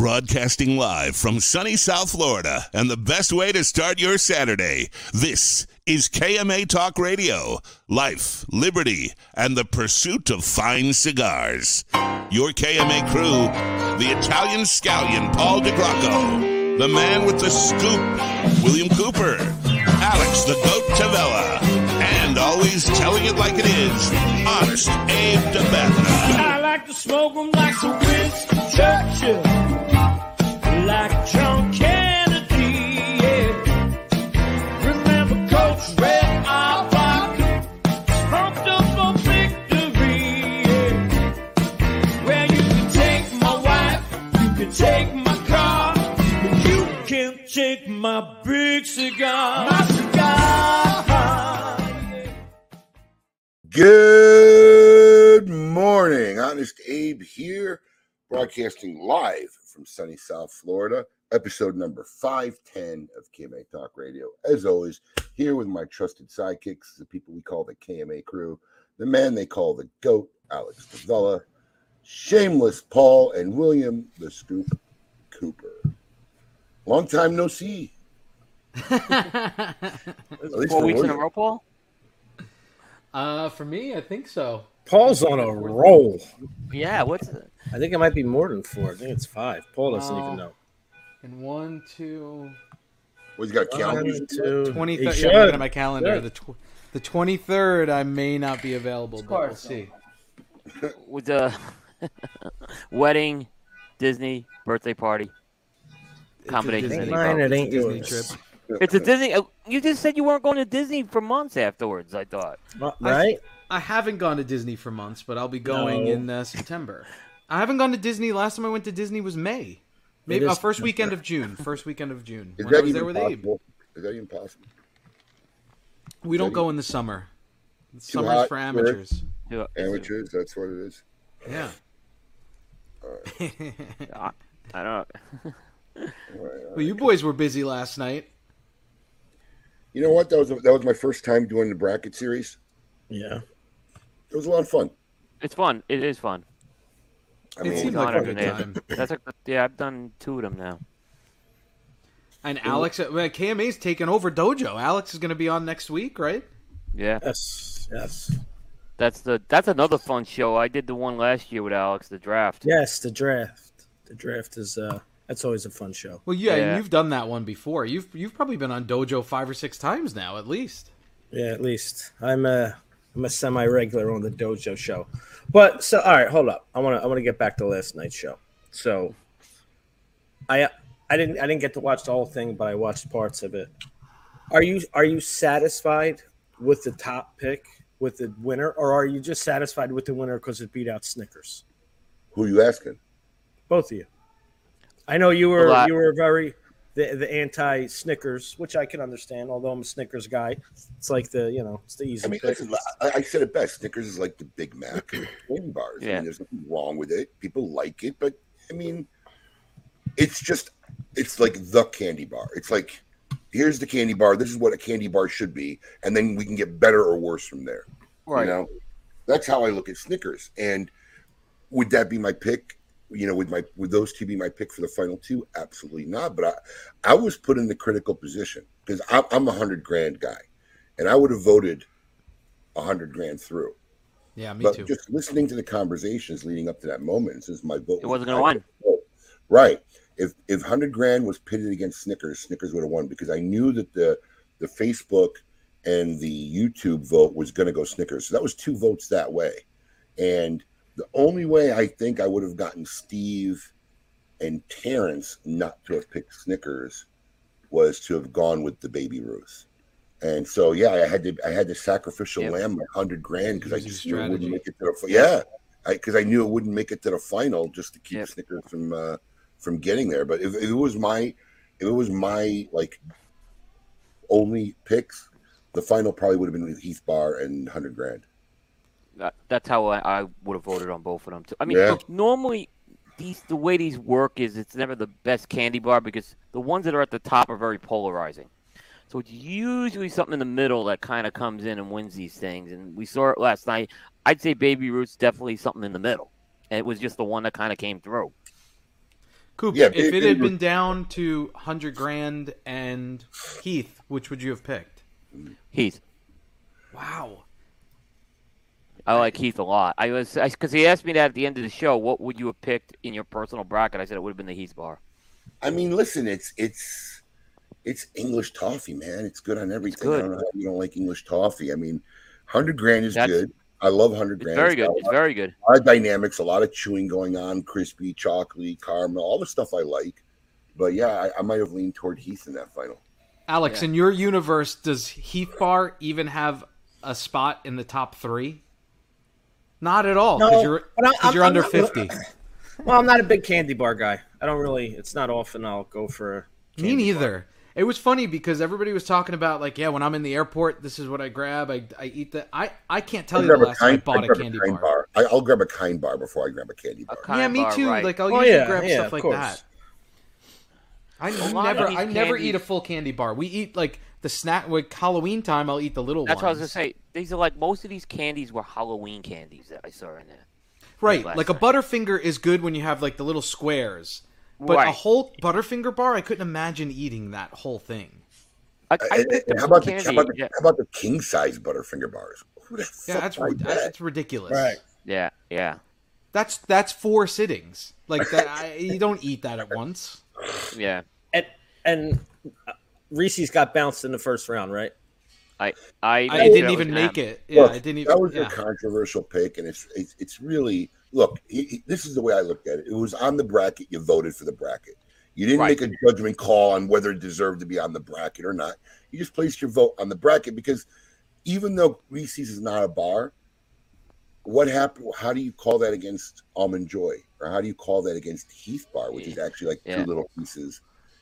Broadcasting live from sunny South Florida and the best way to start your Saturday. This is KMA Talk Radio. Life, liberty, and the pursuit of fine cigars. Your KMA crew, the Italian scallion Paul DeGrocco, the man with the scoop, William Cooper, Alex the Goat Tavella, and always telling it like it is, honest Abe Dababneh. Like to smoke 'em like some Winston Churchill, like John Kennedy. Yeah. Remember Coach Red Auerbach, smoked up for victory. Yeah. Well, you can take my wife, you can take my car, but you can't take my big cigar. My cigar. Yeah. Good morning. Honest Abe here, broadcasting live from sunny South Florida, episode number 510 of KMA Talk Radio. As always, here with my trusted sidekicks, the people we call the KMA crew, the man they call the GOAT, Alex Davella, Shameless Paul, and William the Scoop Cooper. Long time no see. At least Four for weeks in a William. row, Paul. Uh, for me, I think so. Paul's on a roll. Yeah, what's it? I think it might be more than four. I think it's five. Paul doesn't Wow. even know. And one, two, Well, he's got a calendar. One, two. twenty He should. Yeah, I'm looking at my calendar. Should. The tw- the twenty third, I may not be available, but we'll see. with the wedding, Disney birthday party? Combination. It's a Ain't Disney, mine, it a ain't Disney trip. It's a Disney. uh, You just said you weren't going to Disney for months afterwards. I thought. Right? I haven't gone to Disney for months, but I'll be going No. in uh, September. I haven't gone to Disney. Last time I went to Disney was May. Maybe uh, first weekend of June. First weekend of June. Is when I that was there even with Abe. Is that even possible? We don't go in the summer. Summer's hot for for- amateurs. Yeah, Amateurs, that's what it is. Yeah. I, I don't know. well, you boys were busy last night. You know what? That was that was my first time doing the bracket series. Yeah. It was a lot of fun. It's fun. It is fun. I It mean, seemed Not like a good time. That's a, yeah. I've done two of them now. And Alex, uh, KMA's taking over Dojo. Alex is going to be on next week, right? Yeah, Yes. Yes. that's the that's another fun show. I did the one last year with Alex, the draft. Yes. The draft. The draft is uh that's always a fun show. Well, yeah, Yeah. you've done that one before. You've you've probably been on Dojo five or six times now, at least. Yeah, at least I'm a I'm a semi regular on the dojo show. But so all right, hold up. I want to I want to get back to last night's show. So I I didn't I didn't get to watch the whole thing, but I watched parts of it. Are you are you satisfied with the top pick with the winner, or are you just satisfied with the winner because it beat out Snickers? who are you asking? Both of you. I know you were you were very the the anti Snickers, which I can understand. Although I'm a Snickers guy, it's like the you know it's the easy. I mean, listen, I, I said it best. Snickers is like the Big Mac of candy bars. I Yeah. mean, there's nothing wrong with it. People like it, but I mean, it's just it's like the candy bar. It's like here's the candy bar. This is what a candy bar should be, and then we can get better or worse from there. Right. You know, that's how I look at Snickers. And would that be my pick? You know, would my would those two be my pick for the final two? Absolutely not. But I, I was put in the critical position because I'm, I'm a hundred grand guy, and I would have voted a hundred grand through. Yeah, me but too. just listening to the conversations leading up to that moment, since my vote It was wasn't gonna win. Right. If if hundred grand was pitted against Snickers, Snickers would have won because I knew that the the Facebook and the YouTube vote was going to go Snickers. So that was two votes that way. And the only way I think I would have gotten Steve and Terrence not to have picked Snickers was to have gone with the baby Ruth. And so yeah, I had to I had to sacrificial Yep. lamb my hundred grand because I just knew it wouldn't make it to the yeah because I, knew it wouldn't make it to the final just to keep Yep. Snickers from uh, from getting there. But if, if it was my if it was my like only picks, the final probably would have been with Heath Bar and hundred grand. That, that's how I, I would have voted on both of them too. I mean, Yeah. look, normally these the way these work is it's never the best candy bar because the ones that are at the top are very polarizing. So it's usually something in the middle that kind of comes in and wins these things. And we saw it last night. I'd say Baby Ruth's definitely something in the middle. And it was just the one that kind of came through. Coop, Yeah, if it- it it had was- been down to hundred grand and Heath, which would you have picked? Heath. Wow. I like Heath a lot. I was because he asked me that at the end of the show. What would you have picked in your personal bracket? I said it would have been the Heath bar. I mean, listen, it's it's it's English toffee, man. It's good on everything. good. I don't know how you don't like English toffee. I mean, hundred grand is That's- good. I love hundred grand. very It's good. It's lot- very good. a lot of dynamics, a lot of chewing going on, crispy, chocolatey, caramel, all the stuff I like. But yeah, I, I might have leaned toward Heath in that final. Alex, Yeah. in your universe, does Heath Bar even have a spot in the top three? Not at all, because No, you're, but I- 'cause you're I'm under not- fifty. Well, I'm not a big candy bar guy. I don't really. It's not often I'll go for. A Me candy bar. neither. It was funny because everybody was talking about like, yeah, when I'm in the airport, this is what I grab. I, I eat that. I, I can't tell I'll you the grab a last time I bought I'll a grab candy bar. I, I'll grab a kind bar before I grab a candy A bar. kind Yeah, me bar, too. right. Like I'll Oh, usually yeah, grab yeah, stuff like course. that. I A lot of never, these I never eat a full candy bar. We eat like the snack. with Halloween time, I'll eat the little That's what I was gonna say. These are like most of these candies were Halloween candies that I saw in there. Right, last like a night. Butterfinger is good when you have like the little squares. But a whole Butterfinger bar, I couldn't imagine eating that whole thing. I, I And- picked and up how about the how about the, yeah. how about the king size Butterfinger bars? The Yeah, that's like rid- that? that's ridiculous. Right. yeah, yeah, That's that's four sittings. Like that, I, you don't eat that at once. yeah. And and uh, Reese's got bounced in the first round, right? I I, I didn't even make gonna it. Yeah, Look, I didn't even. that was yeah. a controversial pick, and it's it's, it's really look. He, he- this is the way I looked at it. It was on the bracket. You voted for the bracket. You didn't Right. make a judgment call on whether it deserved to be on the bracket or not. You just placed your vote on the bracket because even though Reese's is not a bar, what happened? How do you call that against Almond Joy, or how do you call that against Heath Bar, which is actually like Yeah. two little pieces,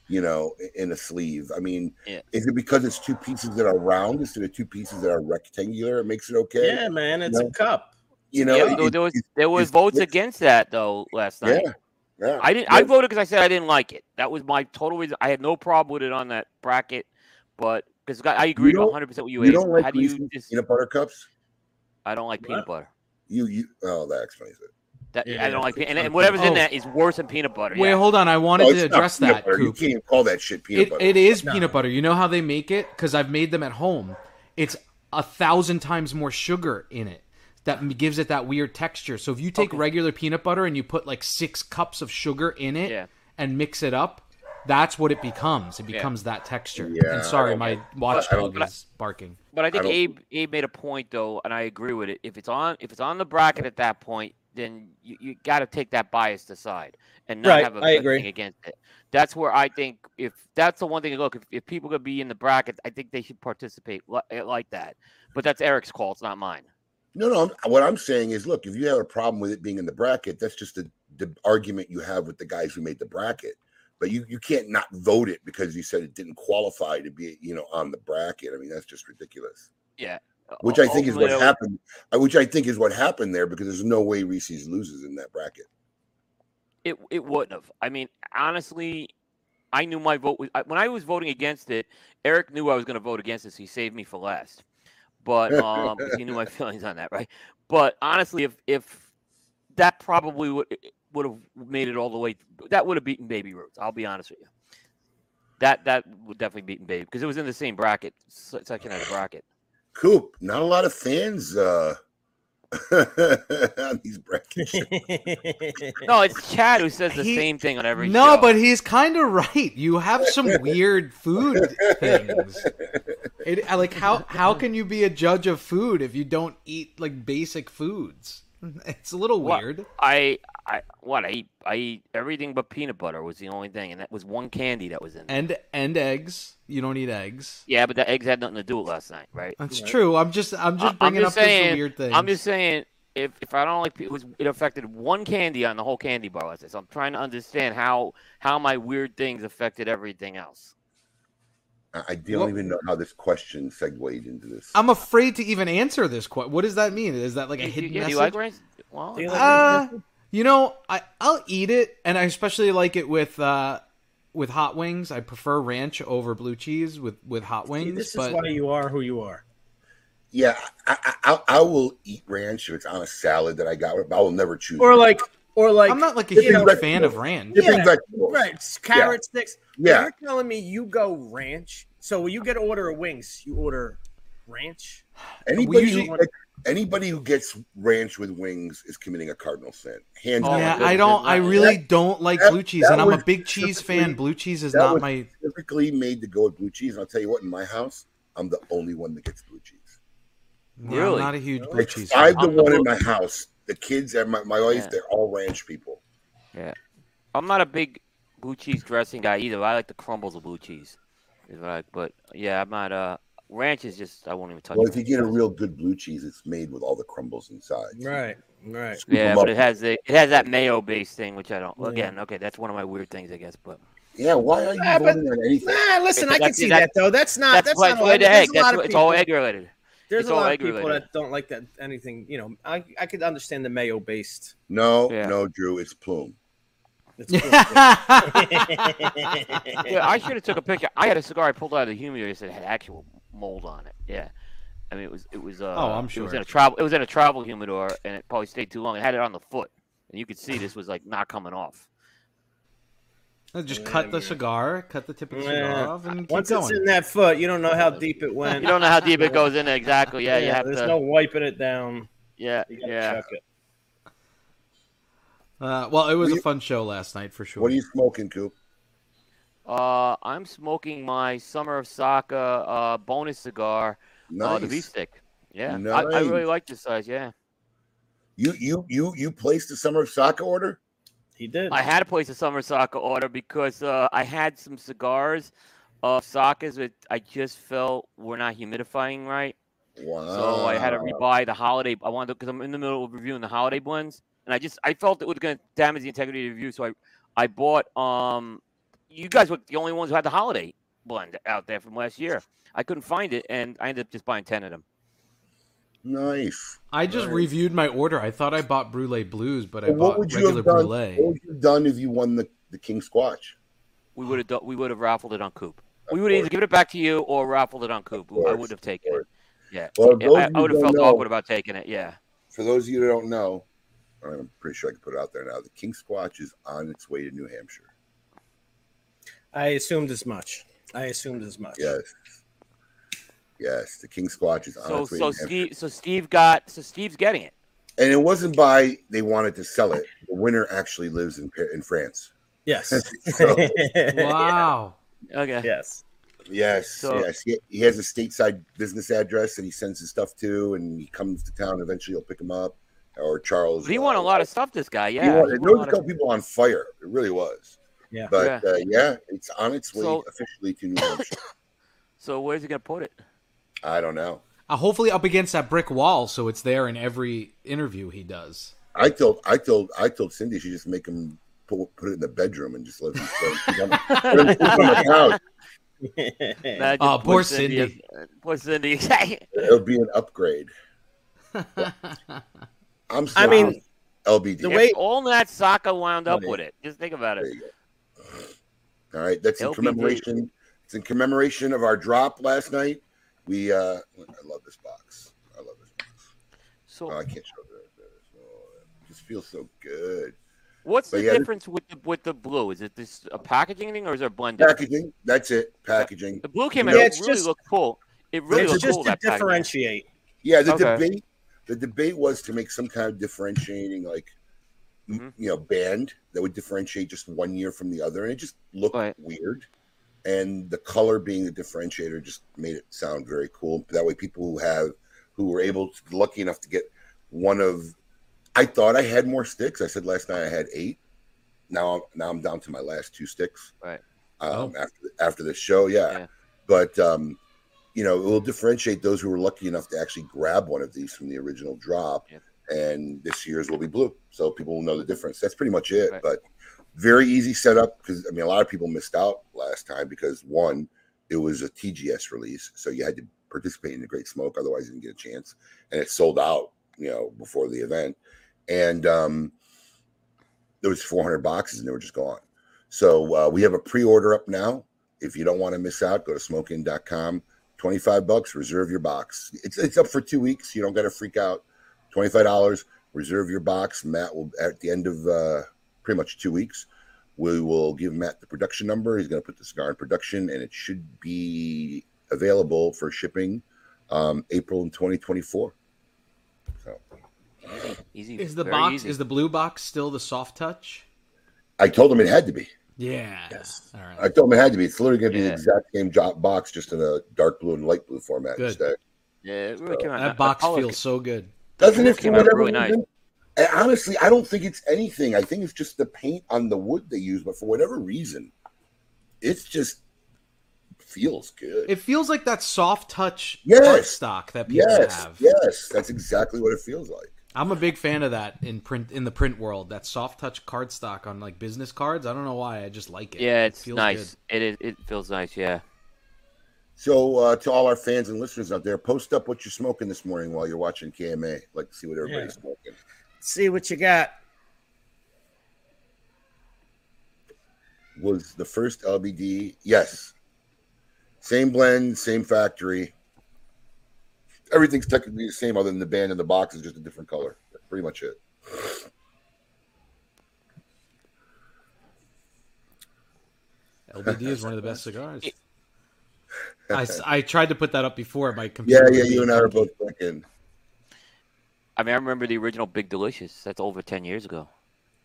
you know, in a sleeve? I mean, Yeah. is it because it's two pieces that are round instead of two pieces that are rectangular? It makes it okay. Yeah, man, it's No. a cup. You know, yeah, it- there, there was there was votes against that though last night. yeah, yeah. I didn't. I voted because I said I didn't like it. That was my total reason. I had no problem with it on that bracket, but because I agree 100 percent with you. You Ace. don't like How do you just? peanut butter cups? I don't like peanut butter. You you oh that explains it. That, Yeah, I don't like, pe- and, and whatever's in Oh. that is worse than peanut butter. Wait, yeah. hold on. I wanted Oh, to address that, butter. You can't even call that shit peanut It, butter. it is No. peanut butter. You know how they make it? Because I've made them at home. It's a thousand times more sugar in it. That gives it that weird texture. So if you take regular peanut butter and you put like six cups of sugar in it Yeah. and mix it up, that's what it becomes. It Yeah. becomes that texture. Yeah, and sorry, my get- watchdog but I- is barking. But I think don't- Abe Abe made a point though, and I agree with it. If it's on if it's on the bracket at that point, then you, you got to take that bias aside and not Right, have a I a agree. thing against it. That's where I think if that's the one thing. Look, if, if people could be in the bracket, I think they should participate li- eh, like that. But that's Eric's call. It's not mine. No, no. I'm, what I'm saying is, look, if you have a problem with it being in the bracket, that's just the, the argument you have with the guys who made the bracket. But you, you can't not vote it because you said it didn't qualify to be, you know, on the bracket. I mean, that's just ridiculous. Which I think is what happened. uh, Which I think is what happened there because there's no way Reese's loses in that bracket. It it wouldn't have. I mean, honestly, I knew my vote was when I was voting against it. Eric knew I was going to vote against it, so he saved me for last. But um, he knew my feelings on that, right? But honestly, if if that probably would would have made it all the way, that would have beaten Baby Ruth. I'll be honest with you. That that would definitely beaten Baby because it was in the same bracket, se- section of the bracket. Coop, not a lot of fans uh, on these brackets. No, it's Chad who says the He- same thing on every No, show. but he's kind of right. You have some weird food things. It, like how how can you be a judge of food if you don't eat like basic foods? It's a little What? weird. I I what I eat I eat everything but peanut butter was the only thing, and that was one candy that was in there. And and eggs. You don't eat eggs. Yeah, but the eggs had nothing to do with last night, right? That's true. I'm just I'm just I- I'm bringing just up saying- this weird thing. I'm just saying if if I don't like it was it affected one candy on the whole candy bar last night. So I'm trying to understand how how my weird things affected everything else. I I don't What- even know how this question segued into this. I'm afraid to even answer this question. What does that mean? Is that like a Do hidden yeah, do message? you like rice? Well, Do you like Uh, you know, I I'll eat it, and I especially like it with uh with hot wings. I prefer ranch over blue cheese with with hot See, wings. this is why you are who you are. Yeah, I, I, I, I will eat ranch if it's on a salad that I got, but I will never choose. Or like, Or like I'm not like a huge know, fan of ranch. Yeah, vegetables. right s- carrot sticks. Yeah. You're telling me you go ranch. So when you get an order of wings, you order ranch. Anybody, usually- who gets, anybody who gets ranch with wings is committing a cardinal sin. Hands Oh, down. Yeah, I don't. I goodness. really don't like that- blue cheese, and I'm a big cheese fan. Blue cheese is that not was my. Specifically made to go with blue cheese. And I'll tell you what, in my house, I'm the only one that gets blue cheese. Yeah, I'm Really? not a huge blue Like cheese. five fan. to I'm the one in my house. The kids and my, my wife, Yeah. they're all ranch people. Yeah. I'm not a big blue cheese dressing guy either. I like the crumbles of blue cheese. Is what I, but yeah, I'm not. Uh, ranch is just I won't even touch. Well, if you ranch. get a real good blue cheese, it's made with all the crumbles inside. Right. Right. Scoop Yeah, 'em but it has the it has that mayo based thing, which I don't. Yeah. Again, okay, that's one of my weird things, I guess. But Yeah, why are you Ah, but- voting on anything? Nah, listen, I can see that's- that though. That's not. that's, That's, why not. it's all- all egg. There's a That's lot what- of it's all egg related. There's it's a lot of people related. that don't like that anything. You know, I I could understand the mayo based. No, Yeah. no, Drew, it's plume. It's cool. Yeah, I should have took a picture. I had a cigar I pulled out of the humidor that had actual mold on it. Yeah, I mean it was it was. Uh, Oh, I'm sure. It was in a travel. It was in a travel humidor, and it probably stayed too long. It had it on the foot, and you could see this was like not coming off. Just cut the cigar, cut the tip of the cigar Yeah. off, and keep Once it's going. in that foot, you don't know how deep it went. You don't know how deep it goes in there exactly. Yeah, you have there's to. no wiping it down. yeah, You yeah. check it. Uh, well, it was What do a fun show last night for sure. What are you smoking, Coop? Uh, I'm smoking my Summer of Saka uh, bonus cigar, uh, the V Nice. stick. Yeah, I, I really like this size. Yeah, You you you you placed the summer of Saka order? He did. I had to place a Summer Saka order because uh, I had some cigars of Sakas that I just felt were not humidifying right. Wow. So I had to rebuy the holiday. I wanted because I'm in the middle of reviewing the holiday blends, and I just I felt it was going to damage the integrity of the review. So I I bought um you guys were the only ones who had the holiday blend out there from last year. I couldn't find it, and I ended up just buying ten of them. Nice. I just Nice. reviewed my order. I thought I bought Brulee Blues, but I Well, what bought would you regular have done? Brulee. What would you have done if you won the, the King Squatch? We would have done, we would have raffled it on Coop. We Of would either course. give it back to you or raffled it on Coop. I course, would have taken it. Yeah, Well, I, I would have felt know- awkward about taking it. Yeah. For those of you that don't know, I'm pretty sure I can put it out there now. The King Squatch is on its way to New Hampshire. I assumed as much. I assumed as much. Yes. Yes, the King Squatch is on So its way so to New Hampshire. Steve so Steve got so Steve's getting it. And it wasn't by they wanted to sell it. The winner actually lives in in France. Yes. So, Wow. Okay. yes. yes, So- yes. He, he has a stateside business address that he sends his stuff to, and he comes to town. Eventually, he'll pick him up. Or Charles. He won a uh, lot of stuff. This guy. He Yeah. won- he it won a knows a of- couple people on fire. It really was. Yeah. But Yeah. uh, yeah, it's on its way So- officially to New Hampshire. So where's he gonna put it? I don't know. Uh, hopefully up against that brick wall, so it's there in every interview he does. I told I told I told Cindy she just make him put, put it in the bedroom and just let him sleep on, let him sleep on the couch. Imagine Oh, poor Cindy. Cindy. Poor Cindy. It'll be an upgrade. I'm I mean, sorry, LBD. the way- if all that soccer wound up with it. Just think about it. All right, that's in LBD. commemoration. It's in commemoration of our drop last night. We uh I love this box. I love this box. So Oh, I can't show that. Oh, it just feels so good. what's but the yeah, this- difference with the with the blue? Is it this a packaging thing or is there a blend? Packaging. That's it. Packaging. The blue came Yeah, out. It really just- looked cool. It really it's looked just cool. to that packaging. differentiate. Yeah, the Okay. debate the debate was to make some kind of differentiating like m- Mhm. you know band that would differentiate just one year from the other and it just looked Right. weird and the color being the differentiator just made it sound very cool that way people who have who were able to lucky enough to get one of i thought i had more sticks i said last night i had eight now i'm now i'm down to my last two sticks Right. um, after after the show yeah, Yeah. but um you know, it will differentiate those who were lucky enough to actually grab one of these from the original drop. Yeah. And this year's will be blue. So people will know the difference. That's pretty much it. Right. But very easy setup because I mean, a lot of people missed out last time because one, it was a TGS release. So you had to participate in the Great Smoke. Otherwise, you didn't get a chance. And it sold out, you know, before the event. And um, there was 400 boxes and they were just gone. So uh, we have a pre-order up now. If you don't want to miss out, go to smokeinn.com. 25 bucks, reserve your box. It's it's up for two weeks. You don't got to freak out. $25, reserve your box. Matt will at the end of uh, pretty much two weeks. We will give Matt the production number. He's going to put the cigar in production, and it should be available for shipping um, April in 2024. So Easy. Is the very box easy. is the blue box still the soft touch? I told him it had to be. Yeah. Yes. All right. I told him it had to be. It's literally going to be Yeah. the exact same job box, just in a dark blue and light blue format Good. instead. Yeah, it really came out. that the box color feels so good. Doesn't It it for came out whatever really nice. Reason? And honestly, I don't think it's anything. I think it's just the paint on the wood they use, but for whatever reason, it's just feels good. It feels like that soft touch Yes. stock that people yes, have. yes, that's exactly what it feels like. I'm a big fan of that in print in the print world. That soft touch card stock on like business cards. I don't know why. I just like it. Yeah, It it's feels nice. It is. It feels nice. Yeah. So, uh, to all our fans and listeners out there, post up what you're smoking this morning while you're watching KMA. like to see what everybody's smoking. See what you got. Was the first LBD? Yes. Same blend, same factory. Everything's technically the same, other than the band and the box is just a different color. That's pretty much it. LBD is one of the best cigars. I, I tried to put that up before my computer. Yeah, yeah, you and I are both thinking. I mean, I remember the original Big Delicious. That's over ten years ago.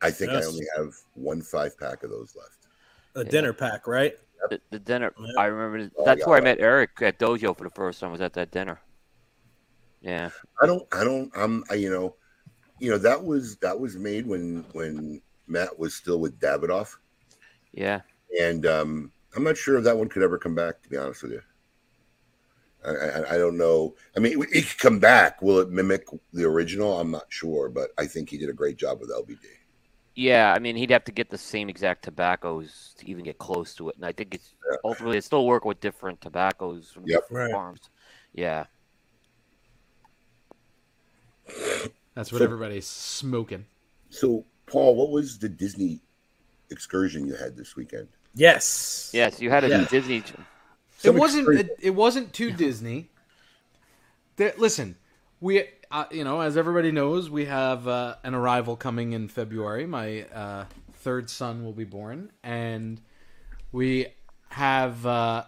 I think Yes. I only have one five pack of those left. A dinner pack, right? The, the dinner. Yeah. I remember. Oh, That's yeah. where I met Eric at Dojo for the first time. Was at that dinner. Yeah. I don't, I don't, I'm, I, you know, you know that was that was made when when Matt was still with Davidoff, Yeah. and um, I'm not sure if that one could ever come back. To be honest with you, I, I, I don't know. I mean, it, it could come back. Will it mimic the original? I'm not sure, but I think he did a great job with LBD. Yeah, I mean, he'd have to get the same exact tobaccos to even get close to it, and I think it's ultimately it's still work with different tobaccos from Yep. different Right. farms. Yeah, That's what So- everybody's smoking. So, Paul, what was the Disney excursion you had this weekend? Yes. yes, you had a Yeah. Disney. It wasn't. It, it wasn't too Disney. There- listen, we, uh, you know, as everybody knows, we have uh, an arrival coming in February. My uh, third son will be born, and we have uh,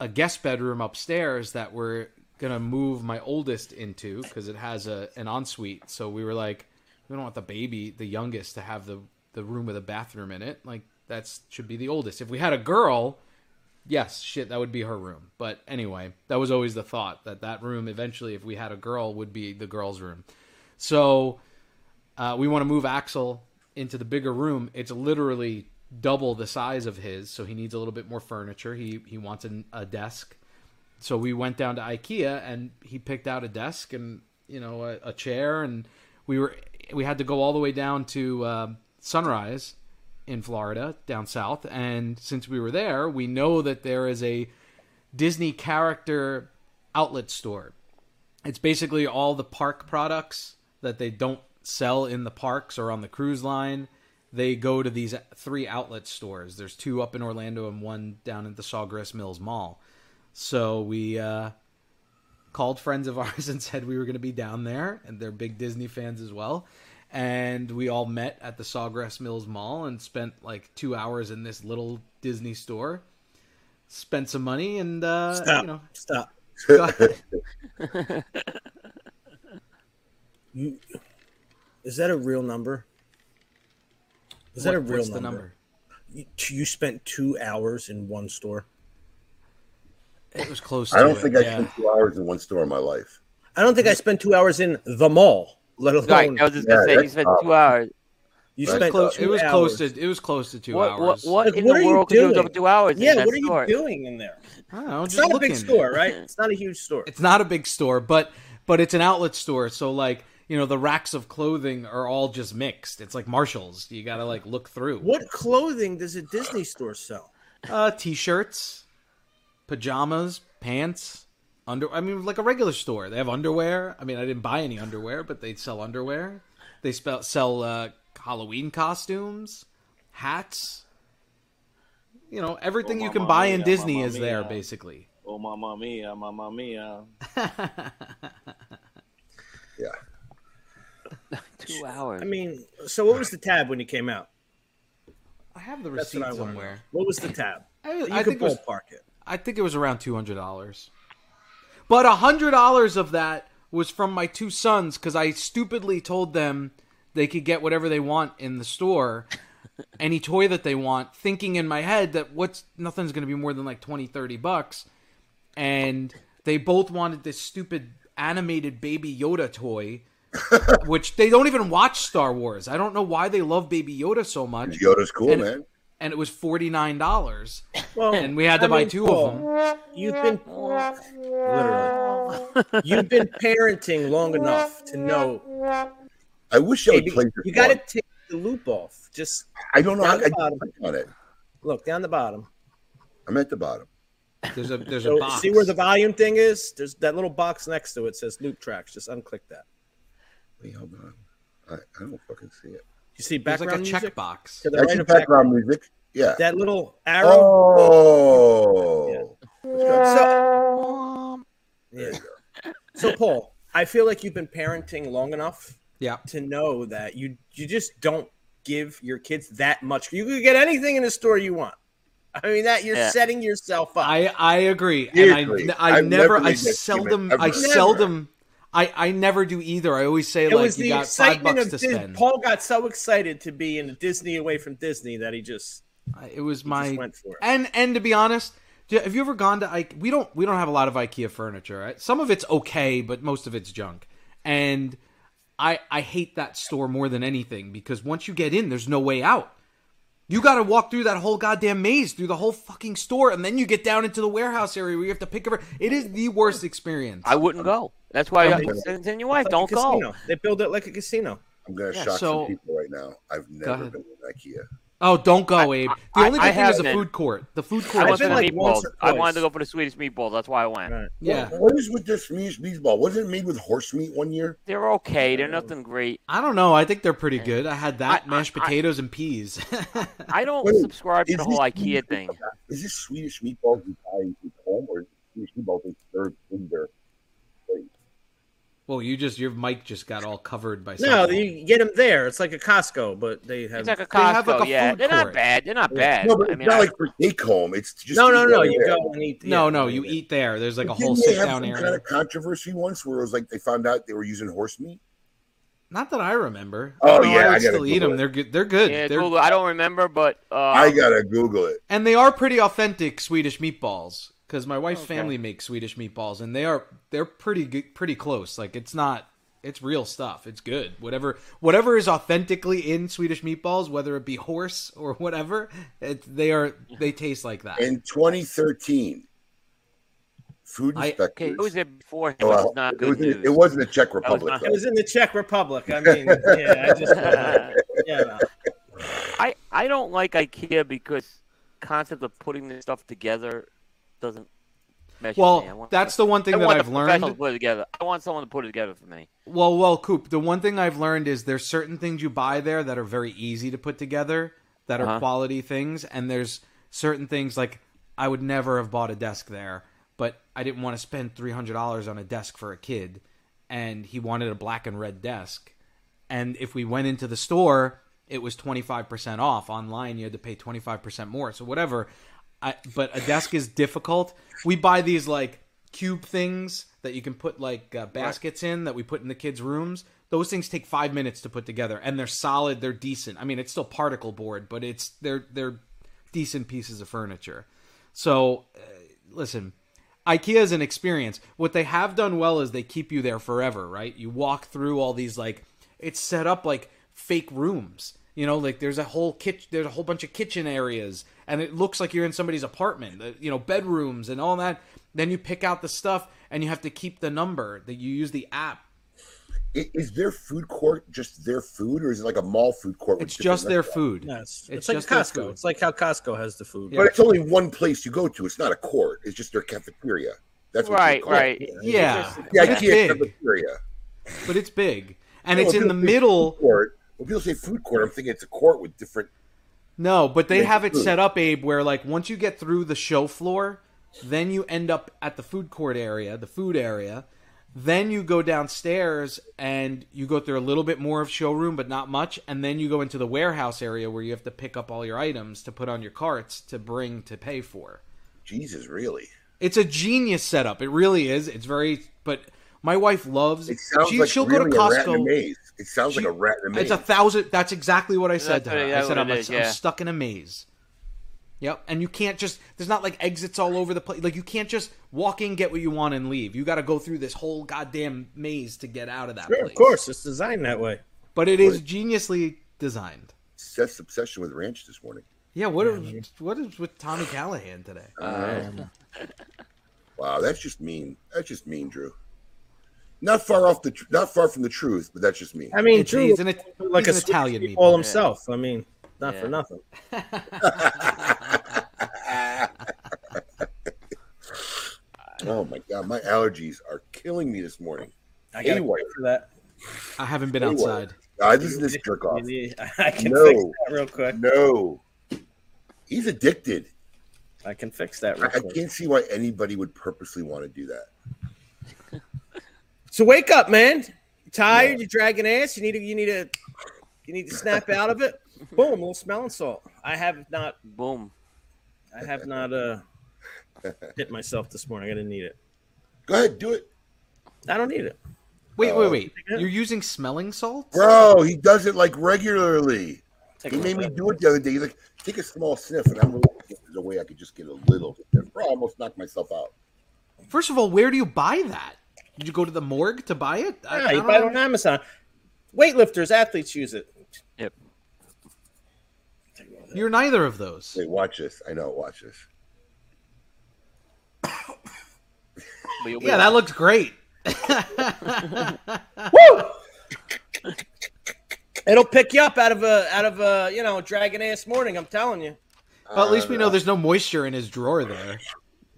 a guest bedroom upstairs that we're gonna move my oldest into because it has a an ensuite. So we were like, we don't want the baby, the youngest, to have the the room with a bathroom in it. Like that should be the oldest. If we had a girl, yes, shit, that would be her room. But anyway, that was always the thought that that room eventually, if we had a girl, would be the girl's room. So uh, we want to move Axel into the bigger room. It's literally double the size of his, so he needs a little bit more furniture. He he wants an, a desk. So we went down to IKEA and he picked out a desk and you know a, a chair and we were we had to go all the way down to um Sunrise in Florida down south and since we were there we know that there is a Disney character outlet store. It's basically all the park products that they don't sell in the parks or on the cruise line. They go to these three outlet stores. There's two up in Orlando and one down at the Sawgrass Mills Mall. So we uh, called friends of ours and said we were going to be down there, and they're big Disney fans as well. And we all met at the Sawgrass Mills Mall and spent like two hours in this little Disney store. Spent some money and uh, Stop. you know Stop. You, is that a real number? Is that a real what's number? the number? You, you spent two hours in one store. It was close. To I don't it, think I yeah. spent two hours in one store in my life. I don't think I spent two hours in the mall, let alone Right, I was just gonna Yeah, say you spent two hours. you That's spent Close, two it was hours. close to it was close to two What, what, hours. what Like, in what the are you world could you have doing? done with two hours? in Yeah, that what are you store? doing in there? I don't know, It's just not looking. a big store, right? It's not a huge store. It's not a big store, but but it's an outlet store. So like you know the racks of clothing are all just mixed. It's like Marshalls. You got to like look through. What clothing does a Disney store sell? Uh, t-shirts, pajamas, pants, under. I mean, like a regular store. They have underwear. I mean, I didn't buy any underwear, but they sell underwear. They spell, sell uh, Halloween costumes, hats. You know, everything Oh, you can mamma buy in Disney mamma is there, mia. basically. Oh, mamma mia, mamma mia. Yeah. Two hours. I mean, so what was the tab when you came out? I have the receipt what somewhere. What was the tab? I, You I could think it was ballpark it. I think it was around two hundred dollars. But a hundred dollars of that was from my two sons because I stupidly told them they could get whatever they want in the store, any toy that they want, thinking in my head that what's nothing's going to be more than like 20, 30 bucks, and they both wanted this stupid animated Baby Yoda toy. which they don't even watch Star Wars. I don't know why they love Baby Yoda so much. Yoda's cool, And- man. And it was forty nine dollars, Well, and we had to I buy mean, two Paul, of them. You've been literally. You've been parenting long enough to know. I wish I Hey, would play you got to take the loop off. Just I don't know. I, down the I, bottom. clicked on it. look down the bottom. I'm at the bottom. There's a there's a box. see where the volume thing is? There's that little box next to it says loop tracks. Just unclick that. Wait, hold on. I, I don't fucking see it. You see There's like a music? checkbox. To the That's right your of background. background music. Yeah. That little arrow. Oh. So, yeah. you go. so Paul, I feel like you've been parenting long enough Yeah. to know that you you just don't give your kids that much. You can get anything in the store you want. I mean that you're Yeah. setting yourself up. I I agree, and I I I've never never I seldom I ever. seldom I I never do either. I always say it like you got five bucks to Dis- spend. Paul got so excited to be in Disney away from Disney that he just I- It was he my just went for it. and and to be honest, have you ever gone to Ike? We don't we don't have a lot of IKEA furniture. Right? Some of it's okay, but most of it's junk. And I I hate that store more than anything because once you get in, there's no way out. You got to walk through that whole goddamn maze, through the whole fucking store, and then you get down into the warehouse area where you have to pick up. It is the worst experience. I wouldn't go. That's why I Okay. got send your wife. Like Don't a go. They build it like a casino. I'm going to Yeah, shock so- some people right now. I've never been in IKEA. Oh, don't go, Abe. The I- only I thing is the haven't. food court. The food court I've went is for been the fun. like meatballs. I wanted to go for the Swedish meatballs. That's why I went. Right. Yeah. What- what is with this Swedish meatball? Wasn't it made with horse meat one year? They're okay. They're nothing great. I don't know. I think they're pretty good. I had that I- mashed I- I- potatoes and peas. I don't Wait, subscribe to the whole IKEA thing. Is this Swedish meatballs you buy at home, or is it Swedish meatballs they serve in their plate? Well, you just your mic just got all covered by No, you get them there. It's like a Costco, but they have. It's like a They have, like, Costco. a yeah, food they're not bad. They're not bad. No, but I mean, not I- like for take home. It's just no, no, no. You there. go and eat. no, yeah, no, you eat there. There's like a Didn't whole they sit down some area. kind of controversy once where it was like they found out they were using horse meat? Not that I remember. Oh, No, yeah, I I would gotta still eat Google them. it. They're good. They're good. yeah, They're, Google. I don't remember, but uh, I gotta Google it. and they are pretty authentic Swedish meatballs because my wife's Okay. family makes Swedish meatballs, and they are they're pretty good, pretty close. Like it's not. It's real stuff. It's good. Whatever whatever is authentically in Swedish meatballs, whether it be horse or whatever, it, they are they taste like that. In 2013, food I- inspectors. okay, it was there before. It Well, was not it, good was, news. it wasn't the Czech was Republic. not- It was in the Czech Republic. I mean, yeah, I just. Uh, yeah, no. I I don't like IKEA because concept of putting this stuff together doesn't mesh with me. I well, that's the one thing I that I've learned. to put it together. I want someone to put it together for me. Well, well, Coop, the one thing I've learned is there's certain things you buy there that are very easy to put together, that are Uh-huh. quality things, and there's certain things like I would never have bought a desk there, but I didn't want to spend three hundred dollars on a desk for a kid, and he wanted a black and red desk, and if we went into the store, it was twenty five percent off. Online, you had to pay twenty five percent more. So whatever. I, but a desk is difficult. We buy these like cube things that you can put like uh, baskets in that we put in the kids' rooms. Those things take five minutes to put together, and they're solid. They're decent. I mean, it's still particle board, but it's they're they're decent pieces of furniture. So, uh, listen, IKEA is an experience. What they have done well is they keep you there forever, right? You walk through all these like it's set up like fake rooms. You know, like there's a whole kitchen, there's a whole bunch of kitchen areas, and it looks like you're in somebody's apartment. uh, You know, bedrooms and all that. Then you pick out the stuff, and you have to keep the number. That you use the app. Is their food court just their food, or is it like a mall food court? It's just their food. No, it's, It's it's like just Costco. It's like how Costco has the food. But it's only one place you go to. It's not a court. It's just their cafeteria. That's what Right, they it. right. Yeah, Yeah, it's big. cafeteria. But it's big, and No, it's in the middle. Court. When people say food court, I'm thinking it's a court with different. No, but they have it food. set up, Abe, where like once you get through the show floor, then you end up at the food court area, the food area, Then you go downstairs and you go through a little bit more of showroom, but not much. And then you go into the warehouse area where you have to pick up all your items to put on your carts to bring to pay for. Jesus, really? It's a genius setup. It really is. It's very, but my wife loves. It sounds she, like she'll really go to a rat in a Costco. maze. It sounds She- like a rat in a maze. It's a thousand. That's exactly what I said to her. what- I said, I'm, a- is, I'm yeah. stuck in a maze. Yep. And you can't just, there's not like exits all over the place. Like, you can't just walk in, get what you want, and leave. You got to go through this whole goddamn maze to get out of that Sure, place. of course, it's designed that way. But it is geniusly designed. Seth's obsession with ranch this morning. Yeah. What is, what is with Tommy Callahan today? Um, wow, that's just mean. That's just mean, Drew. Not far off the, tr- not far from the truth, but that's just me. I mean, It's- Drew he's an, like he's a an Italian Italian meatball. all himself. I mean, not for nothing. oh my god, my allergies are killing me this morning. I got Anyway. for that. I haven't been Anyway. outside. I just to this jerk off. I can No. fix that real quick. No, he's addicted. I can fix that I, real I quick. can't see why anybody would purposely want to do that. So wake up, man. You tired? You're dragging ass. You need to. You need to. You need to snap out of it. Boom, a little smelling salt. I have not. Boom. I have not uh hit myself this morning. I didn't need it. Go ahead, do it, I don't need it. Wait, Uh, wait, wait. You're using smelling salts? bro. He does it like regularly. Take He made me do it the other day. He's like, take a small sniff, and I'm really there's a way I could just get a little. Bro, I almost knocked myself out. First of all, where do you buy that? Did you go to the morgue to buy it? I- Yeah, I you don't buy it on Amazon. Weightlifters, athletes use it. Yep. You're neither of those. Wait, watch this. I know. Watch this. But Yeah, that looks great. Woo! It'll pick you up out of a out of a you know dragon ass morning. I'm telling you. Well, at least we Uh, know there's no moisture in his drawer there.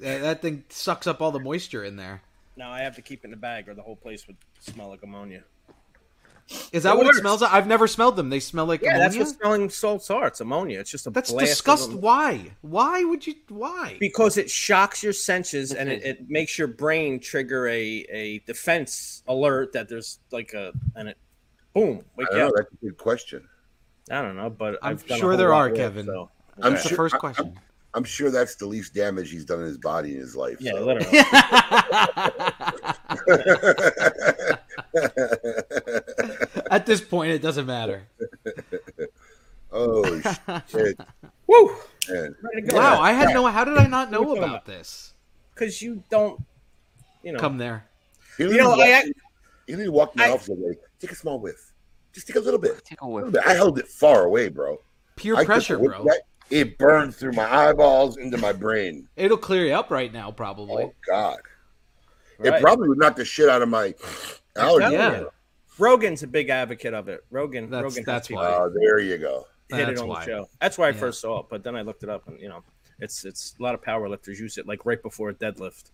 That that thing sucks up all the moisture in there. No, I have to keep it in the bag, or the whole place would smell like ammonia. Is that It what works. it smells like? I've never smelled them. They smell like Yeah, ammonia. that's what smelling salts are. It's ammonia. It's just a That's blast disgusting. am- Why? Why would you? Why? because it shocks your senses and it, it makes your brain trigger a, a defense alert that there's like a and it boom wake I don't know. That's a good question. I don't know, but I'm I've sure there are, of it, Kevin. so- I'm That's the sure- first I- question. I'm sure that's the least damage he's done in his body in his life. yeah, so. literally. At this point, it doesn't matter. oh shit, Woo! man! Ready to go. Wow, I had no. How did I not know What are you talking about this? because you don't, you know. Come there. He You know, literally I- walked- he literally walked in my I- office and take a small whiff, just take a little bit. Take a A whiff. little bit. I held it far away, bro. Peer I pressure, bro. that, It burned through my eyeballs into my brain. It'll clear you up right now, probably. Oh God! Right. It probably would knock the shit out of my allergy. Yeah. Rogan's a big advocate of it. Rogan, That's- Rogan that's why. Oh, there you go. hit it on why. the show. That's why I Yeah. first saw it, but then I looked it up, and you know, it's it's a lot of power lifters use it like right before a deadlift.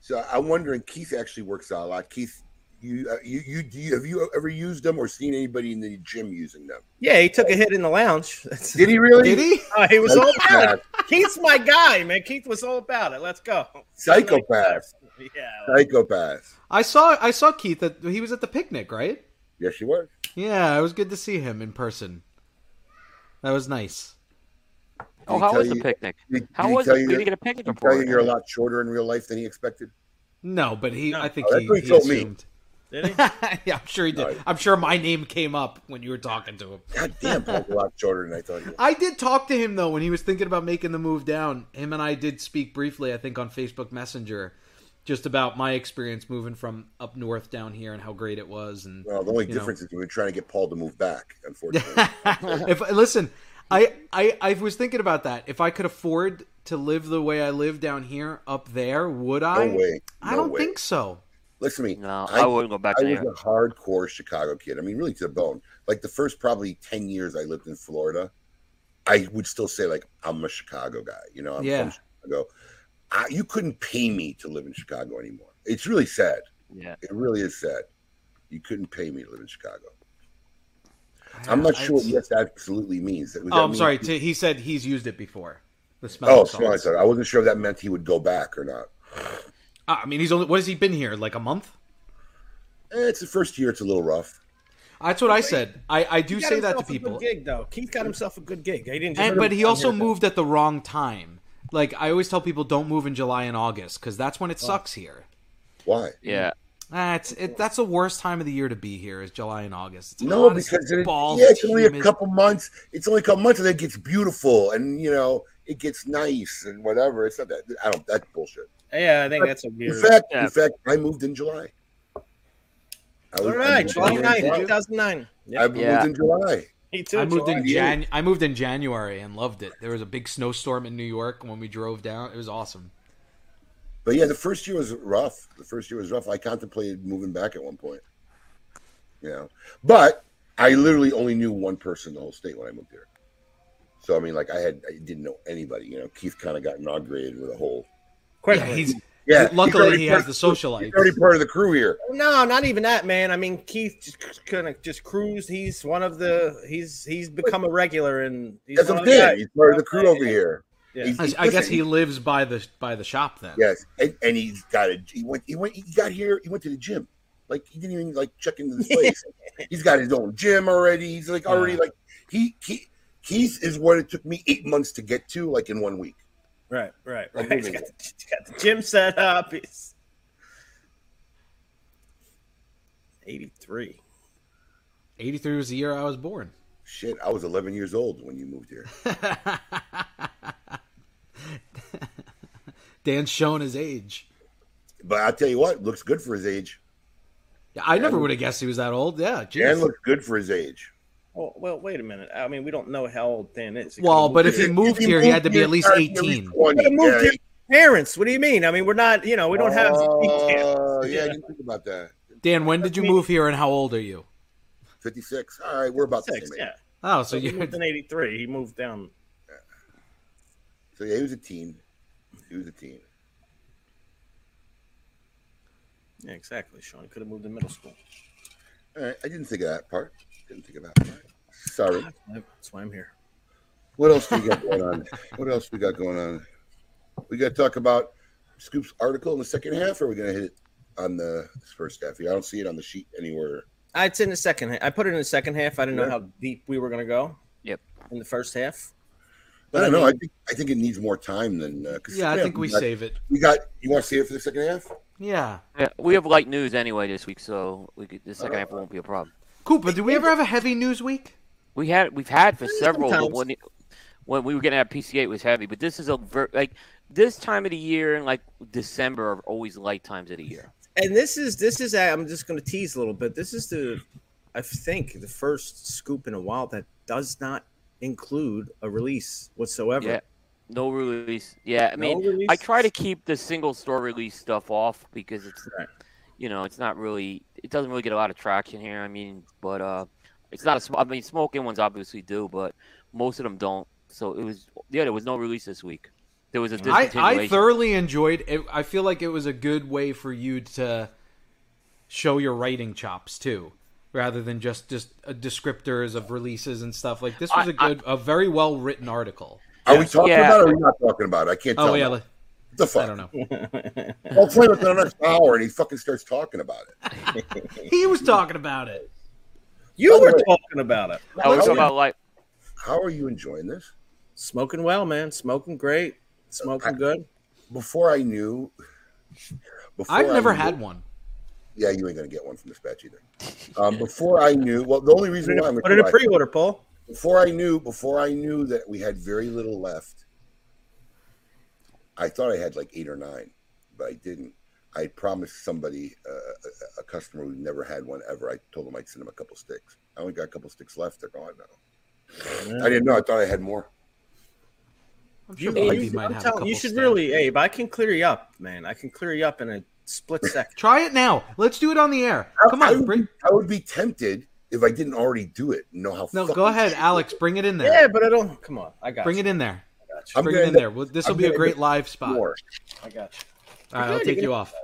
So I'm wondering, Keith actually works out a lot. Keith, you, uh, you, you, do you, have you ever used them or seen anybody in the gym using them? Yeah, he took a hit in the lounge. Did he really? Did he? Oh, he was all about it. Keith's my guy, man. Keith was all about it. Let's go. Psychopath. Yeah. Psychopath. I saw. I saw Keith. At, he was at the picnic, right? Yes, he was. Yeah, it was good to see him in person. That was nice. Oh, how tell was the picnic? Did, How did he was it? you Did that- he get a picnic did he tell you you're a lot shorter in real life than he expected? No, but he. No. I think Oh, that's he, what he he told me. Assumed. Did he? yeah, I'm sure he did. Right. I'm sure my name came up when you were talking to him. God damn, Paul's a lot shorter than I thought he was. I did talk to him though when he was thinking about making the move down. Him and I did speak briefly, I think, on Facebook Messenger, just about my experience moving from up north down here and how great it was. And Well, the only you know. difference is we've been trying to get Paul to move back, unfortunately. if listen, I, I I was thinking about that. If I could afford to live the way I live down here up there, would I? No way. I don't way. think so. Listen to me. No, I, wouldn't go back I to was there. a hardcore Chicago kid. I mean, really to the bone. Like the first probably 10 years I lived in Florida, I would still say, like, I'm a Chicago guy. You know, I'm Yeah. from Chicago. I, you couldn't pay me to live in Chicago anymore. It's really sad. Yeah. It really is sad. You couldn't pay me to live in Chicago. I'm not sure what yes absolutely means. That- Oh, that I'm mean- sorry. T- he said he's used it before. The oh, smell. Oh, of smelling salts. salts. I wasn't sure if that meant he would go back or not. Ah, I mean, he's only what has he been here? Like a month? Eh, it's the first year. It's a little rough. That's what I said. I, I do say that to himself a good people. gig though. Keith got himself a good gig. He didn't. And, but he also here. moved at the wrong time. Like I always tell people, don't move in July and August because that's when it sucks here. Why? Yeah. Ah, it's it, that's the worst time of the year to be here is July and August. It's No, hot because it, balls, yeah, it's only a humid. couple months. It's only a couple months, and then it gets beautiful, and you know it gets nice and whatever. It's not that. I don't. That's bullshit. Yeah, I think that's a In fact, Yeah. in fact, I moved in July. I All was- right, moved July in 9th, July. 2009. I moved Yeah. in July. too. I moved in Jan. I moved in January and loved it. There was a big snowstorm in New York when we drove down. It was awesome. But yeah, the first year was rough. The first year was rough. I contemplated moving back at one point. You know, but I literally only knew one person in the whole state when I moved here. So I mean, like I had, I didn't know anybody. You know, Keith kind of got inaugurated with a whole. Quick, Yeah, he's Yeah, luckily already he has of the socialites. He's already part of the crew here. No, not even that, man. I mean, Keith just kind of just cruised. He's one of the. He's he's become a regular, and he's That's one what I'm of the guys. He's part of the crew over here. Yeah. He's- I, I guess listen, he lives by the by the shop then. Yes, and, and he's got a. He went. He went. He got here. He went to the gym. Like he didn't even like check into this place. he's got his own gym already. He's like already Yeah. like he he. Keith is what it took me eight months to get to, like in one week. Right, right, right. He's moving got, the, he's got the gym set up. He's eighty-three. Eighty three was the year I was born. Shit, I was 11 years old when you moved here. Dan's shown his age. But I'll tell you what, looks good for his age. Yeah, I never would have guessed he was that old. Yeah, Dan looks good for his age. Oh well, wait a minute. I mean, we don't know how old Dan is. He Well, could've but moved if he moved here, he had to be at least He moved here, 18. 20. Moved Yeah, here. parents. What do you mean? I mean, we're not. You know, we don't have. Oh, yeah, I think about that. Dan, when did you move here and how old are you? 56. All right, we're about the Six, same age. yeah. Oh, so So you moved in '83. He moved down. So yeah, he was a teen. He was a teen. Yeah, exactly. Sean could have moved in middle school. All right, I didn't think of that part. Didn't think of that. Sorry. That's why I'm here. What else we got going on? What else we got going on? We got to talk about Scoop's article in the second half, or are we going to hit it on the first half? I don't see it on the sheet anywhere. Uh, It's in the second. half. I put it in the second half. I didn't know how deep we were going to go. Yep. In the first half. But I don't know. I think I think it needs more time than. Uh, 'cause, Yeah, I think we got, save it. We got. You want to see it for the second half? Yeah. Yeah, we have light news anyway this week, so we could, the second half won't be a problem. Cool, but did we ever have a heavy news week? We had we've had for several, but when it- when we were getting at PCA, it was heavy. But this is a ver- like this time of the year and like December are always light times of the year. And this is this is. I'm just going to tease a little bit. This is the, I think, the first scoop in a while that does not include a release whatsoever. Yeah, no release. Yeah, I mean, release? I try to keep the single store release stuff off because it's Right. You know it's not really it doesn't really get a lot of traction here. I mean, but uh, it's not a sm- I mean, smoking ones obviously do, but most of them don't. So it was yeah, there was no release this week. There was a I, discontinuation. I thoroughly enjoyed it. I feel like it was a good way for you to show your writing chops too, rather than just just uh, descriptors of releases and stuff. Like this was I- a good, a very well written article. Are we talking Yeah. about it or are we not talking about it? I can't tell. Oh yeah, now. like- What the fuck? I don't know. I'll play with the next hour and he fucking starts talking about it. He was talking about it. You By were talking about it. I was How- talking about like How are you enjoying this? Smoking well, man. Smoking great. Smoking I- good. Before I knew, before I've never knew- had one. Yeah, you ain't gonna get one from this batch either. Um, before I knew, well, the only reason why I'm Put in a pre-order, Paul. before I knew, before I knew that we had very little left, I thought I had like eight or nine, but I didn't. I promised somebody, uh, a, a customer who never had one ever. I told them I'd send them a couple sticks. I only got a couple sticks left. They're gone now. I didn't know. I thought I had more. I'm You, sure you- Ivy might I'm have telling- couple you should stamps. really, Abe. I can clear you up, man. I can clear you up in a split second. try it now. Let's do it on the air. Come I on, would, bring. be, I would be tempted if I didn't already do it. and Know how? No, go ahead, Alex. Bring it in there. Yeah, but I don't. Come on, I got Bring you. it in there. I got you. I'm Bring it gonna in there. Well, This will be a great live spot. More. I got you. All right, I'll take you're you oh, gonna- off.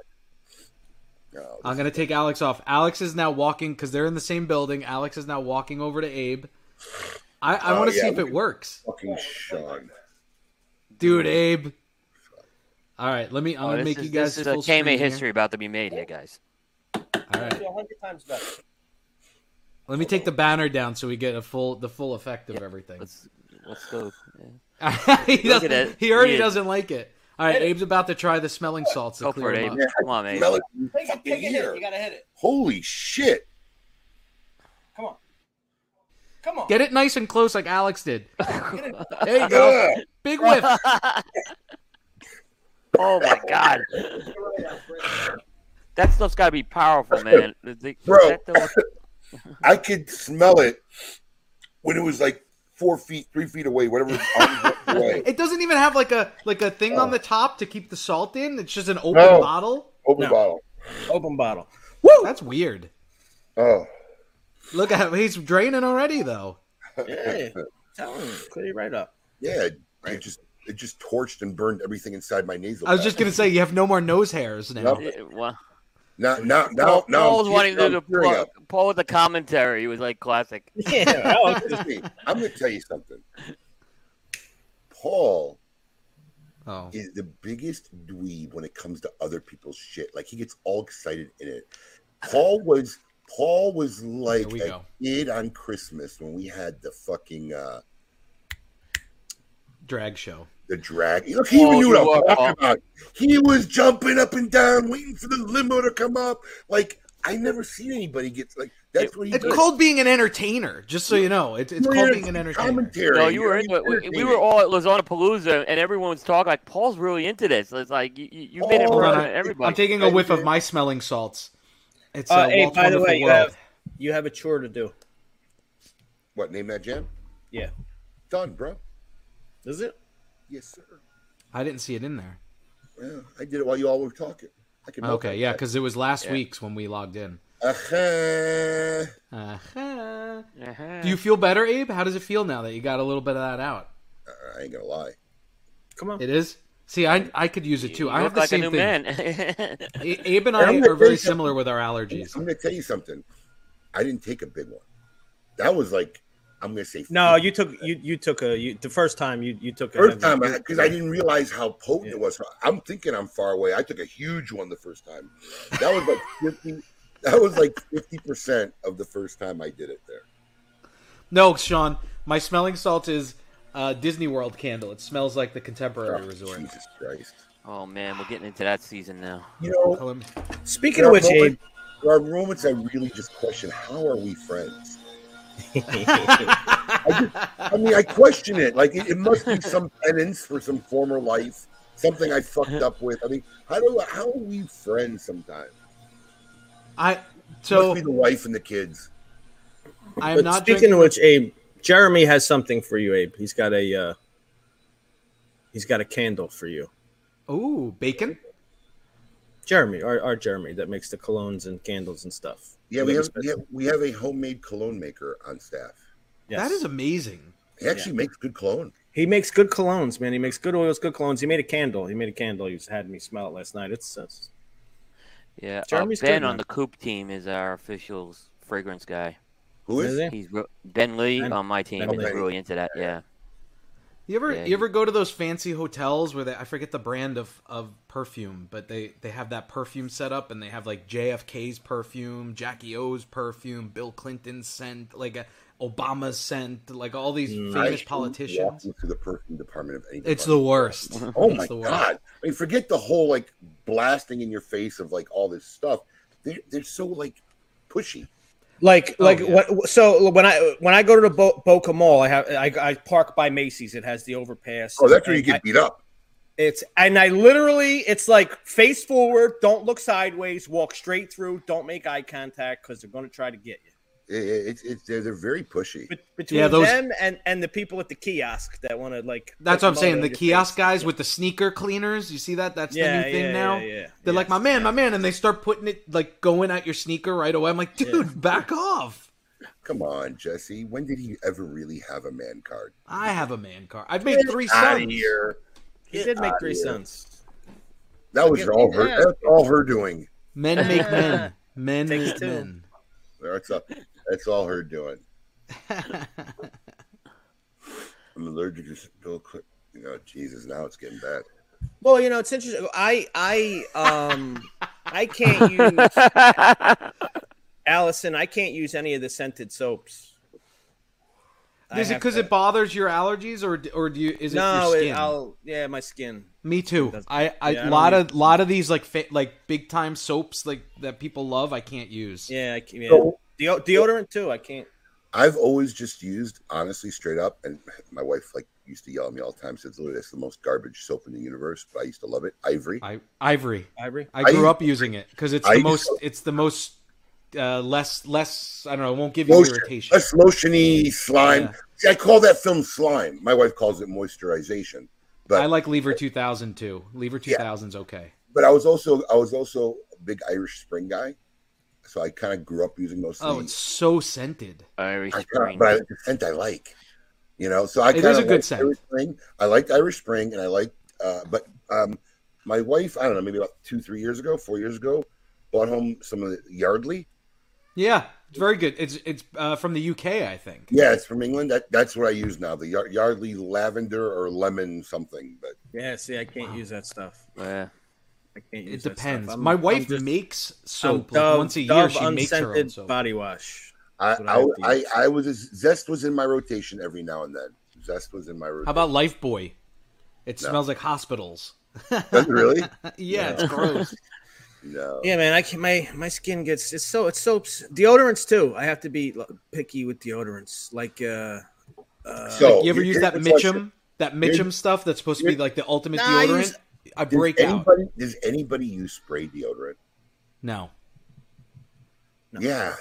No, I'm gonna take Alex off. Alex is now walking because they're in the same building. Alex is now walking over to Abe. I, I Oh, want to yeah, see if it works, fucking Sean. dude. Abe, All right, let me. I'm Oh, gonna make is, you guys this is full a screen KMA here. history about to be made here, guys. All right, times better. let me take the banner down so we get a full the full effect of everything. Let's let's go. he Look at it. He already He doesn't like it. All right, Abe's about to try the smelling salts to Go clear for it, Abe. up. Come on, Abe. Smell it Take, fucking take a hit. You gotta hit it. Holy shit! Come on. Come on. Get it nice and close like Alex did. There you go. Ugh. Big whiff. oh my god, that stuff's got to be powerful, man. The- the- Bro. I could smell it when it was like four feet, three feet away, whatever. away. It doesn't even have like a like a thing on oh. the top to keep the salt in. It's just an open No. bottle. Open No. bottle. Open bottle. Woo! That's weird. Oh, Look at him. He's draining already though. Yeah. Tell him. Clear right up. yeah. It just it just torched and burned everything inside my nasal. I was cavity. just gonna say you have no more nose hairs now. Nope. Yeah, well, now no, no, Paul, now. Paul was wanting to tearing- do I'm tearing Paul, up. Paul with the commentary. He was like classic. Yeah. I'm going to tell you something. Paul Oh, is the biggest dweeb when it comes to other people's shit. Like he gets all excited in it. Paul was Paul was like a go. kid on Christmas when we had the fucking uh drag show. The drag. Look, he even Oh, knew what I'm talking about. He was jumping up and down, waiting for the limo to come up. Like I never seen anybody get like that's what he It's does. called being an entertainer, just so you know. It's, it's You're called being an entertainer. Commentary. No, you were You're into it. We- We were all at Lozana Palooza, and everyone was talking like Paul's really into this. It's like you, you you made it Oh, Hold on, everybody. I'm taking a whiff of my smelling salts. It's uh, Uh, hey, by the Wonderful way, you have, you have a chore to do. what name that jam? Yeah. Done, bro. Is it? Yes, sir. I didn't see it in there. Well, I did it while you all were talking. I can Okay, yeah, because it was last Yeah. week's when we logged in. Uh-huh. Uh-huh. Uh-huh. Do you feel better, Abe? How does it feel now that you got a little bit of that out? I ain't gonna lie. Come on. It is. See, I I could use it too. You I have the like same a new thing. man. A- Abe and I'm I gonna are very similar with our allergies. I'm gonna tell you something. I didn't take a big one. That was like I'm gonna say No, you took you you took a you the first time you you took a first heavy- time because I, didn't realize how potent Yeah. it was. I'm thinking I'm far away. I took a huge one the first time. That was like fifty. That was like fifty percent of the first time I did it there. No, Sean, my smelling salt is uh, Disney World candle. It smells like the Contemporary Oh, Resort. Jesus Christ! oh man, we're getting into that season now. You know, Speaking of which, Abe, there are moments I really just question: How are we friends? I mean, I question it. Like it, it must be some penance for some former life, something I fucked up with. I mean, how do how are we friends? Sometimes I must so be the wife and the kids. I am but not speaking drinking. of which, Abe, Jeremy has something for you, Abe. He's got a uh, he's got a candle for you. Ooh, bacon. Jeremy, our, our Jeremy that makes the colognes and candles and stuff. Yeah, we have, a we have we have a homemade cologne maker on staff. Yes. That is amazing. He actually makes good cologne. He makes good colognes, man. He makes good oils, good colognes. He made a candle. He made a candle. He had me smell it last night. It's, it's Yeah, uh, Jeremy's Ben good, on man. the Coop team is our official fragrance guy. Who is? Is he? He's re- Ben Lee Ben- on my team Ben is Lee. really into that. Yeah. You ever Yeah, you ever go to those fancy hotels where they I forget the brand of, of perfume, but they they have that perfume set up and they have like JFK's perfume, Jackie O's perfume, Bill Clinton's scent, like a Obama's scent, like all these Mm. Famous hate politicians. walking to the perfume department of any. It's the worst. Oh my the worst. god! I mean, forget the whole like blasting in your face of like all this stuff. They're, they're so like pushy. Like Oh, like yeah. what? So when I when I go to the Bo- Boca Mall, I have I, I park by Macy's. It has the overpass. Oh, that's where you get I- beat up. It's and I literally it's like face forward, don't look sideways, walk straight through, don't make eye contact because they're going to try to get you. It, it, it's it's they're, they're very pushy. But between Yeah, those- them and and the people at the kiosk that want to like That's what I'm saying. The kiosk face. guys with the sneaker cleaners. You see that? That's Yeah, the new thing yeah, now. yeah, yeah. They're like, my man, my man, and they start putting it like going at your sneaker right away. I'm like, dude, back off. Come on, Jesse. When did he ever really have a man card? I have a man card. I've made three Outta sons. here. He did make three here. sons. That was all her. That's all her doing. Men make men. Men Takes make two. men. That's all. That's all her doing. I'm allergic to Bill Clinton. You know, Jesus. Now it's getting bad. Well, you know, it's interesting. I I um I can't use Allison. I can't use any of the scented soaps. I Is it because to- it bothers your allergies, or or do you? Is it no? your It, skin? I'll yeah, my skin. Me too. doesn't- I, I yeah, I lot use- of lot of these like fa- like big time soaps like that people love. I can't use. Yeah, I can, yeah. So- Deo- deodorant too. I can't. I've always just used, honestly, straight up, and my wife like used to yell at me all the time. Says, "Literally, that's the most garbage soap in the universe." But I used to love it. Ivory. I Ivory. Ivory. I I grew use- up using it because it's I the most. It's the most uh, less less. I don't know. It won't give you Lotion, irritation. less lotiony slime. Yeah. See, I call that film slime. My wife calls it moisturization. But I like Lever 2000 too. Lever 2000's okay. but I was also I was also a big Irish Spring guy, so I kind of grew up using those. Oh, it's so scented. Irish I Spring. but I, the scent I like, you know. So I It kind is of a good scent. Irish Spring. I liked Irish Spring, and I like, uh, but um, my wife, I don't know, maybe about two, three years ago, four years ago, bought home some of the Yardley. Yeah, it's very good. It's it's uh, from the UK, I think. Yeah, it's from England. That that's what I use now. The Yardley lavender or lemon something. But Yeah. See, I can't use that stuff. Yeah. I can't use It that depends. I'm- My wife just- makes I'm soap like Dove- once a year. Dove She makes her own soap. body wash. I I I, I, was zest was in my rotation every now and then. Zest was in my rotation. How about Lifebuoy? It No. smells like hospitals. Does it really? yeah, No. it's gross. No. Yeah, man. I can my my skin gets it's so it's soaps deodorants too. I have to be picky with deodorants. Like uh, uh So you ever use that the question. Mitchum? That Mitchum stuff that's supposed to be like the ultimate Nah, I deodorant? Use- I Does break out. anybody, Does anybody use spray deodorant? No. Yeah.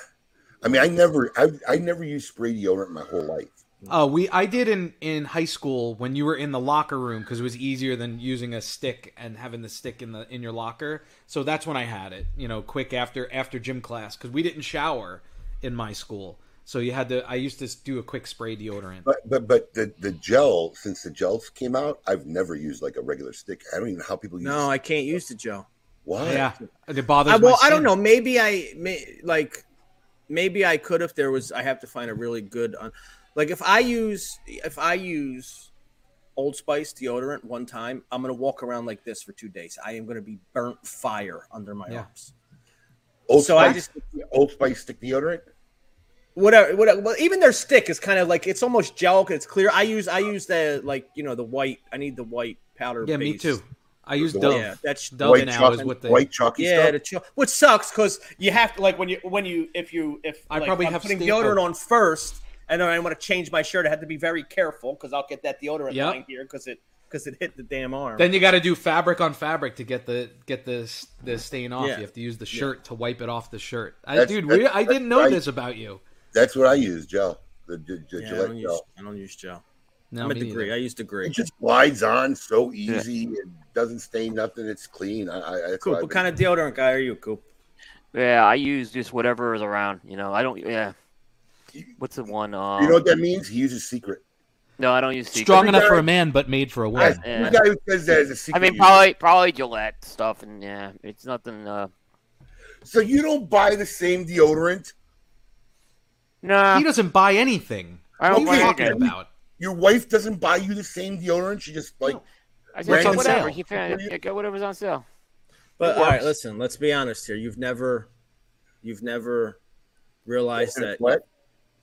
I mean, I never, I, I never used spray deodorant my whole life. Oh, we I did in in high school when you were in the locker room because it was easier than using a stick and having the stick in the in your locker. So that's when I had it. You know, quick after after gym class because we didn't shower in my school. So you had to. I used to do a quick spray deodorant. But but but the the gel since the gels came out, I've never used like a regular stick. I don't even know how people use. no, I can't use the gel. why? Yeah, it bothers. I, well, my I don't know. Maybe I may like maybe I could if there was. I have to find a really good. Un- like if I use if I use Old Spice deodorant one time, I'm gonna walk around like this for two days. I am gonna be burnt fire under my Yeah. arms. Old So I Spice, Old Spice stick deodorant. Whatever, whatever. Well, even their stick is kind of like it's almost gel. 'cause It's clear. I use I use the like you know the white. I need the white powder. Yeah, me too. I use The Dove. Yeah, that's Dove white now chocolate, is what they. white chalky yeah. stuff. The chill, which sucks because you have to like when you when you if you if I like, probably I'm have putting sta- deodorant on first, and then I want to change my shirt. I have to be very careful because I'll get that deodorant Yep. line here because it because it hit the damn arm. Then you got to do fabric on fabric to get the get the the stain off. Yeah. You have to use the shirt to wipe it off the shirt. I, That's- dude, that's- we, I didn't know right. this about you. That's what I use. Gel. The, the, the yeah, I Gillette don't use gel. I don't use gel. No, I'm a degree. neither. I use degree. It just glides on so easy. It doesn't stain nothing. It's clean. I, I that's Coop, what, what kind of deodorant guy are you, Coop? Yeah, I use just whatever is around. You know, I don't. Yeah. What's the one? Um, You know what that means? He uses secret. No, I don't use secret. Strong Every enough for a man, but made for a woman. Yeah. The guy who says that is a I secret. I mean, user. probably probably Gillette stuff, and yeah, it's nothing. Uh, So you don't buy the same deodorant. Nah, He doesn't buy anything. I What don't are you buy talking anything. about? Your wife doesn't buy you the same deodorant. She just like I just on whatever. sale? He found yeah, get whatever's on sale. But all right, listen. Let's be honest here. You've never, you've never realized that what?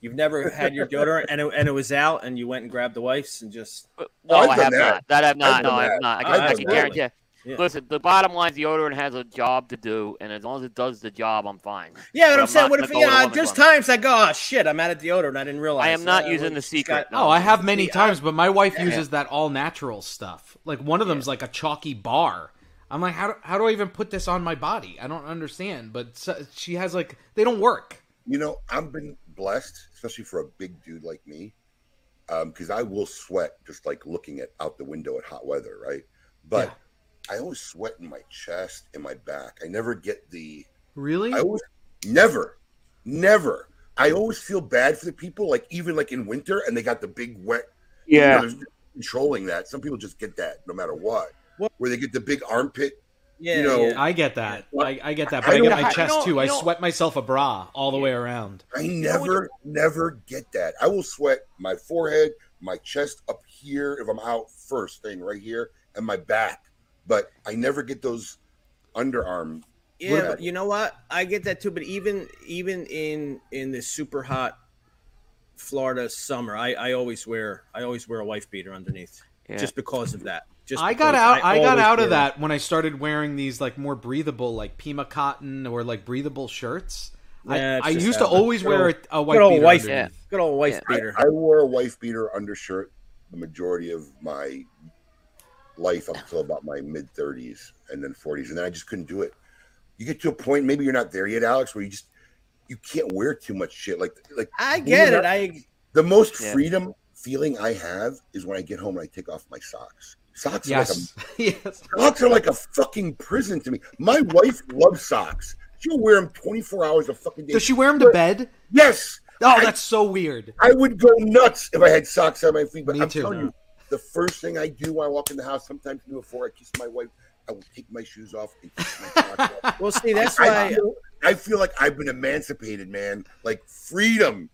you've never had your deodorant and it, and it was out, and you went and grabbed the wife's and just. But- Oh, No, I've I done have that. not. That I have not. I've No, I have not. I I've can, I done can guarantee. You. Yeah. Listen, the bottom line is deodorant has a job to do, and as long as it does the job, I'm fine. Yeah, but, But I'm I'm saying, what if you know? woman's There's times I go, oh shit, I'm out of deodorant. And I didn't realize. I am not Uh, using the she's secret, got- no. Oh, I have many See, I- times, but my wife Yeah. uses that all natural stuff. Like one of them's like a chalky bar. I'm like, how do, how do I even put this on my body? I don't understand. But so, she has like they don't work. You know, I've been blessed, especially for a big dude like me, because I will sweat just like looking at out the window at hot weather, right? But I always sweat in my chest and my back. I never get the. Really? I always never, never. I always feel bad for the people, like even like in winter, and they got the big wet. you know, controlling that. Some people just get that no matter what. What- Where they get the big armpit. Yeah, you know, yeah. I get that. I, I get that, but I, don't- get my I- chest you know- too. I you know- sweat myself a bra all the way around. I never, never get that. I will sweat my forehead, my chest up here if I'm out first thing right here, and my back. But I never get those underarm. Yeah, What- you know what? I get that too. But even even in in this super hot Florida summer, I I always wear I always wear a wife beater underneath, Yeah. just because of that. Just I got out. I, got out of wear- that when I started wearing these like more breathable, like Pima cotton or like breathable shirts. Yeah, I, I just used to always Good wear old- a, a Good white old beater wife, underneath. good old wife Yeah. I, beater. I wore a wife beater undershirt the majority of my life up until about my mid 30s and then 40s, and then I just couldn't do it. You get to a point, maybe you're not there yet, Alex, where you just you can't wear too much shit. Like like I get it. I the most Yeah. freedom feeling I have is when I get home and I take off my socks. Socks are like a Yes, yes. Socks are like a fucking prison to me. My wife loves socks. She'll wear them 24 hours a fucking day. Does she wear them to bed? Yes. Oh, I- that's so weird. I would go nuts if I had socks on my feet. But Me I'm too. telling you, the first thing I do when I walk in the house, sometimes before I kiss my wife, I will take my shoes off and kiss my socks off. well see that's I why feel, I feel like I've been emancipated, man. Like freedom.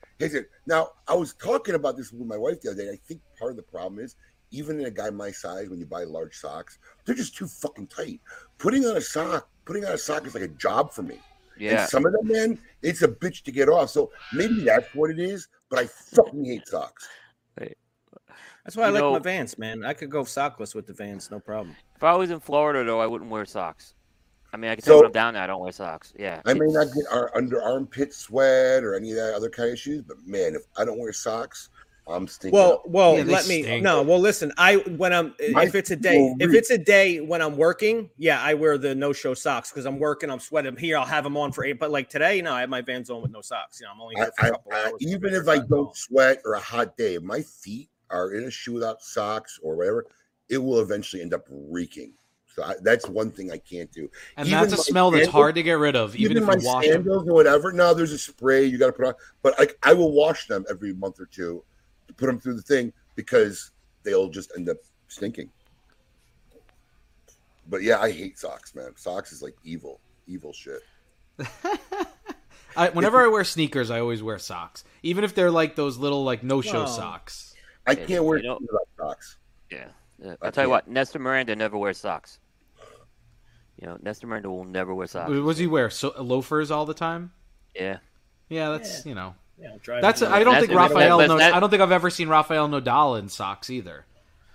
Now? I was talking about this with my wife the other day. And I think part of the problem is even in a guy my size, when you buy large socks, they're just too fucking tight. Putting on a sock, putting on a sock is like a job for me. Yeah. And some of them, man, it's a bitch to get off. So maybe that's what it is. But I fucking hate socks. That's why I You like know- my Vans, man. I could go sockless with the Vans, no problem. If I was in Florida, though, I wouldn't wear socks. I mean, I can So- tell when I'm down there, I don't wear socks. Yeah. I may not get our under armpit sweat or any of that other kind of issues, but man, if I don't wear socks, I'm stinking. Well, up. well, Yeah, let me stink. no. Well, listen, I when I'm My if it's a day if it's a day when I'm working, yeah, I wear the no show socks because I'm working. I'm sweating. Here, I'll have them on for eight. But like today, no, I have my Vans on with no socks. You know, I'm only I, here for a I, couple I- hours. even if I don't sweat or a hot day, my feet are in a shoe without socks or whatever, it will eventually end up reeking. So I, that's one thing I can't do. And Even that's a my smell that's hard to get rid of, even, Even, my if you wash them. sandals or whatever. No, there's a spray you got to put on, but like I will wash them every month or two to put them through the thing because they'll just end up stinking. But yeah, I hate socks, man. Socks is like evil, evil shit. I, whenever I wear sneakers, I always wear socks, even if they're like those little like no show No. socks. I Yeah, can't wear you know- without socks. Yeah. yeah. I I'll tell you can't. what, Nestor Miranda never wears socks. You know, Nestor Miranda will never wear socks. What does he wear? So, loafers all the time? Yeah. Yeah, that's you know. Yeah, That's it. I don't That's think Rafael. but knows, that- I don't think I've ever seen Rafael Nodal in socks either.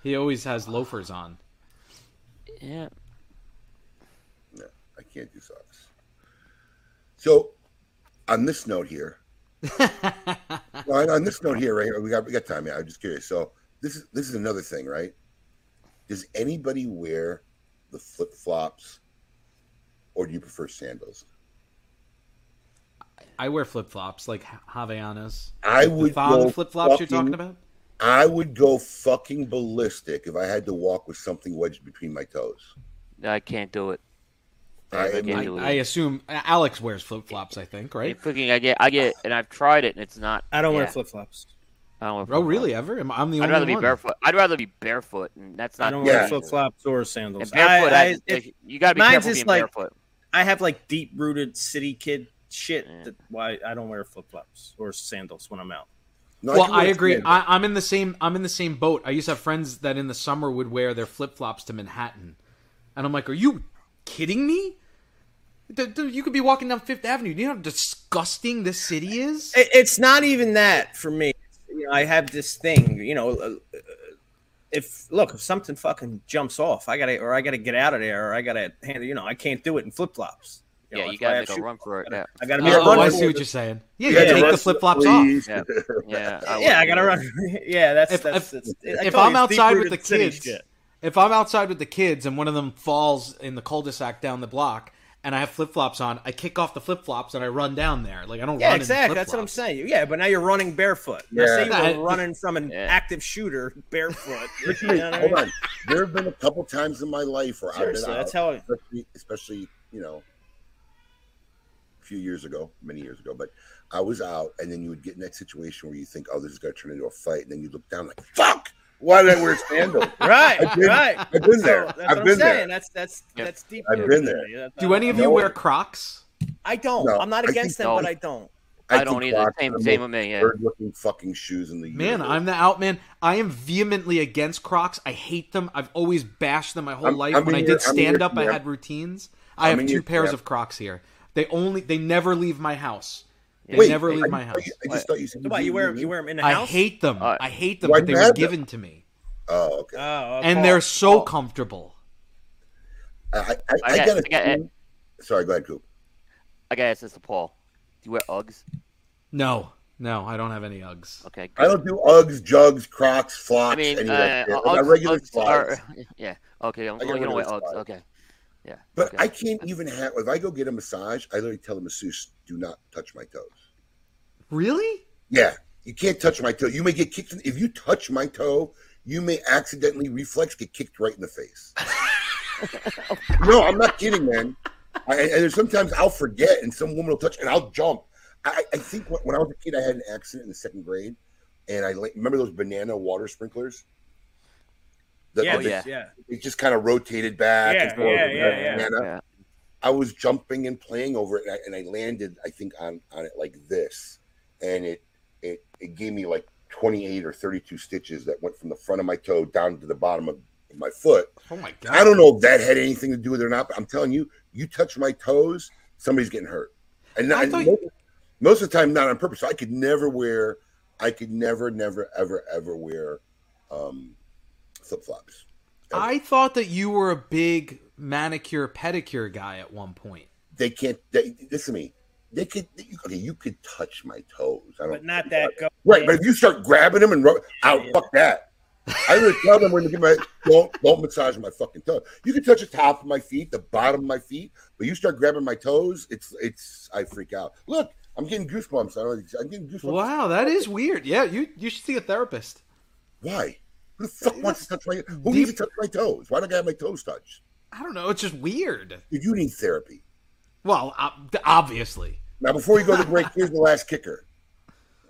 He always has loafers on. Yeah. No, I can't do socks. So, on this note here, well, on this note here, right? Here, we got we got time. Yeah, I'm just curious. So this is this is another thing, right? Does anybody wear the flip flops, or do you prefer sandals? I wear flip flops like Havaianas. I would thong flip flops you're talking about? I would go fucking ballistic if I had to walk with something wedged between my toes. I can't do it. I, I I, do it. I assume uh, Alex wears flip flops. I think, I right? freaking, I get, I get, and I've tried it, and it's not. I don't wear flip flops. I don't wear Oh, flip-flops. really? Ever? Am- I'm the I'd only rather be barefoot. I'd rather be barefoot, and that's not. I don't wear flip flops or sandals. And barefoot, I, I, I, if- you gotta be mine's careful just being like- barefoot. I have like deep rooted city kid shit. Yeah. That why I don't wear flip flops or sandals when I'm out. no, well, can I agree. I, I'm in the same. I'm in the same boat. I used to have friends that in the summer would wear their flip flops to Manhattan, and I'm like, "Are you kidding me? Th- th- You could be walking down Fifth Avenue. Do you know how disgusting this city is?" It's not even that for me. You know, I have this thing. You know, uh, if look, if something fucking jumps off, I gotta or I gotta get out of there, or I gotta handle. You know, I can't do it in flip flops. Yeah, know, you that's why I gotta have make a run for it. Yeah, I gotta Oh, be Yeah, oh, I see what you're saying. Yeah, You you had to take the flip flops off. Yeah. yeah. I Yeah, I gotta run. yeah, that's If- that's. if- that's I if told I'm outside with the kids, shit. If I'm outside with the kids and one of them falls in the cul-de-sac down the block and I have flip flops on, I kick off the flip flops and I run down there. Like I don't run. Yeah, exactly. in That's what I'm saying. Yeah, but now you're running barefoot. Now, Yeah. say you I- were running from an Yeah. active shooter barefoot. you Listen to me, know hold on. There have been a couple times in my life where Seriously, I've been out, how. especially, especially you know, a few years ago, many years ago. But I was out, and then you would get in that situation where you think, "Oh, this is going to turn into a fight," and then you look down like, "Fuck! Why did I wear sandals?" Right, I've been- right. I've been there. So, that's I've what been I'm there. saying. That's that's Yeah. that's deep. I've been to there. Do any of you No. wear Crocs? I don't. No, I'm not I against think- them, No. but I don't. I, don't either. Same, same with me. Yeah. Bird looking fucking shoes in the Man. I'm the out man. I am vehemently against Crocs. I hate them. I've always bashed them my whole I'm- life. I'm when in I your- did I'm in your stand up, I had routines. I I'm have two pairs camp. of Crocs here. They only they never leave my house. They Wait, never leave I, my house. thought you- I just thought you said what, you wear you wear them in the I house? hate them. Uh, I hate them, but they you were have them? given to me, Oh, okay. Oh, and Paul, they're so Paul. comfortable. I, I, I, I got- got I got- a. Sorry, go ahead, Coop. I gotta ask this to Paul. Do you wear Uggs? No, no, I don't have any Uggs. Okay. I don't do Uggs, Jugs, Crocs, Flocks, I mean, any uh, of that shit. I Uggs, regular Uggs are, yeah. Okay, I'm I got oh, you don't wear Uggs. slides. Okay. Yeah. But okay. I can't even have. If I go get a massage, I literally tell the masseuse, "Do not touch my toes." Really? Yeah, you can't touch my toe. You may get kicked. In, if you touch my toe, you may accidentally reflex get kicked right in the face. no, I'm not kidding, man. I, and sometimes I'll forget, and some woman will touch, and I'll jump. I, I think when, when I was a kid, I had an accident in the second grade, and I remember those banana water sprinklers. The- Yeah, Oh, the- yeah. yeah. It just kind of rotated back. Yeah, and forth. yeah, yeah, yeah. Yeah. I was jumping and playing over it, and I, and I landed, I think, on on it like this, and it it it gave me like 28 or 32 stitches that went from the front of my toe down to the bottom of my foot. Oh my god! I don't know if that had anything to do with it or not, but I'm telling you, you touch my toes, somebody's getting hurt, and, I and thought most, most of the time not on purpose. So I could never wear, I could never, never, ever, ever wear um, flip flops. I thought that you were a big manicure pedicure guy at one point. They can't. They, listen to me. They could. Okay, you could touch my toes. I don't. But not that go. Right, but if you start grabbing them and rub, out, fuck that. I would tell them when to get my don't don't massage my fucking toe. You can touch the top of my feet, the bottom of my feet, but you start grabbing my toes, it's it's I freak out. Look, I'm getting goosebumps. I don't, I'm getting goosebumps. Wow, that is weird. Yeah, you you should see a therapist. Why? Who the fuck wants to touch my? Who needs to touch my toes? Why don't I have my toes touched? I don't know. It's just weird. Dude, you need therapy. Well, uh, obviously. Now, before we go to break, here's the last kicker.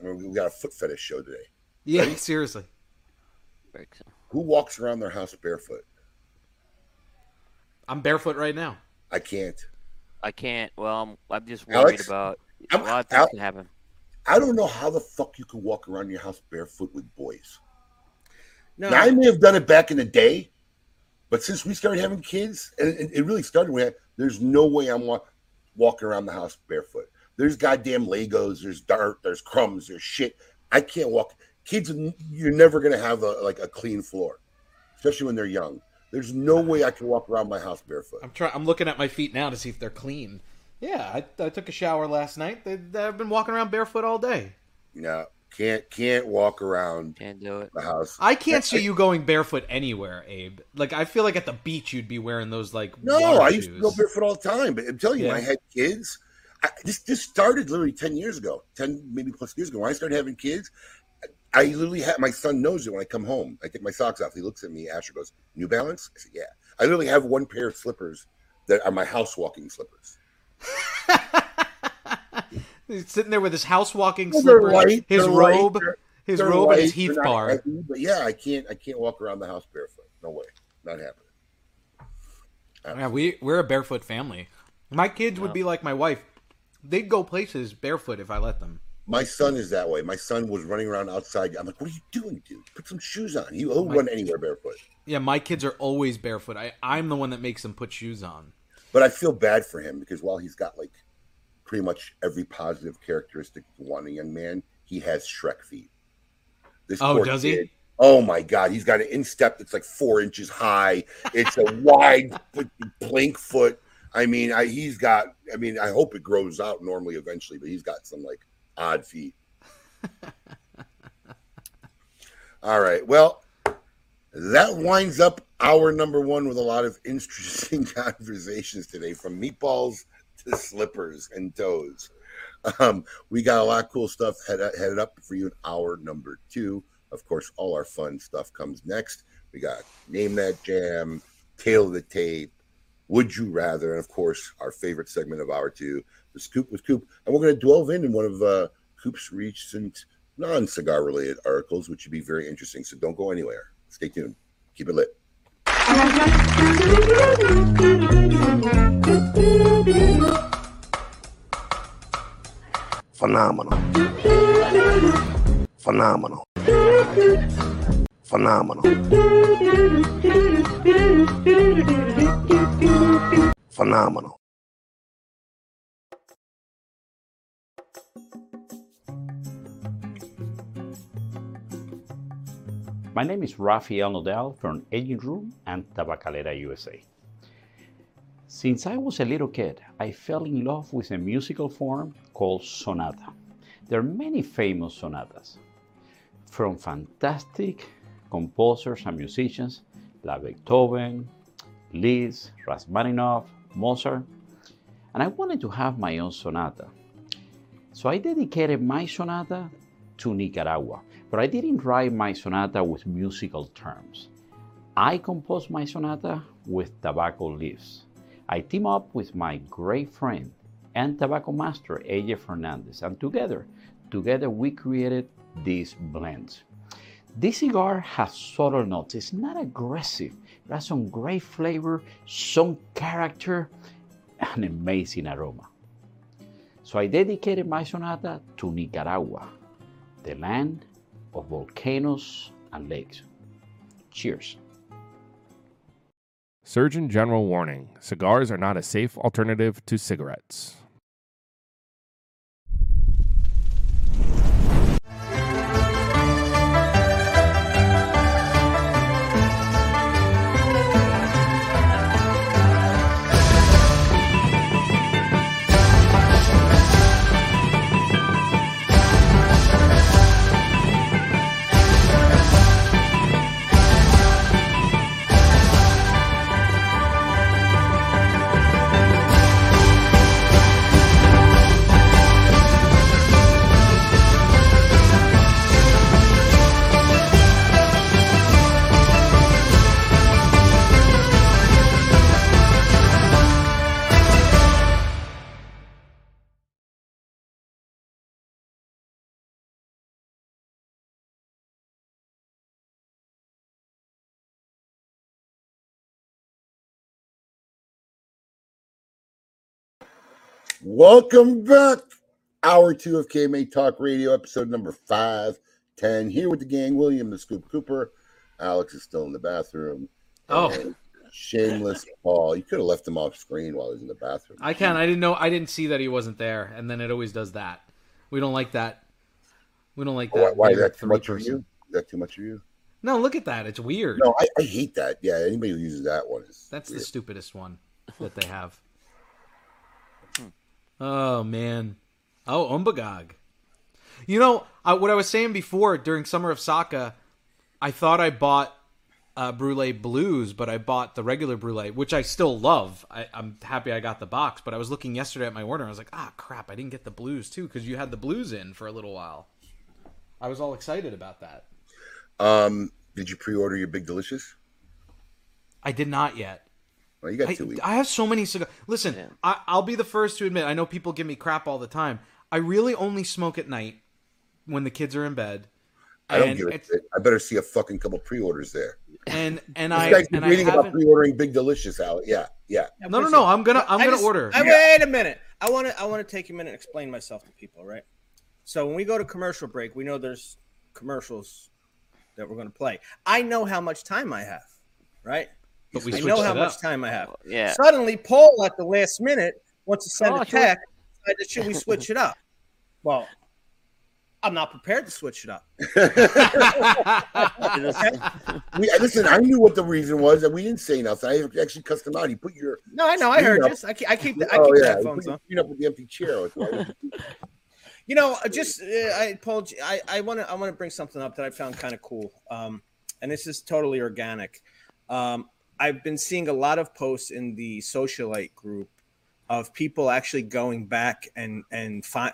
We got a foot fetish show today. Yeah, seriously. Who walks around their house barefoot? I'm barefoot right now. I can't. I can't. Well, I'm, I'm just worried Alex, about a I'm- lot of things Al- can happen. I don't know how the fuck you can walk around your house barefoot with boys. No, Now, I may have done it back in the day, but since we started having kids, and it, really started when there's no way I'm wa- walking around the house barefoot. There's goddamn Legos, there's dirt, there's crumbs, there's shit. I can't walk. Kids, you're never gonna have a like a clean floor, especially when they're young. There's no way I can walk around my house barefoot. I'm trying. I'm looking at my feet now to see if they're clean. Yeah, I, I took a shower last night. They, I've been walking around barefoot all day. No, can't can't walk around Can't do it. the house. I can't see you going barefoot anywhere, Abe. Like I feel like at the beach you'd be wearing those like No, water I used to go barefoot all the time. But I'm telling you, when I had kids, I, this this started literally ten years ago, ten maybe plus years ago. When I started having kids, I literally had my son knows it when I come home. I take my socks off. He looks at me. Asher goes, "New Balance." I said, "Yeah." I literally have one pair of slippers that are my house walking slippers. He's sitting there with his house walking Well, they're slippers, light, his light, robe, they're- his they're robe, and his Heath bar. heavy, but yeah, I can't I can't walk around the house barefoot. No way, not happening. Yeah, we we're a barefoot family. My kids would be like my wife. They'd go places barefoot if I let them. My son is that way. My son was running around outside. I'm like, "What are you doing, dude? Put some shoes on." He'll My- run anywhere barefoot. Yeah, my kids are always barefoot. I, I'm the one that makes them put shoes on. But I feel bad for him because while he's got like pretty much every positive characteristic you want a young man, he has Shrek feet. This Oh, does he? Oh my god, he's got an instep that's like four inches high. It's a wide plank foot. I mean, I, he's got. I mean, I hope it grows out normally eventually, but he's got some like odd feet. All right. Well, that winds up our number one with a lot of interesting conversations today, from meatballs to slippers and toes. Um, we got a lot of cool stuff head, headed up for you in hour number two. Of course, all our fun stuff comes next. We got Name That Jam, Tale of the Tape, Would You Rather, and of course, our favorite segment of hour two, The Scoop with Coop. And we're going to delve in in one of uh, Coop's recent non cigar related articles, which should be very interesting. So don't go anywhere. Stay tuned. Keep it lit. Phenomenal. Phenomenal. Phenomenal. Phenomenal. My name is Rafael Nodal from Aging Room and Tabacalera USA. Since I was a little kid, I fell in love with a musical form called sonata. There are many famous sonatas, from fantastic composers and musicians like Beethoven, Liszt, Rachmaninoff, Mozart, and I wanted to have my own sonata. So I dedicated my sonata to Nicaragua, but I didn't write my sonata with musical terms. I composed my sonata with tobacco leaves. I team up with my great friend and tobacco master AJ Fernandez, and together, together we created these blends. This cigar has subtle notes. It's not aggressive. It has some great flavor, some character, and amazing aroma. So I dedicated my sonata to Nicaragua, the land of volcanoes and lakes. Cheers. Surgeon General warning cigars are not a safe alternative to cigarettes. Welcome back. Hour two of KMA Talk Radio, episode number 510. Here with the gang, William the Scoop Cooper. Alex is still in the bathroom. Oh. And shameless Paul. You could have left him off screen while he was in the bathroom. I can't. I didn't know. I didn't see that he wasn't there, and then it always does that. We don't like that. We don't like that. why is that too much for three-person- you? Is that too much for you? No, look at that. It's weird. No, I, I hate that. Yeah, anybody who uses that one is That's the stupidest one that they have. Oh man. Oh, Umbagog. You know I, what I was saying before during Summer of Saka. I thought I bought uh, Brulee Blues, but I bought the regular Brulee, which I still love. I, I'm happy I got the box, but I was looking yesterday at my order. and I was like, ah, crap, I didn't get the Blues too because you had the Blues in for a little while. I was all excited about that. Um, did you pre-order your Big Delicious? I did not yet. Well, you got I, weeks. I have so many cigars. Listen, Yeah. I, I'll be the first to admit. I know people give me crap all the time. I really only smoke at night when the kids are in bed. I don't give a shit. I better see a fucking couple pre-orders there. And and This I guy's been and I reading about haven't. pre-ordering Big Delicious, Alex. Yeah, yeah. No, no, no. I'm gonna I'm I gonna just- order. I, wait a minute. I want to. I want to take a minute and explain myself to people. Right. So when we go to commercial break, we know there's commercials that we're going to play. I know how much time I have. Right. But we I know how much up. time I have. Yeah. Suddenly, Paul at the last minute wants to send Oh, a sure. text. decided, Should we switch it up? Well, I'm not prepared to switch it up. We, listen, I knew what the reason was, and we didn't say nothing. I actually cussed him out. He put your No, I know. I heard Screen you. I keep. I keep the, I oh keep the yeah, headphones put on. screen up with the empty chair. You know, just uh, I, Paul, I, I want to I want to bring something up that I found kind of cool, um, and this is totally organic. Um, I've been seeing a lot of posts in the socialite group of people actually going back and and fi-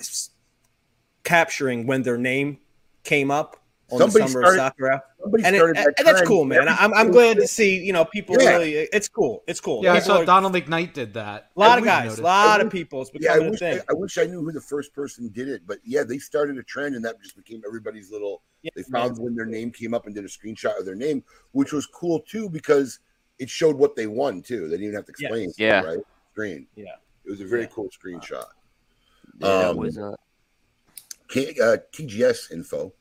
capturing when their name came up on Somebody the summer started- of Saka. Somebody And, it, started that and that's cool, man. I'm, I'm glad to see you know people Yeah. really. It's cool. It's cool. yeah, I saw are- Donald McKnight did that. a lot I of guys, a lot I of people. It's Yeah, I wish a I, thing. I wish I knew who the first person did it, but yeah, they started a trend, and that just became everybody's little. Yeah, They found when their name came up and did a screenshot of their name, which was cool too because it showed what they won too. They didn't even have to Yeah. explain. Yeah. right. Screen. Yeah. It was a very Yeah. cool screenshot. Yeah, it Um, was uh, K, uh, TGS info.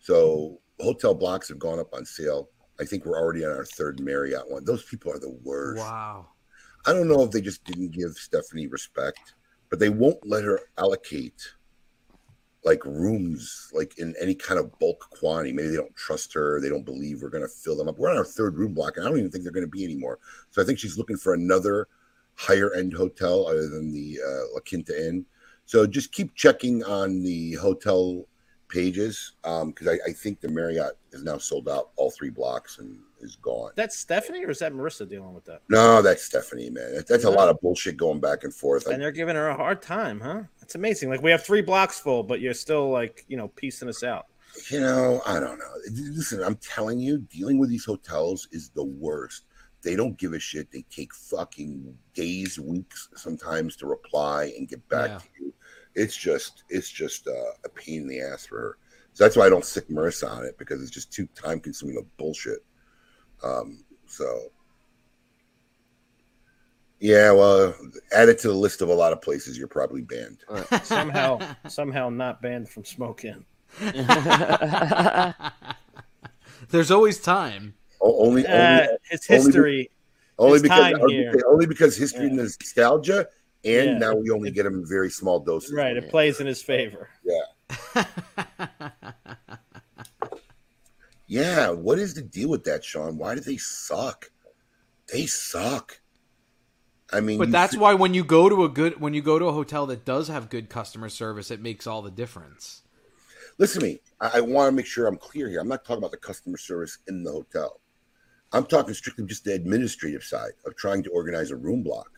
So hotel blocks have gone up on sale. I think we're already on our third Marriott one. Those people are the worst. Wow. I don't know if they just didn't give Stephanie respect, but they won't let her allocate like rooms like in any kind of bulk quantity. Maybe they don't trust her. They don't believe we're going to fill them up. We're on our third room block, and I don't even think they're going to be anymore. So I think she's looking for another higher end hotel other than the uh, La Quinta Inn. So just keep checking on the hotel pages um, because I, I think the Marriott is now sold out all three blocks and is gone. That's Stephanie, or is that Marissa dealing with that? No, that's Stephanie, man. That- That's a lot of bullshit going back and forth. And I, they're giving her a hard time, huh? That's amazing. Like we have three blocks full, but you're still like you know piecing us out. you know, I don't know. Listen, I'm telling you, dealing with these hotels is the worst. They don't give a shit. They take fucking days, weeks, sometimes to reply and get back Yeah. to you. It's just, it's just uh, a pain in the ass for her. So that's why I don't stick Marissa on it because it's just too time consuming of bullshit. Um, so, yeah, well, add it to the list of a lot of places you're probably banned. Somehow, somehow not banned from smoking. There's always time. O- Only, Uh, only, his only be- history. only his because time I here. only because history Yeah. and nostalgia, and Yeah. now we only get them in very small doses. Right, it plays in his favor. Yeah, yeah, what is the deal with that, Sean? Why do they suck? They suck. I mean, But that's see- why when you go to a good when you go to a hotel that does have good customer service, it makes all the difference. listen to me. I, I want to make sure I'm clear here. I'm not talking about the customer service in the hotel. I'm talking strictly just the administrative side of trying to organize a room block.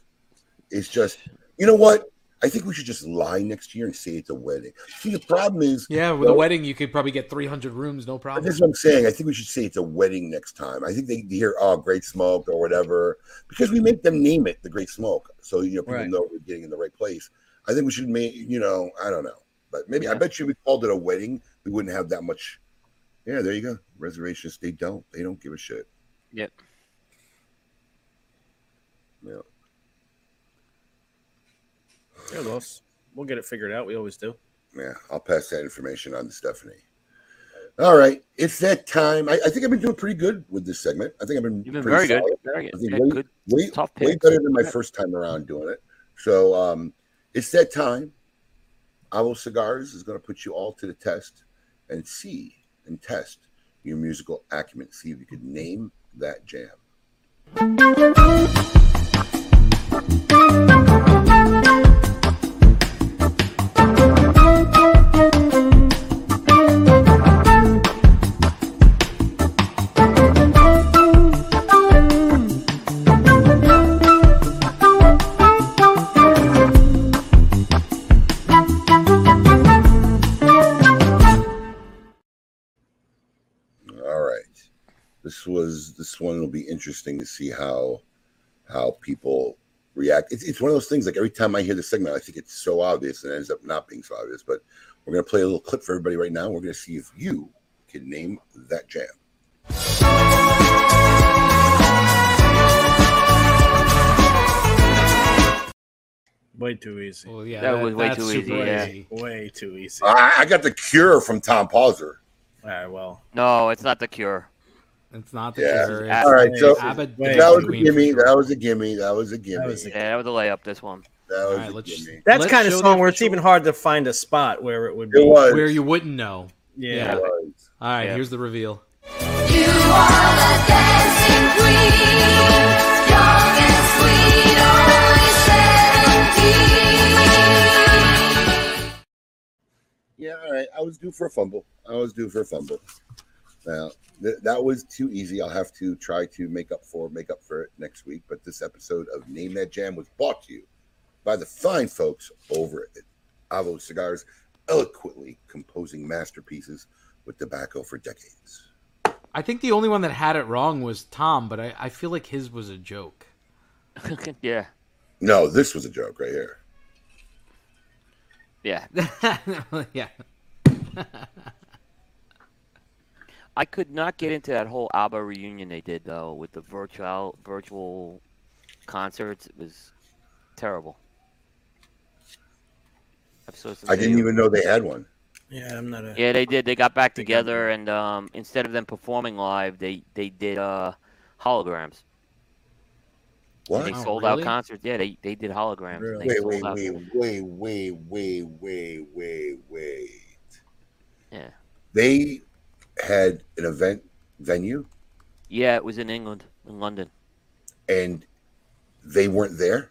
It's just, you know what? I think we should just lie next year and say it's a wedding. See, the problem is, Yeah, with Well- a wedding you could probably get 300 rooms, no problem. This is what I'm saying. I think we should say it's a wedding next time. I think they hear, oh, Great Smoke or whatever, because we make them name it the Great Smoke. So, you know, people Right. know we're getting in the right place. I think we should make, you know, I don't know. But maybe, I bet you we called it a wedding, we wouldn't have that much. Yeah, there you go. Reservations, they don't. They don't give a shit. Yep. Yeah. Here, Los. We'll get it figured out. We always do. Yeah, I'll pass that information on to Stephanie. All right, it's that time. I, I think I've been doing pretty good with this segment. I think I've been You've been pretty very good. solid. Very I good. think Yeah, way, good. way, Tough way picks. better than my first time around doing it. So um, it's that time. Avo Cigars is going to put you all to the test and see and test your musical acumen. See if you could name that jam. Was this one will be interesting to see how how people react. It's, it's one of those things like every time I hear the segment, I think it's so obvious and it ends up not being so obvious. But we're gonna play a little clip for everybody right now. We're gonna see if you can name that jam. Way too easy. Well, yeah, That was way too super easy, yeah. easy. Way too easy. I, I got the cure from Tom Pauser. All right, well, No, it's not the cure. It's not the Yeah. cure. All right, so Abbott that was a gimme. That was a gimme. That was a gimme. That was a- Yeah, that was a layup. This one. That was right, a let's- gimme. that's Let's kind of show song where it's even hard to find a spot where it would be. It was. where you wouldn't know. Yeah. Yeah. It was. All right, Yeah. here's the reveal. You are the dancing queen, young and sweet, only seventeen. Yeah, all right. I was due for a fumble. I was due for a fumble. Now th- that was too easy. I'll have to try to make up for make up for it next week. But this episode of Name That Jam was brought to you by the fine folks over at Avo Cigars, eloquently composing masterpieces with tobacco for decades. I think the only one that had it wrong was Tom, but I, I feel like his was a joke. yeah. No, this was a joke right here. Yeah. yeah. I could not get into that whole ABBA reunion they did though with the virtual virtual concerts. It was terrible. I'm supposed to I didn't even know they had one. Yeah, I'm not a. Yeah, they did. They got back think I'm- together, and um, instead of them performing live, they they did uh, holograms. What? They Oh, sold really? out concerts. Yeah, they they did holograms. Really? They Wait, sold wait, out. wait, wait, wait, wait, wait, wait, wait. Yeah. They had an event venue Yeah, it was in England, in London. and they weren't there.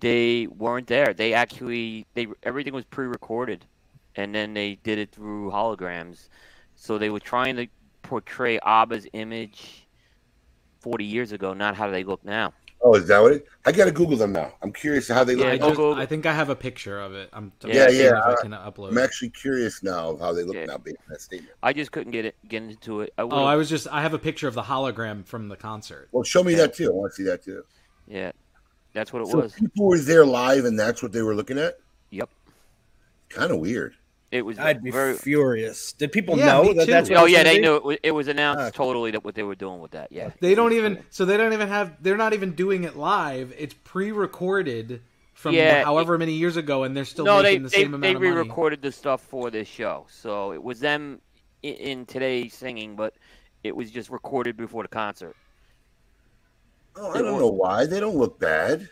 They weren't there. They actually they everything was pre-recorded, and then they did it through holograms. So they were trying to portray ABBA's image 40 years ago, not how they look now. Oh, is that what it? I gotta Google them now. I'm curious how they look. Yeah, I, just, I think I have a picture of it. I'm I'm Yeah, yeah, if I I- can upload. I'm actually curious now of how they look Yeah. now based on that statement. I just couldn't get it get into it. I Oh, I was just I have a picture of the hologram from the concert. Well, show me that too. I want to see that too. yeah, that's what it So was. people were there live, and that's what they were looking at. Yep, Kind of weird. It was I'd be very. furious. Did people Yeah, know that that's what Oh yeah, gonna they be? knew it was, it was announced Okay. totally that what they were doing with that. Yeah, They don't even so they don't even have they're not even doing it live. It's pre-recorded from Yeah, however many years ago, and they're still no, they making the they, same they amount of money. re-recorded the stuff for this show, so it was them in, in today singing, but it was just recorded before the concert. Oh, I don't know why they don't look bad.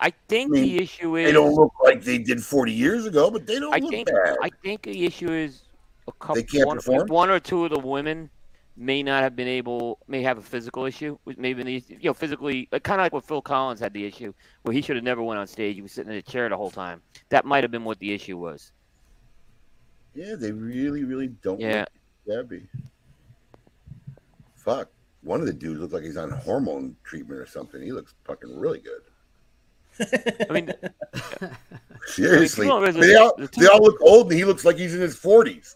I think I mean, the issue is They don't look like they did 40 years ago, but they don't I look think bad. I think the issue is a couple. They can't one, perform? one or two of the women may not have been able, may have a physical issue. with Maybe you know, physically, kind of like what Phil Collins had the issue, where he should have never went on stage. He was sitting in a chair the whole time. That might have been what the issue was. yeah, they really, really don't Yeah. shabby. Fuck. One of the dudes looked like he's on hormone treatment or something. He looks fucking really good. I mean, Seriously. people don't they, all, the two- they all look old, and he looks like he's in his 40s.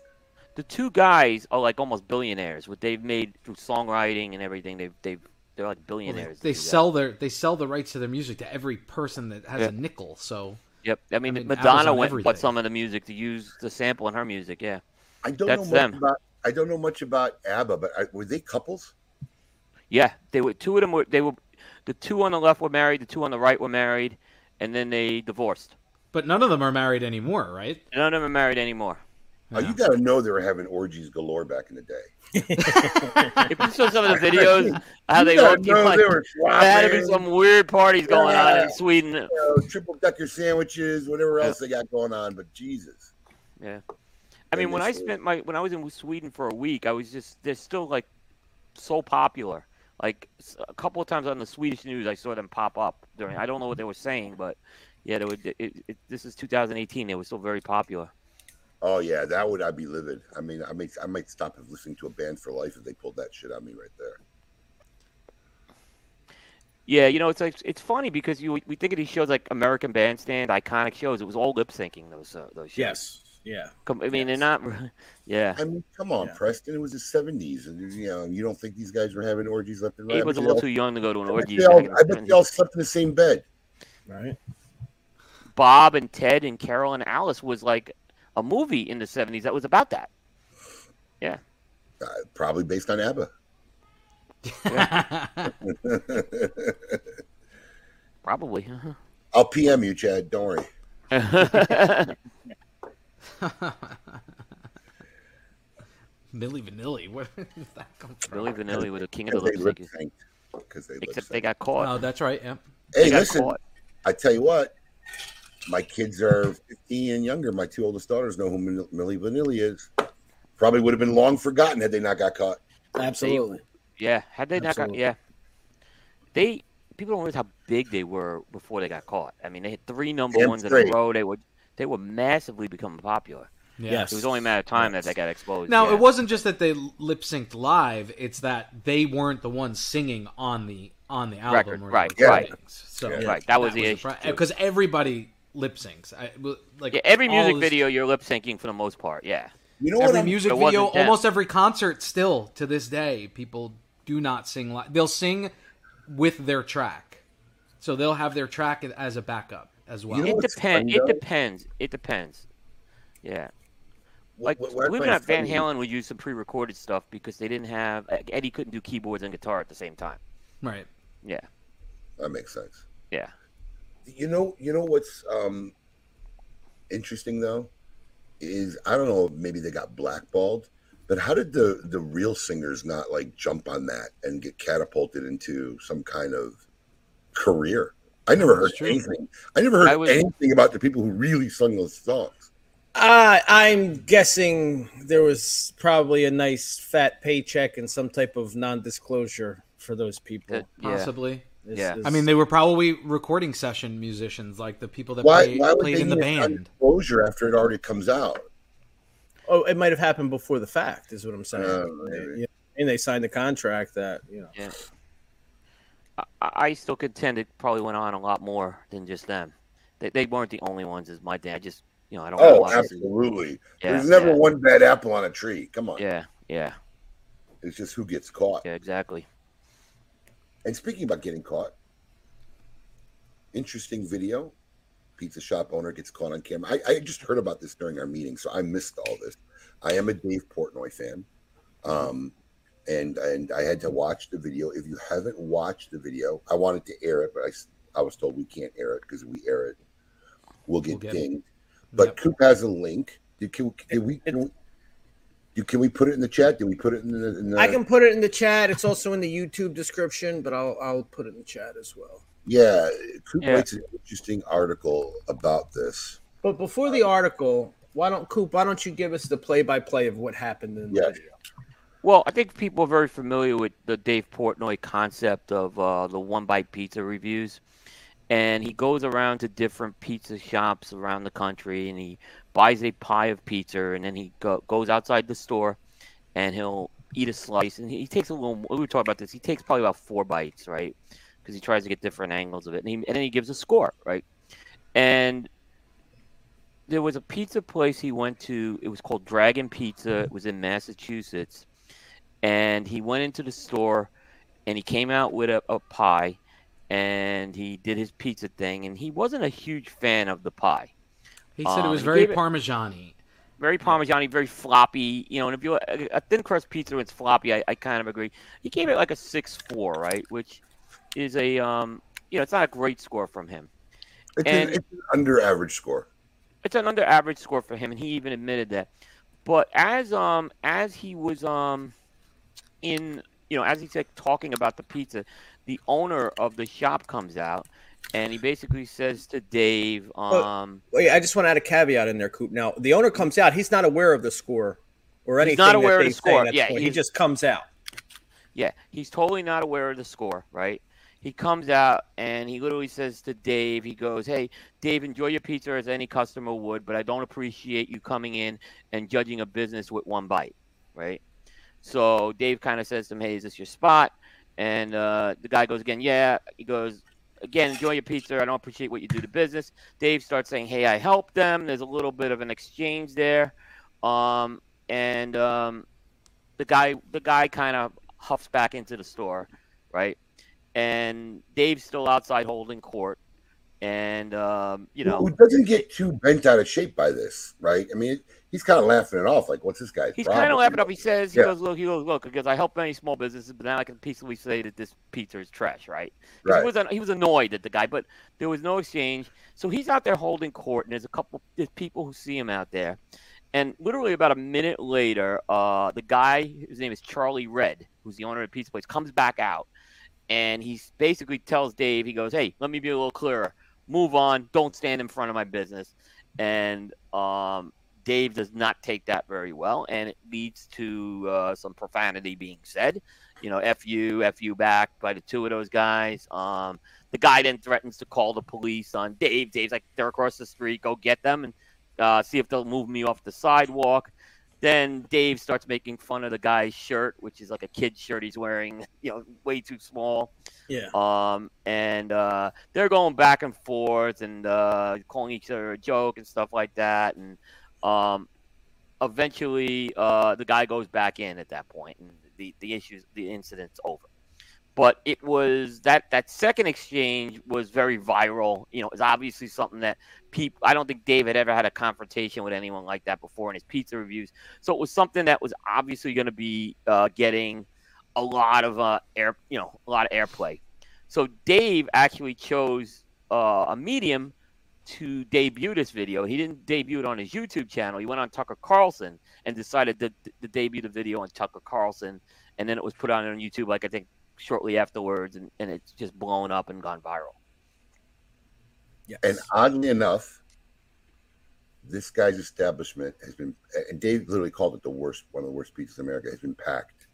the two guys are like almost billionaires. What they've made through songwriting and everything, they've they've they're like Well, billionaires. they, they the two sell their they sell the rights to their music to every person that has Yeah. a nickel. So Yep. I mean, I mean, Madonna Apple's went and bought some of the music to use the sample in her music. Yeah. I don't That's know much them. about. I don't know much about ABBA, but I, were they couples? Yeah, they were two of them were they were the two on the left were married, the two on the right were married, and then they divorced. but none of them are married anymore, right? None of them are married anymore. Oh, you got to know they were having orgies galore back in the day. If you saw some of the videos how they gotta know like, they were there had to be some weird parties going on in Sweden. you know, triple decker sandwiches, whatever else they got going on. But Jesus, Yeah. I mean, when I spent my when I was in Sweden for a week, I was just they're still like so popular. Like a couple of times on the Swedish news, I saw them pop up during. I don't know what they were saying, but yeah, they would. It, it, this is 2018. They were still very popular. oh yeah, that would I'd be livid. I mean, I might I might stop listening to a band for life if they pulled that shit on me right there. Yeah, you know, it's like it's funny because you we think of these shows like American Bandstand, iconic shows. It was all lip syncing those uh, those shows. Yes. Yeah. Com- I mean, they're Yes. not. Yeah, I mean, come on, Yeah. Preston. It was the '70s, and you know, you don't think these guys were having orgies left and right? he was a little they too young to go to an all- I bet orgy. they all- back in the I bet they all slept in the same bed. Right. Bob and Ted and Carol and Alice was like a movie in the 70s that was about that. Uh, probably based on ABBA. Probably. Uh-huh. I'll PM you, Chad. Don't worry. Milli Vanilli, where did that come from? Billy Vanilli was the king of the Because they lip lip syncing. synced. Because they Except they got caught. Oh, that's right. Yeah. Hey, they got listen. caught. I tell you what, my kids are 15 and younger. My two oldest daughters know who Min- Milli Vanilli is. Probably would have been long forgotten had they not got caught. Absolutely. Yeah, had they not got yeah, they people don't realize how big they were before they got caught. I mean, they had three number Damn ones in a row. They were they were massively becoming popular. Yes. It was only a matter of time that they got exposed. Now yeah. it wasn't just that they lip synced live; it's that they weren't the ones singing on the on the album. Record, or the right, Yeah. right. So Yeah. Right, that was the issue, because everybody lip syncs. I, like Yeah, every music this- video you're lip syncing for the most part. Yeah, You know what? every I'm, music video, almost every concert, still to this day, people do not sing live. They'll sing with their track, so they'll have their track as a backup as well. You know it depends. It depends. It depends. Yeah, like what- what I believe it or not, Van funny- Halen would use some pre-recorded stuff because they didn't have Eddie couldn't do keyboards and guitar at the same time. right. Yeah, That makes sense. yeah. You know, you know what's um, interesting though is I don't know, maybe they got blackballed, but how did the the real singers not like jump on that and get catapulted into some kind of career? I never heard true. anything. I never heard I was- anything about the people who really sung those songs. Uh, I'm guessing there was probably a nice fat paycheck and some type of non-disclosure for those people. That- yeah. Possibly. Is- Yeah. is- I mean, they were probably recording session musicians, like the people that Why, play, why played they in the band. exposure after it already comes out? oh, it might have happened before the fact, is what I'm saying. Uh, They- maybe. you and they signed the contract that you know. I, I still contend it probably went on a lot more than just them. They, they weren't the only ones. Is my dad just you know I don't. Oh, absolutely. Yeah, There's never yeah. one bad apple on a tree. Come on. Yeah, yeah, It's just who gets caught. yeah, exactly. And speaking about getting caught, interesting video. Pizza shop owner gets caught on camera. I, I just heard about this during our meeting, so I missed all this. I am a Dave Portnoy fan. Um, and and I had to watch the video. If you haven't watched the video, I wanted to air it, but I, I was told we can't air it because we air it, we'll get We'll get it. dinged. But Yep. Coop has a link. Did, can, can we can we, do- can we put it in the chat? Did we put it in the? In the I can put it in the chat. It's also in the YouTube description, but I'll I'll put it in the chat as well. Yeah, Coop Yeah. writes an interesting article about this. But before the article, why don't Coop? Why don't you give us the play-by-play of what happened in the Yeah. video? Well, I think people are very familiar with the Dave Portnoy concept of uh, the one bite pizza reviews. And he goes around to different pizza shops around the country and he buys a pie of pizza and then he go, goes outside the store and he'll eat a slice. And he, takes a little, we were talking about this, he takes probably about four bites, right? Because he tries to get different angles of it. And, he, and then he gives a score, right? And there was a pizza place he went to. It was called Dragon Pizza. It was in Massachusetts and he went into the store and he came out with a, a pie and he did his pizza thing and he wasn't a huge fan of the pie He said it Um, was very gave parmesan-y. very parmesan very floppy you know and if you a, a thin crust pizza when it's floppy I, I kind of agree he gave it like a 6-4 right which is a um you know it's not a great score from him It's, And- an, it's an under average score. it's an under average score for him, and he even admitted that. But as um as he was um in you know as he's like talking about the pizza, the owner of the shop comes out, and he basically says to Dave, um, Wait, I just want to add a caveat in there, Coop. Now, the owner comes out. He's not aware of the score or He's anything. not aware of the score. Yeah, he just comes out. Yeah, he's totally not aware of the score, right? He comes out and he literally says to Dave, he goes, Hey, Dave, enjoy your pizza as any customer would, but I don't appreciate you coming in and judging a business with one bite, right? So Dave kind of says to him, Hey, is this your spot? And uh, the guy goes again, Yeah. He goes, Again, enjoy your pizza. I don't appreciate what you do to business. Dave starts saying, Hey, I helped them. There's a little bit of an exchange there. Um, and um, the guy the guy kind of huffs back into the store, right? And Dave's still outside holding court, and um, you know who doesn't get too bent out of shape by this, right? I mean, he's kind of laughing it off, like, "What's this guy's he's kind of laughing up. He says, he Yeah. goes, look, he goes, look, because I help many small businesses, but now I can peacefully say that this pizza is trash, right? Right. He was he was annoyed at the guy, but there was no exchange. So he's out there holding court, and there's a couple there's people who see him out there, and literally about a minute later, uh, the guy his name is Charlie Red, who's the owner of the pizza place, comes back out, and he basically tells Dave, he goes, "Hey, let me be a little clearer. Move on. Don't stand in front of my business." And um, Dave does not take that very well, and it leads to uh, some profanity being said. You know, "f you, f you" back by the two of those guys. Um, the guy then threatens to call the police on Dave. Dave's like, "They're across the street. Go get them and uh, see if they'll move me off the sidewalk." Then Dave starts making fun of the guy's shirt, which is like a kid's shirt he's wearing, you know, way too small. Yeah. Um, and uh, they're going back and forth and uh, calling each other a joke and stuff like that. And um, eventually, uh, the guy goes back in at that point, and the the issues, the incident's over. But it was that that second exchange was very viral. You know, it's obviously something that people. I don't think Dave had ever had a confrontation with anyone like that before in his pizza reviews. So it was something that was obviously going to be uh, getting a lot of uh, air, you know, a lot of airplay. So Dave actually chose uh, a medium to debut this video. He didn't debut it on his YouTube channel. He went on Tucker Carlson and decided to, to debut the video on Tucker Carlson, and then it was put on on YouTube. Like I think shortly afterwards, and, and it's just blown up and gone viral. Yes. And oddly enough, this guy's establishment has been, and Dave literally called it the worst, one of the worst pizzas in America, has been packed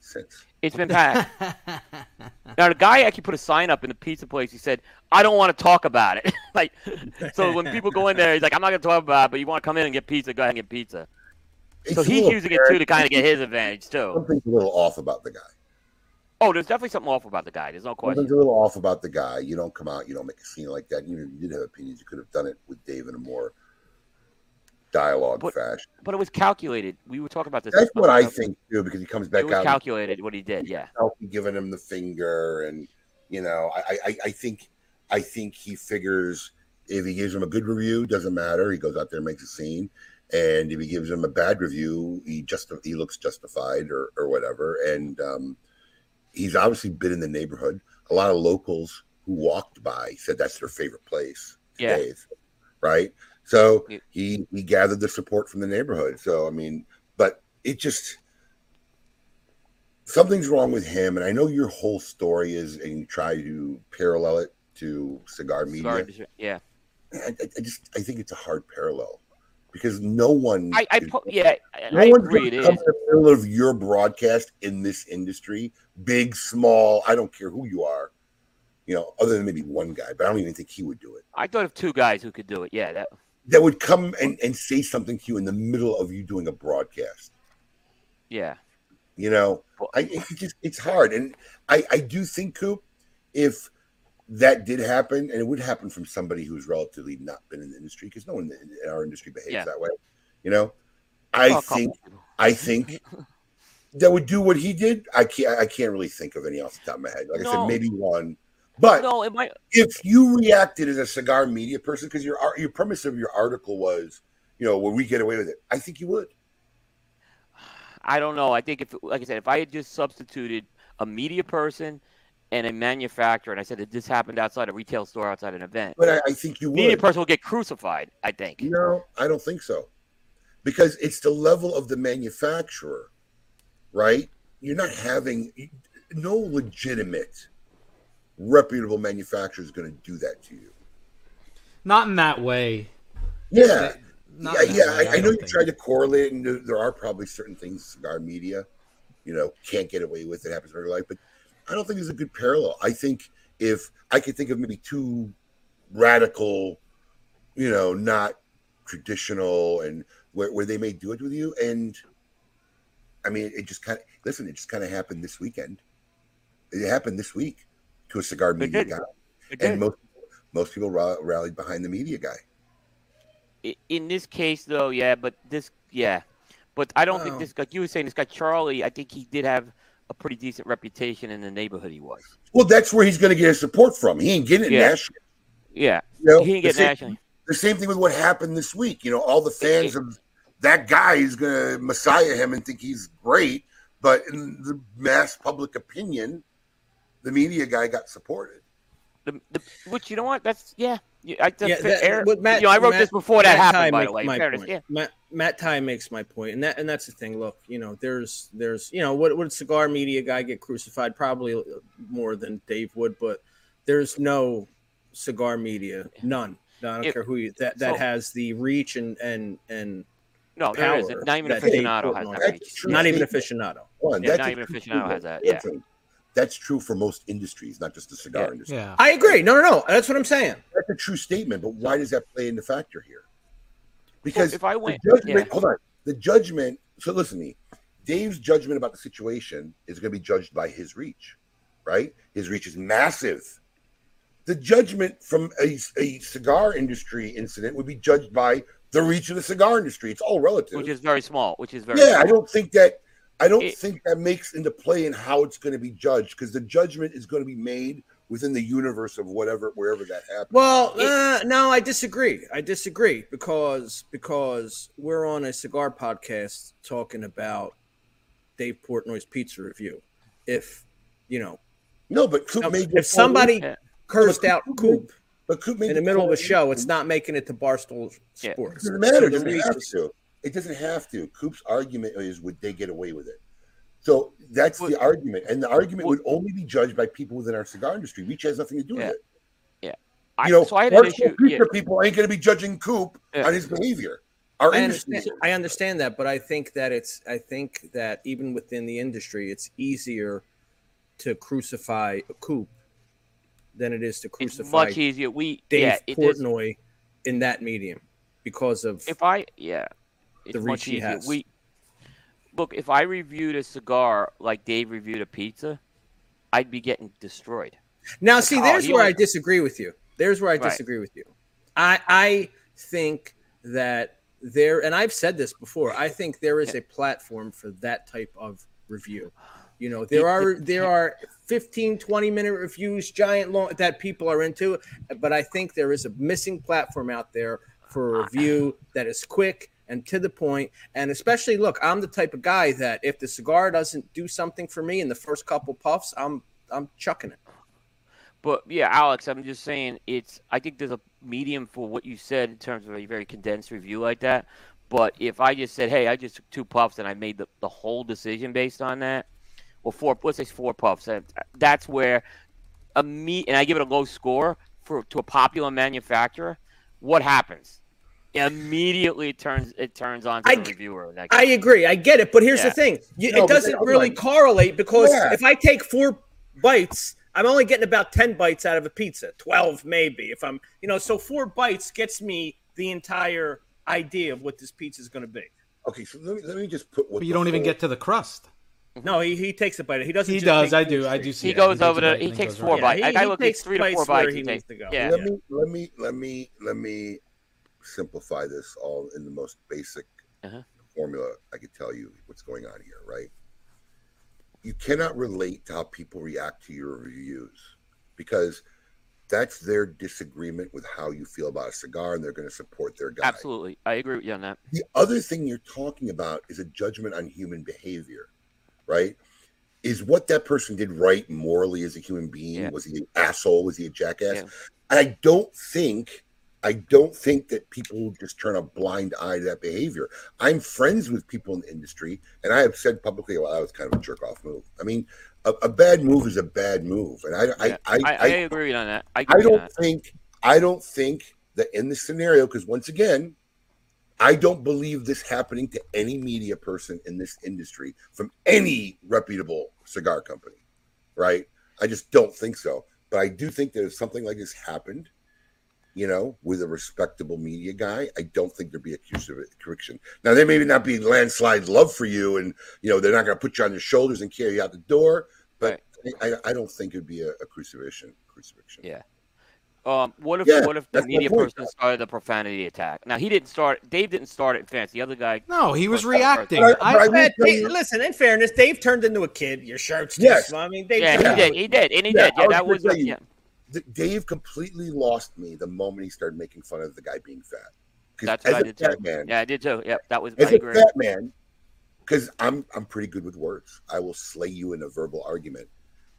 since. It's been packed. now the guy actually put a sign up in the pizza place. He said, "I don't want to talk about it." like, so when people go in there, he's like, "I'm not going to talk about it, but you want to come in and get pizza? Go ahead and get pizza." It's So he's using it too to kind of get his advantage too. Something's a little off about the guy. Oh, there's definitely something awful about the guy. There's no question. Something's a little off about the guy. You don't come out, you don't make a scene like that. You, know, you did have opinions. You could have done it with Dave in a more dialogue But- fashion. But it was calculated. We were talking about this. That's what I It think too, because he comes back was out. calculated what he did. Yeah. Giving him the finger, and you know, I, I, I think, I think he figures if he gives him a good review, doesn't matter. He goes out there and makes a scene, and if he gives him a bad review, he just he looks justified or or whatever. And um, he's obviously been in the neighborhood. A lot of locals who walked by said that's their favorite place. Yeah. Dave, right? So he he gathered the support from the neighborhood. So I mean, but it just something's wrong with him, and I know your whole story is, and you try to parallel it to cigar media. Sorry, yeah. I- I just I think it's a hard parallel because no one, I, I po- yeah, no I one's agree. It come is. in the middle of your broadcast in this industry, big, small. I don't care who you are. You know, other than maybe one guy, but I don't even think he would do it. I thought of two guys who could do it. Yeah, that. That would come and, and say something to you in the middle of you doing a broadcast. Yeah. You know, I it just it's hard, and I I do think Coop, if that did happen, and it would happen from somebody who's relatively not been in the industry, because no one in our industry behaves Yeah. that way. You know, I couple think. I think that would do what he did. I can't I can't really think of any off the top of my head. Like I said, maybe one, but No, it might. if you reacted as a cigar media person, because your your premise of your article was, you know, will we get away with it? I think you would. I don't know. I think if, like I said, if I had just substituted a media person and a manufacturer, and I said that this happened outside a retail store, outside an event, But I, I think you media would. person will get crucified. I think. No, I don't think so. Because it's the level of the manufacturer, right? You're not having no legitimate, reputable manufacturer is going to do that to you. Not in that way. Yeah. Not yeah, yeah. way, I, I know you think. tried to correlate, and there, there are probably certain things cigar media, you know, can't get away with. It happens in real life, but I don't think there's a good parallel. I think if I could think of maybe two radical, you know, not traditional, and where, where they may do it with you, and I mean, it just kind of listen. It just kind of happened this weekend. It happened this week to a cigar It media did. guy, It did. and most most people ra- rallied behind the media guy. In this case, though, yeah, but this, yeah, but I don't think this. Like you were saying, this guy Charlie, I think he did have a pretty decent reputation in the neighborhood he was. Well, that's where he's going to get his support from. He ain't getting it Yeah. nationally. Yeah, You know, he didn't the get same- nationally. The same thing with what happened this week. You know, all the fans of that guy is going to messiah him and think he's great, but in the mass public opinion, the media guy got supported. The, the, which you know what? That's yeah. yeah I, that's Yeah, that- air- Matt- you know, I wrote Matt- this before that Matt happened. Ty by makes the way, my Fairness, point. yeah. Matt, Matt Ty makes my point, and that and that's the thing. Look, you know, there's there's you know, what would cigar media guy get crucified? Probably more than Dave would, but there's no cigar media, none. I don't If- care who you that that so- has the reach and and and No, there power isn't. Not even that aficionado has has. that reach. Not even aficionado. One, Yeah, that's not even true aficionado has that, yeah. Listen, That's true for most industries, not just the cigar Yeah. industry. Yeah. I agree. No, no, no. That's what I'm saying. That's a true statement, but why does that play into factor here? Because if I went- judgment, yeah. hold on, the judgment. So listen to me. Dave's judgment about the situation is going to be judged by his reach, right? His reach is massive. The judgment from a, a cigar industry incident would be judged by the reach of the cigar industry. It's all relative. which is very small. Which is very yeah, I don't think that. I don't It- think that makes into play in how it's going to be judged because the judgment is going to be made within the universe of whatever wherever that happens. Well, uh, no, I disagree. I disagree because because we're on a cigar podcast talking about Dave Portnoy's pizza review. If you know, no, but Coop now, made if somebody Yeah. cursed out Coop, But Coop made in the middle of a show. It's not making it to Barstool Yeah. It Sports. doesn't matter. It doesn't have to. It doesn't have to. Coop's argument is would they get away with it? So that's the argument, and the argument well- would only be judged by people within our cigar industry. Reach has nothing to do Yeah. with it. I, You know, so I had an issue. Yeah, people ain't going to be judging Coop Yeah. on his behavior. Our I industry. understand, I understand that, but I think that it's I think that even within the industry, it's easier to crucify a Coop than it is to it's crucify much easier. We Dave yeah, Portnoy in that medium because of if I yeah, it's the reach he has. We look if I reviewed a cigar like Dave reviewed a pizza, I'd be getting destroyed. Now, Like, see, oh, there's he where I disagree with you. There's where I Right. disagree with you. I I think that there, and I've said this before. I think there is a platform for that type of review. You know, there are there are 15, 20 minute reviews, giant long that people are into, but I think there is a missing platform out there for a review that is quick and to the point. And especially, look, I'm the type of guy that if the cigar doesn't do something for me in the first couple puffs, I'm I'm chucking it. But yeah, Alex, I'm just saying it's. I think there's a medium for what you said in terms of a very condensed review like that. But if I just said, "Hey, I just took two puffs and I made the, the whole decision based on that," well, four let's say four puffs. That's where a me and I give it a low score for to a popular manufacturer. What happens? Immediately, it turns it turns on to I the g- reviewer. that I agree. I get it, but here's Yeah. the thing: you, No, it doesn't really on. correlate because Yeah. if I take four bites, I'm only getting about ten bites out of a pizza, twelve maybe. If I'm, you know, so four bites gets me the entire idea of what this pizza is going to be. Okay, so let me let me just put what But you don't even get to the crust. No, he, he takes a bite. He doesn't. He just does. I do. or I do see he it. goes takes over a to he takes four right. Yeah, bites. he- I look, takes three to four bites. he He needs takes. to go. Yeah, let me let me let me let me simplify this all in the most basic Uh-huh. formula I could tell you what's going on here, right? You cannot relate to how people react to your reviews because that's their disagreement with how you feel about a cigar and they're going to support their guy. absolutely. I agree with you on that. The other thing you're talking about is a judgment on human behavior, right? Is what that person did right morally as a human being? Yeah. Was he an asshole? Was he a jackass? Yeah. I don't think, I don't think that people just turn a blind eye to that behavior. I'm friends with people in the industry, and I have said publicly, well, that was kind of a jerk off move. I mean, a, a bad move is a bad move, and I, Yeah. I, I, I, I agree on that. I, I with you on don't think I don't think that in this scenario, because once again, I don't believe this happening to any media person in this industry from any reputable cigar company, right? I just don't think so. But I do think that if something like this happened, you know, with a respectable media guy, I don't think there'd be a crucifixion. Now, there may not be landslide love for you, and you know they're not going to put you on their shoulders and carry you out the door. But I, I don't think it'd be a, a crucifixion. Crucifixion. Yeah. Um, what if Yeah, what if the that's my media point. person started the profanity attack? Now he didn't start. Dave didn't start it in fans. The other guy. No, he was reacting. But I- but I I, will Dave- listen, in fairness, Dave turned into a kid. Your shirt's too Yes. small. I mean, Dave. Yeah, he Yeah. did. He did, and he Yeah, did. Yeah, was that gonna was. Yeah. Dave completely lost me the moment he started making fun of the guy being fat. That's what I did too. man, Yeah, I did too. Yep, that was. as I a agree. fat man, because I'm I'm pretty good with words. I will slay you in a verbal argument.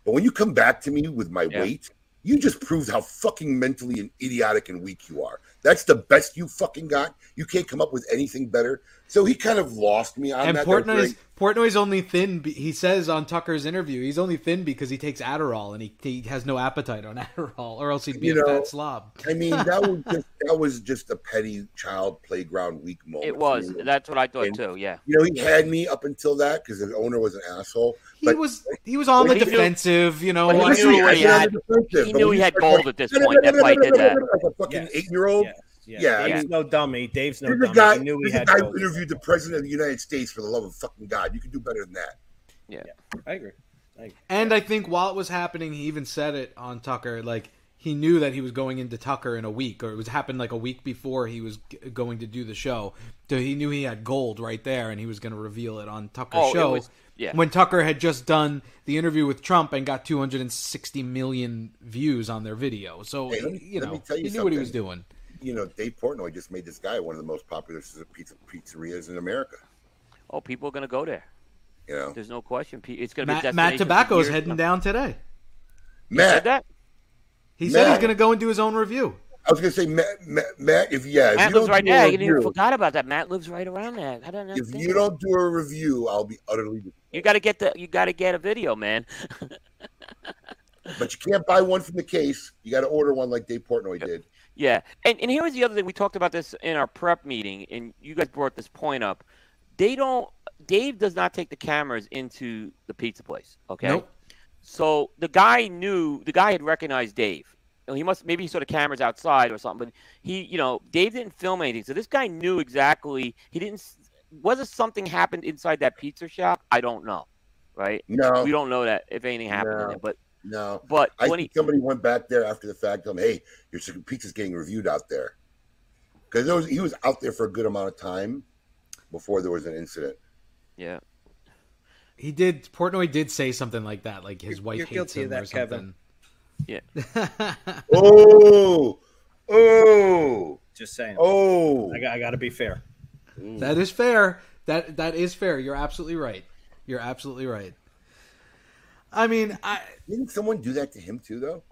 But when you come back to me with my Yeah. weight, you just proved how fucking mentally and idiotic and weak you are. That's the best you fucking got. You can't come up with anything better. So he kind of lost me on and that. That's Portnoy's. Portnoy's only thin. He says on Tucker's interview, he's only thin because he takes Adderall and he, he has no appetite on Adderall, or else he'd be You a know, fat slob. I mean, that was just that was just a petty child playground weak moment. It for was. me. That's what I thought And- too. Yeah. You know, he had me up until that because the owner was an asshole. He but- was he was on the He knew- defensive, you know. But he I- Listen, knew I what he had. He knew he had gold at this point. That's why he did that. Like a fucking Yes. eight year old. Yes, yes. Yeah, I Dave's mean- no dummy. Dave's no Here's dummy. guy, he knew he had guy who interviewed the president of the United States for the love of fucking God. You can do better than that. Yeah. I agree. And I think while it was happening, he even said it on Tucker. Like he knew that he was going into Tucker in a week, or it was happened like a week before he was g- going to do the show. So he knew he had gold right there, and he was going to reveal it on Tucker's Oh, it show. was- yeah. When Tucker had just done the interview with Trump and got 260 million views on their video, so Hey, let me- you know you he knew what he was doing. You know, Dave Portnoy just made this guy one of the most popular pizza, pizzerias in America. Oh, people are gonna go there. You know, There's no question. It's gonna be. Matt, destination Matt for Tobacco's heading come. down today. You said Matt, that? He said he's going to go and do his own review. I was gonna say, Matt, Matt, Matt if yeah, if Matt you lives right do a there. You even review- forgot about that. Matt lives right around there. I don't know. if you don't do a review, I'll be utterly. you got to get the you got to get a video, man. But you can't buy one from the case. You got to order one like Dave Portnoy did. Yeah, and and here's the other thing. We talked about this in our prep meeting, and you guys brought this point up. They don't. Dave does not take the cameras into the pizza place. Okay. Nope. So the guy knew. The guy had recognized Dave. He must maybe he saw the cameras outside or something, but he, you know, Dave didn't film anything. So this guy knew exactly. He didn't. s- Whether something happened inside that pizza shop, I don't know. Right? No, We don't know that if anything happened in No. there. But no. but I when think he somebody went back there after the fact. Told him, "Hey, your pizza's getting reviewed out there," because he was out there for a good amount of time before there was an incident. yeah. He did. Portnoy did say something like that, like his wife you're hates guilty him of or that, Kevin. something. Oh, oh, Just saying. oh! I got, I got to be fair. that is fair. That that is fair. You're absolutely right. You're absolutely right. I mean, I Didn't someone do that to him too, though?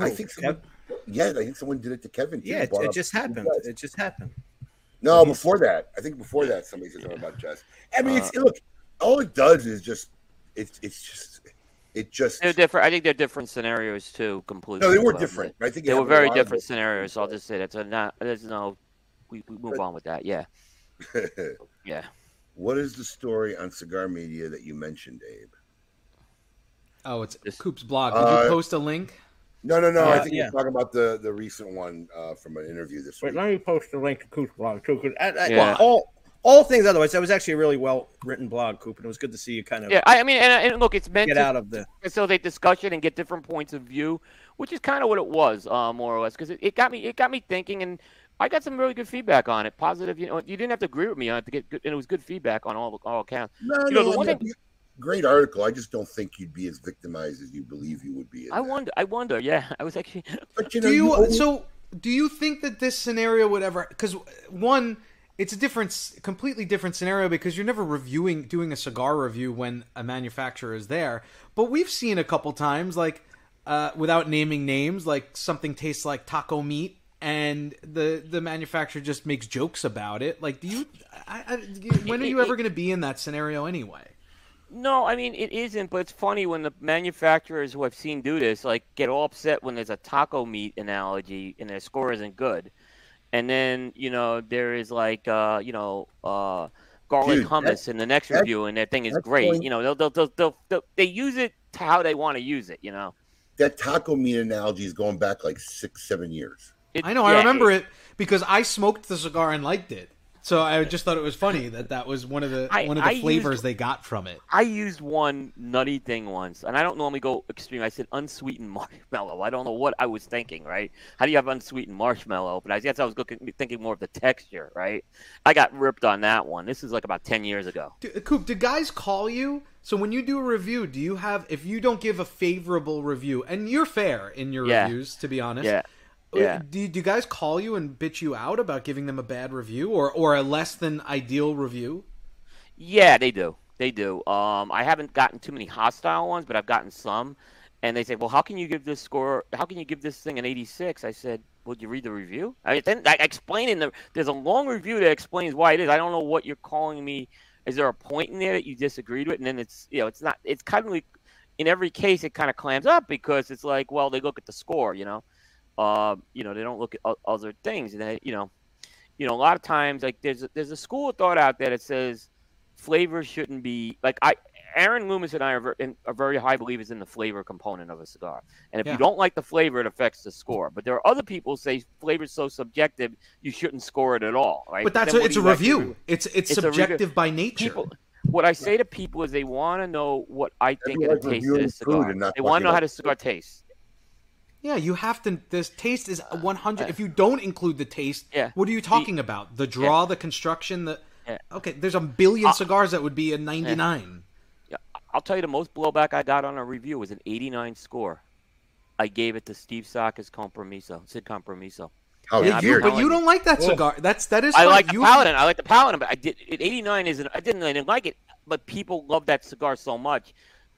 I think someone. Yeah, I think someone did it to Kevin. Too. Yeah, it, it just happened. It just happened. No, before that, I think before that, somebody said something about Jess. I mean, it's uh, look, all it does is just, it's it's just, it just. They're different. I think they're different scenarios too. Completely. No, they were But different. I think They were very different scenarios. I'll just say that. So not, there's no. We, we move on with that. Yeah. Yeah. what is the story on Cigar Media that you mentioned, Abe? Oh, it's This- Coop's blog. Did you Uh, post a link? No, no, no. I think yeah. you're talking about the the recent one uh, from an interview this Wait, week. let me post a link to Coop's blog too. 'cause I, I, Yeah. all all things otherwise, that was actually a really well written blog, Coop, and it was good to see you kind of Yeah. I, I mean, and, and look, it's meant get to out of the. facilitate discussion and get different points of view, which is kind of what it was, uh, more or less, because it, it got me it got me thinking, and I got some really good feedback on it. Positive, you know, you didn't have to agree with me on it to get good, and it was good feedback on all all accounts. No, You know, no, the one I mean, thing- great article. I just don't think you'd be as victimized as you believe you would be. I that. wonder. I wonder. Yeah, I was actually. But you know, Do you always- so? Do you think that this scenario would ever? Because one, it's a different, completely different scenario because you're never reviewing, doing a cigar review when a manufacturer is there. But we've seen a couple times, like uh, without naming names, like something tastes like taco meat, and the the manufacturer just makes jokes about it. Like, do you? I, I, when are you ever going to be in that scenario anyway? No, I mean it isn't, but it's funny when the manufacturers who I've seen do this like get all upset when there's a taco meat analogy and their score isn't good, and then you know there is like uh, you know uh, garlic Dude, hummus in the next review, and their thing is great. going- You know they'll, they'll, they'll, they'll, they'll they use it to how they want to use it. You know. that taco meat analogy is going back like six, seven years. It- I know, I yeah, remember it because I smoked the cigar and liked it. So I just thought it was funny that that was one of the I- one of the I flavors used- they got from it. I used one nutty thing once, and I don't normally go extreme. I said unsweetened marshmallow. I don't know what I was thinking, right? How do you have unsweetened marshmallow? But I guess I was looking, thinking more of the texture, right? I got ripped on that one. This is like about 10 years ago. Do, Coop, do guys call you? So when you do a review, do you have if you don't give a favorable review, and you're fair in your Yeah. reviews, to be honest. Yeah. Yeah. Do, do guys call you and bitch you out about giving them a bad review or, or a less than ideal review? Yeah, they do. They do. Um, I haven't gotten too many hostile ones, but I've gotten some. And they say, "Well, how can you give this score? How can you give this thing an 86?" I said, "Well, did you read the review?" I mean, then I explain in the there's a long review that explains why it is. I don't know what you're calling me. Is there a point in there that you disagreed with? And then it's you know it's not. It's kind of like in every case it kind of clams up because it's like, well, they look at the score, you know. Uh, you know, they don't look at other things, and they, you know, you know, a lot of times like there's a, there's a school of thought out there that says flavor shouldn't be like I. Aaron Loomis and I are, in, are very high believers in the flavor component of a cigar, and if Yeah. you don't like the flavor, it affects the score. But there are other people who say flavor's so subjective you shouldn't score it at all, right? But that's then a, it's a you actually review. It's it's, It's subjective by nature. people what I say to people is they want to know what I think That'd of the like taste of reviewing this cigar. They want to know how the cigar tastes. Yeah, you have to. This taste is 100. If you don't include the taste, Uh, Yeah. what are you talking about? The draw, the construction, the. Yeah. Okay, there's a billion Uh, cigars that would be a 99. Yeah, I'll tell you the most blowback I got on a review was an 89 score. I gave it to Steve Saka's Compromiso, Sin Compromiso. How Yeah, Yeah, you, but you you. don't like that Whoa. cigar. That's that is. I fine. like the you, Paladin. I like the Paladin, but I did 89 isn't. I didn't. I didn't like it. But people love that cigar so much.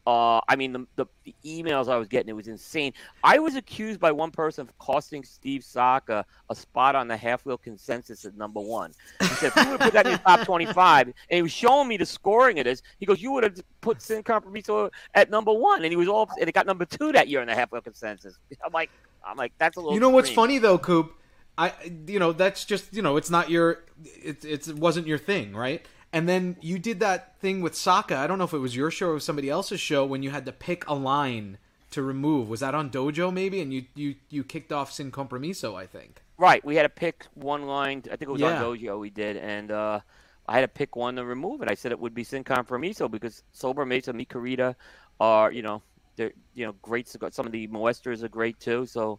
Uh, I mean, the, the, the emails I was getting, it was insane. I was accused by one person of costing Steve Saka a spot on the half wheel consensus at number one. He said, if you would have put that in your top 25, and he was showing me the scoring of this, he goes, you would have put Sin Compromiso at number one, and he was all, and it got number two that year in the half wheel consensus. I'm like, I'm like, that's a little. You know what's funny though, Coop? I you know that's just you know it's not your it it's, it wasn't your thing, right? And then you did that thing with Saka. I don't know if it was your show or somebody else's show when you had to pick a line to remove. Was that on Dojo maybe? And you you you kicked off Sin Compromiso, I think. Right, we had to pick one line. I think it was Yeah. on Dojo we did, and uh, I had to pick one to remove and I said it would be Sin Compromiso because Sobremesa, Mikarita are you know they're you know great. Some of the Muestras are great too. So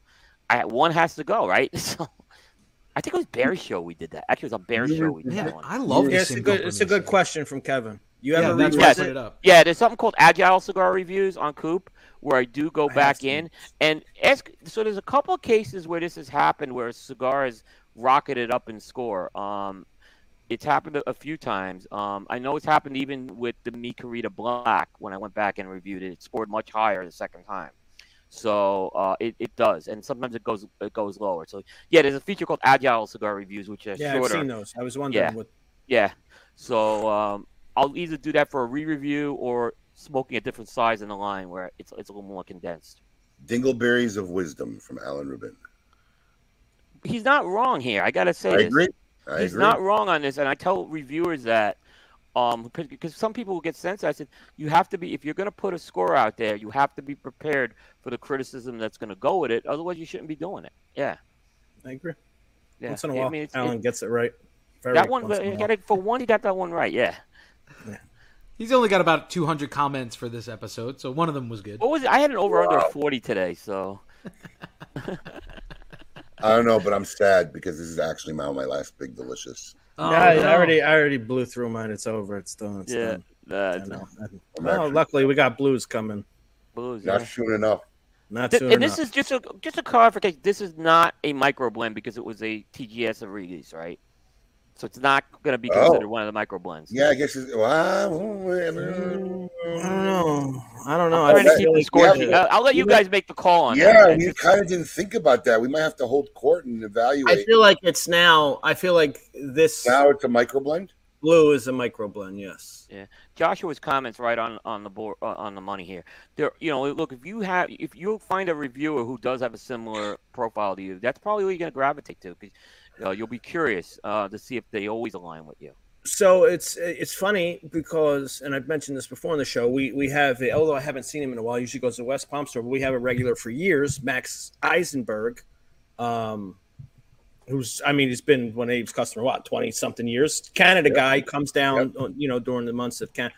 I, one has to go, right? So I think it was Bear Show we did that. Actually, it was on Bear Show we did Man, that one. I love Yeah, this it's a good. It's a good question from Kevin. You Yeah, ever that's read why I Yes. it up. Yeah, there's something called Agile Cigar Reviews on Coop where I do go I back in and ask. So there's a couple of cases where this has happened where a cigar has rocketed up in score. Um, it's happened a, a few times. Um, I know it's happened even with the Mi Querida Black when I went back and reviewed it. It scored much higher the second time. So uh, it, it does, and sometimes it goes it goes lower. So yeah, there's a feature called Agile Cigar Reviews, which are Yeah, I've seen those. I was wondering Yeah. what. Yeah. So um, I'll either do that for a re-review or smoking a different size in the line where it's it's a little more condensed. Dingleberries of Wisdom from Alan Rubin. He's not wrong here. I gotta say I this. agree. I He's agree. not wrong on this, and I tell reviewers that um because some people will get sensitive. I said you have to be if you're going to put a score out there, you have to be prepared for the criticism that's going to go with it. Otherwise, you shouldn't be doing it. Yeah. I agree. Yeah. Once in a I while, mean, it's- Alan it- gets it right. Very that one, once in a he while. got it for one. He got that one right. Yeah. He's only got about 200 comments for this episode, so one of them was good. What was it? I had an over under forty today, so I don't know, but I'm sad because this is actually my my last big delicious. Oh, yeah, I already, I already blew through mine. It's over. It's done. It's yeah. done. I That's know. I'm Well, luckily we got blues coming. blues. not yeah. soon enough. Not Th- soon and enough. this is just a just a clarification. This is not a micro blend because it was a TGS release, right? So it's not going to be Oh. considered one of the micro blends. Yeah, I guess. It's, well, I don't know. I don't know. I'm I trying to feel keep the like score we sheet. have I'll, I'll let you you guys make the call on it. yeah, that. we kind of didn't think about that. We might have to hold court and evaluate. I feel like it's now. I feel like this now it's a micro blend. blue is a micro blend. Yes. Joshua's comments right on on the board uh, on the money here. There, you know, look if you have if you find a reviewer who does have a similar profile to you, that's probably what you're going to gravitate to because uh, you'll be curious uh, to see if they always align with you. So it's it's funny because, and I've mentioned this before on the show. We we have, although I haven't seen him in a while. Usually goes to West Palm Store, but we have a regular for years, Max Eisenberg, um, who's I mean he's been one of Abe's customer what twenty something years. Canada guy comes down, uh, you know, during the months of Can.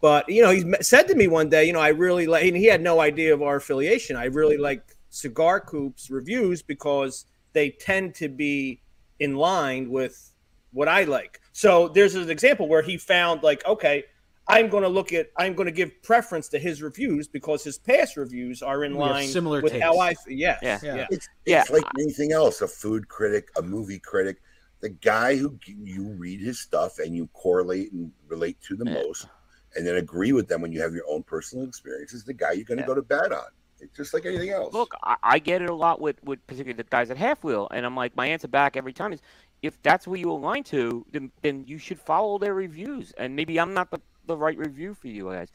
But you know, he said to me one day, you know, I really like, and he had no idea of our affiliation. I really like Cigar Coop's reviews because they tend to be in line with what I like. So there's an example where he found like, okay, I'm going to look at, I'm going to give preference to his reviews because his past reviews are in We line similar with how I, tastes. yes, Yeah. yeah, Yeah. It's, Yeah, like anything else a food critic, a movie critic, the guy who you read his stuff and you correlate and relate to the Yeah. most and then agree with them when you have your own personal experiences, the guy you're going to Yeah. go to bed on. It's just like anything else. Look, I, I get it a lot with, with particularly the guys at Half Wheel, and I'm like, my answer back every time is, if that's where you align to, then, then you should follow their reviews, and maybe I'm not the, the right review for you guys.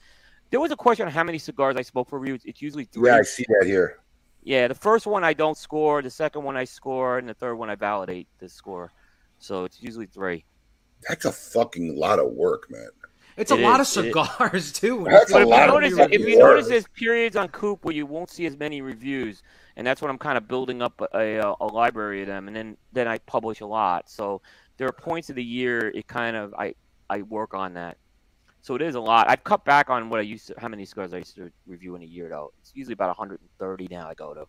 There was a question on how many cigars I smoke for reviews. It's usually three. yeah, I see that here. Yeah, the first one I don't score, the second one I score, and the third one I validate the score. So it's usually three. That's a fucking lot of work, man. It's a It lot of it is. cigars too. That's a if you lot about of notice, if you notice, there's periods on Coop where you won't see as many reviews, and that's when I'm kind of building up a, a, a library of them, and then then I publish a lot. So there are points of the year it kind of I I work on that. So it is a lot. I've cut back on what I used to, how many cigars I used to review in a year though. It's usually about 130 now. I go to.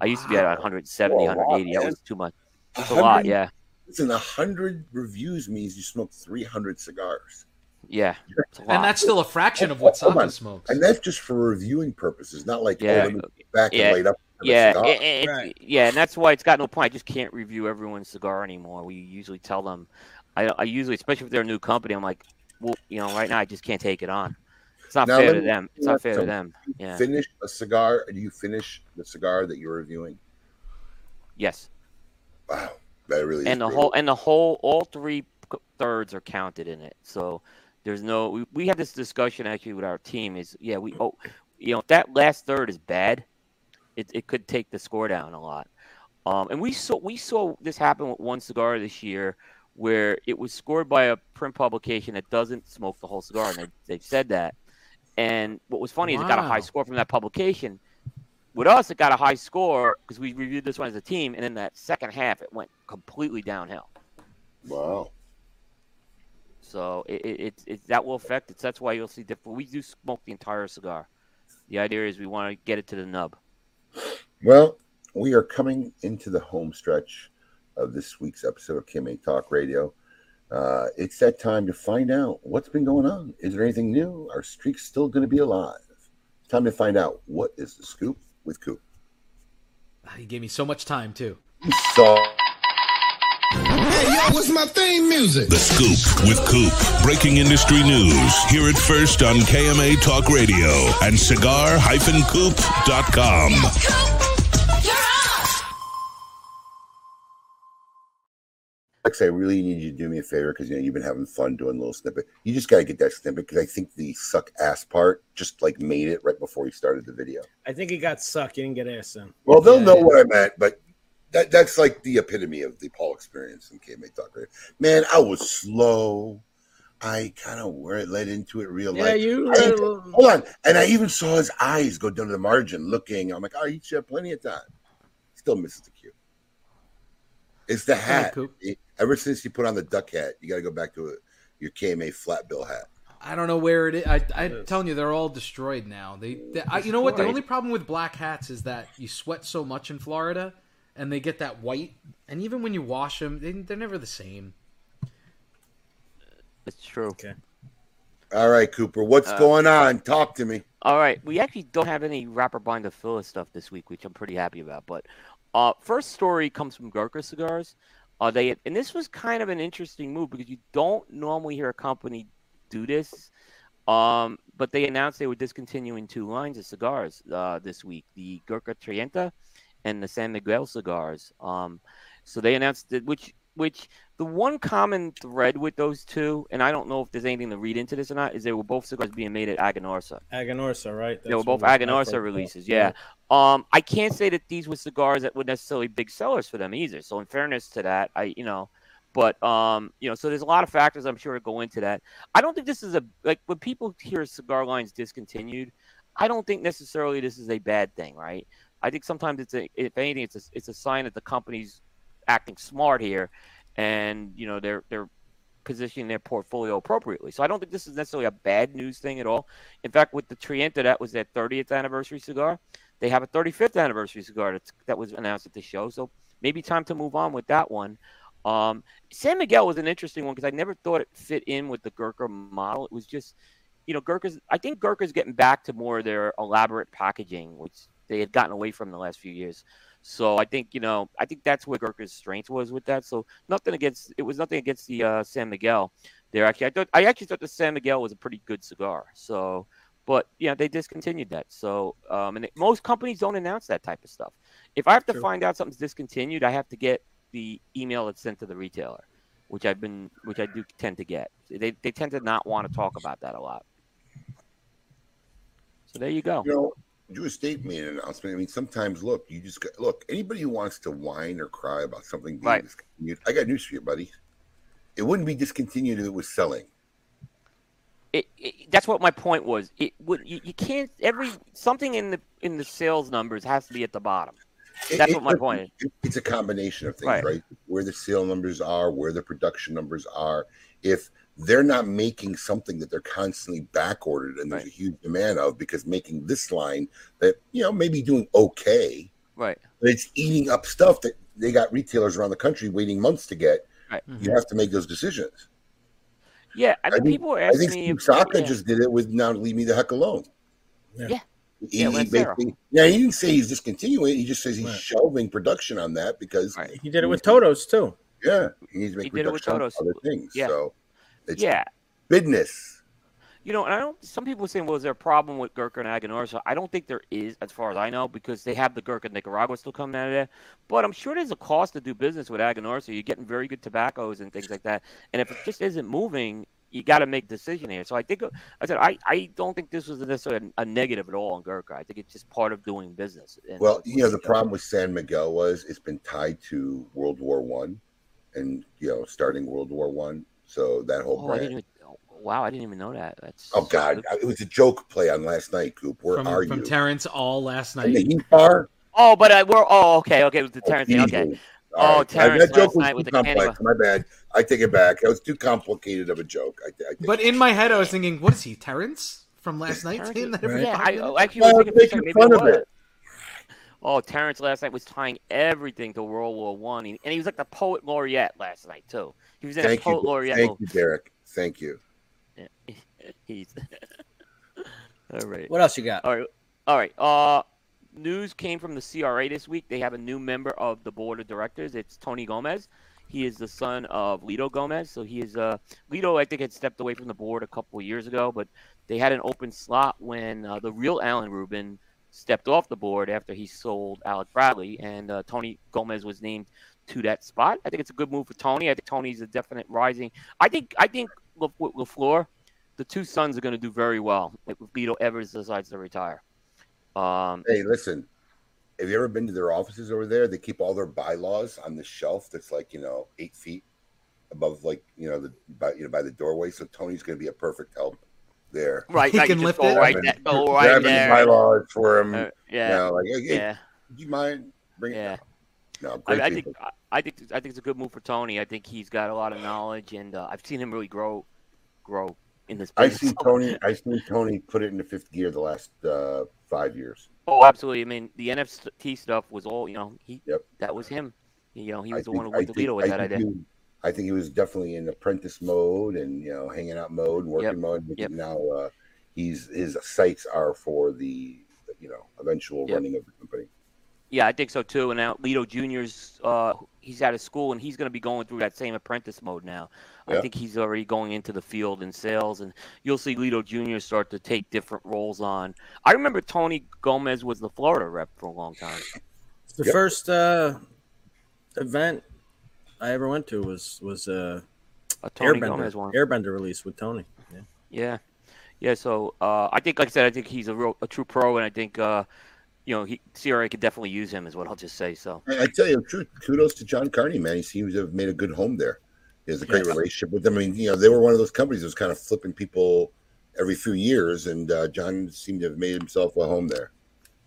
I used to be at 170, Whoa, wow, 180. That was too much. It's a lot. Yeah, Listen, a hundred reviews means you smoke three hundred cigars, yeah. It's a lot. and that's still a fraction of what Hold on. Saka smokes. and that's just for reviewing purposes, not like oh, Yeah. oh, let me back Yeah. and laid up. for the Yeah, it- it- Right. yeah, and that's why it's got no point. I just can't review everyone's cigar anymore. We usually tell them, I, I usually, especially if they're a new company, I'm like, well, you know, right now I just can't take it on. It's not Now, fair to them. It's not fair to them. Yeah. Finish a cigar. Do you finish the cigar that you're reviewing? Yes. Wow, that really. and is the brutal. whole and the whole all three thirds are counted in it so there's no we, we had this discussion actually with our team is yeah we oh you know if that last third is bad. It, it could take the score down a lot. Um and we saw we saw this happen with one cigar this year where it was scored by a print publication that doesn't smoke the whole cigar and they, they said that. And what was funny is it got a high score from that publication. With us, it got a high score because we reviewed this one as a team, and then that second half, it went completely downhill. Wow. So it, it, it, it that will affect it. That's why you'll see different. We do smoke the entire cigar. The idea is we want to get it to the nub. Well, we are coming into the home stretch of this week's episode of KMA Talk Radio. Uh, it's that time to find out what's been going on. Is there anything new? Are streaks still going to be alive? Time to find out what is the scoop with Coop. He gave me so much time too. You saw Hey, yo, what's my theme music? The Scoop with Coop. Breaking industry news. Hear it first on KMA Talk Radio and cigar-coop.com. Alex, I really need you to do me a favor because you know you've been having fun doing a little snippet. You just got to get that snippet because I think the suck ass part just like made it right before you started the video. I think he got sucked. He didn't get ass in. Well, they'll Yeah, know yeah. what I meant, but that that's like the epitome of the Paul experience in KMA Talk Radio. Man, I was slow. I kind of where it led into it real Yeah, life. you. I hold on, and I even saw his eyes go down to the margin, looking. I'm like, oh, you should have plenty of time. Still misses the cue. It's the hat. Coop. It- ever since you put on the duck hat, you got to go back to it, your KMA flat bill hat. I don't know where it is. I, I'm telling you, they're all destroyed now. They, they I, you know what? The only problem with black hats is that you sweat so much in Florida, and they get that white. And even when you wash them, they, they're never the same. It's true. Okay. All right, Cooper, what's Uh, going on? Talk to me. All right, we actually don't have any wrapper binder filler stuff this week, which I'm pretty happy about. But uh, first story comes from Gurkha Cigars. Uh, they and this was kind of an interesting move because you don't normally hear a company do this. Um, but they announced they were discontinuing two lines of cigars uh, this week: the Gurkha Treinta and the San Miguel cigars. Um, so they announced that which which the one common thread with those two, and I don't know if there's anything to read into this or not, is they were both cigars being made at Aganorsa. Aganorsa, right? They were both Aganorsa releases, yeah. Um, I can't say that these were cigars that were necessarily big sellers for them either. So in fairness to that, I you know, but um, you know, so there's a lot of factors I'm sure to go into that. I don't think this is a like when people hear cigar lines discontinued, I don't think necessarily this is a bad thing, right? I think sometimes it's a if anything, it's a it's a sign that the company's acting smart here, and you know they're they're positioning their portfolio appropriately. So I don't think this is necessarily a bad news thing at all. In fact, with the Treinta, that was their 30th anniversary cigar. They have a 35th anniversary cigar that was announced at the show. So maybe time to move on with that one. Um, San Miguel was an interesting one because I never thought it fit in with the Gurkha model. It was just, you know, Gurkha's. I think Gurkha's getting back to more of their elaborate packaging, which they had gotten away from the last few years. So I think you know, I think that's where Gurkha's strength was with that. So nothing against it was nothing against the uh, San Miguel. There actually, I thought I actually thought the San Miguel was a pretty good cigar. So, but yeah, they discontinued that. So, um, and it, most companies don't announce that type of stuff. If I have to True. find out something's discontinued, I have to get the email that's sent to the retailer, which I've been, which I do tend to get. They they tend to not want to talk about that a lot. So there you go. You know, do a statement an announcement. I mean, sometimes look, you just got, look. Anybody who wants to whine or cry about something being Right. discontinued, I got news for you, buddy. It wouldn't be discontinued if it was selling. it, it, that's what my point was. It would you, you can't every something in the in the sales numbers has to be at the bottom. That's it- what my point is. It's a combination of things, right. Right. Where the sale numbers are, where the production numbers are. If they're not making something that they're constantly back ordered and there's Right. a huge demand of, because making this line that you know maybe doing okay, Right. but it's eating up stuff that they got retailers around the country waiting months to get. Right. You mm-hmm. have to make those decisions. Yeah, I I mean, think- people are I think me. Steve Saka yeah. just did it with now leave me the heck alone. Yeah. Yeah. He, Yeah, he Lancero. basically, yeah, he didn't say he's discontinuing. He just says he's Right. shelving production on that because Right. He did it with Totos too. yeah, he needs to make He did it with Totos. other things. Yeah. So it's Yeah, business. You know, and I don't. Some people are saying, "Well, is there a problem with Gurkha and Aganorsa?" I don't think there is, as far as I know, because they have the Gurkha Nicaragua still coming out of there. But I'm sure there's a cost to do business with Aganorsa. You're getting very good tobaccos and things like that. And if it just isn't moving, you got to make a decision here. So I think, I said, I, I don't think this was necessarily a, a negative at all on Gurkha. I think it's just part of doing business. And Well, you know, the problem with San Miguel was it's been tied to World War One, and you know, starting World War One. So that whole Oh, I brand. didn't even, oh, wow, I didn't even know that. That's Oh God, it was a joke play on last night, Coop. Where from, are from you? From Terrence All last In the night. Heat bar? Oh, but I, we're oh okay, okay, with the oh, Terrence thing. Easy. Okay. All Oh, right. Terrence that joke last was night too with the complex. My bad. I take it back. That was too complicated of a joke. I, I think. But in my head, I was thinking, what is he, Terrence from last night? Terrence- saying that every yeah, I? I actually Well, was thinking for a making second, fun of was. it. Oh, Terrence last night was tying everything to World War One, and he was like the poet laureate last night too. He was in Thank a poet you. laureate. Thank mode. you, Derek. Thank you. Yeah. He's all right. What else you got? All right. All right. Uh, news came from the CRA this week. They have a new member of the board of directors. It's Tony Gomez. He is the son of Litto Gomez. So he is uh Litto. I think had stepped away from the board a couple of years ago, but they had an open slot when uh, the real Alan Rubin stepped off the board after he sold Alec Bradley, and uh, Tony Gomez was named to that spot. I think it's a good move for Tony. I think Tony's a definite rising. I think I think La- with La Flor, the two sons are going to do very well if Litto ever decides to retire. Um, Hey, listen. Have you ever been to their offices over there? They keep all their bylaws on the shelf that's like you know eight feet above, like you know the by you know by the doorway. So Tony's going to be a perfect help there. right, He right, can lift go it? right, Grabbing- there, go right grabbing the there. bylaws for him. Uh, you yeah, know, like, hey, hey, yeah, do you mind bring yeah. it? No, I, I think. I- I think I think it's a good move for Tony. I think he's got a lot of knowledge, and uh, I've seen him really grow, grow in this. I see Tony. I see Tony put it into fifth gear the last uh, five years. Oh, absolutely. I mean, the NFT stuff was all you know. He Yep. that was him. You know, he I was the think- one who I went to with I that idea. He, I think he was definitely in apprentice mode and you know hanging out mode, working Yep. mode. But Yep. Now uh, he's his sights are for the you know eventual Yep. running of the company. Yeah, I think so too. And now Litto Junior's uh, he's out of school and he's going to be going through that same apprentice mode now. I think he's already going into the field in sales, and you'll see Litto Junior start to take different roles on. I remember Tony Gomez was the Florida rep for a long time. The Yep. first uh, event I ever went to was was uh, A Tony Airbender Gomez one. Airbender release with Tony. Yeah. Yeah, yeah. So uh, I think, like I said, I think he's a real a true pro, and I think uh, you know he CRA could definitely use him, is what I'll just say. So I, I tell you, true kudos to John Carney, man. He seems to have made a good home there. He has a great Yeah. relationship with them. I mean, you know, they were one of those companies that was kind of flipping people every few years, and uh, John seemed to have made himself a home there.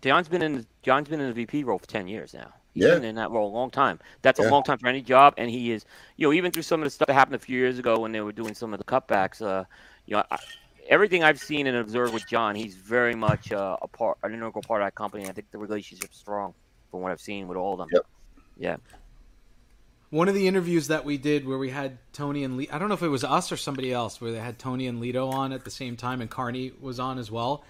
John's been in John's been in the VP role for ten years now. He's Yeah. been in that role a long time. That's a long time for any job, and he is, you know, even through some of the stuff that happened a few years ago when they were doing some of the cutbacks. Uh, you know, I, everything I've seen and observed with John, he's very much uh, a part, an integral part of that company. I think the relationship's strong from what I've seen with all of them. Yep. Yeah. One of the interviews that we did where we had Tony and Lee, I don't know if it was us or somebody else, where they had Tony and Litto on at the same time, and Carney was on as well.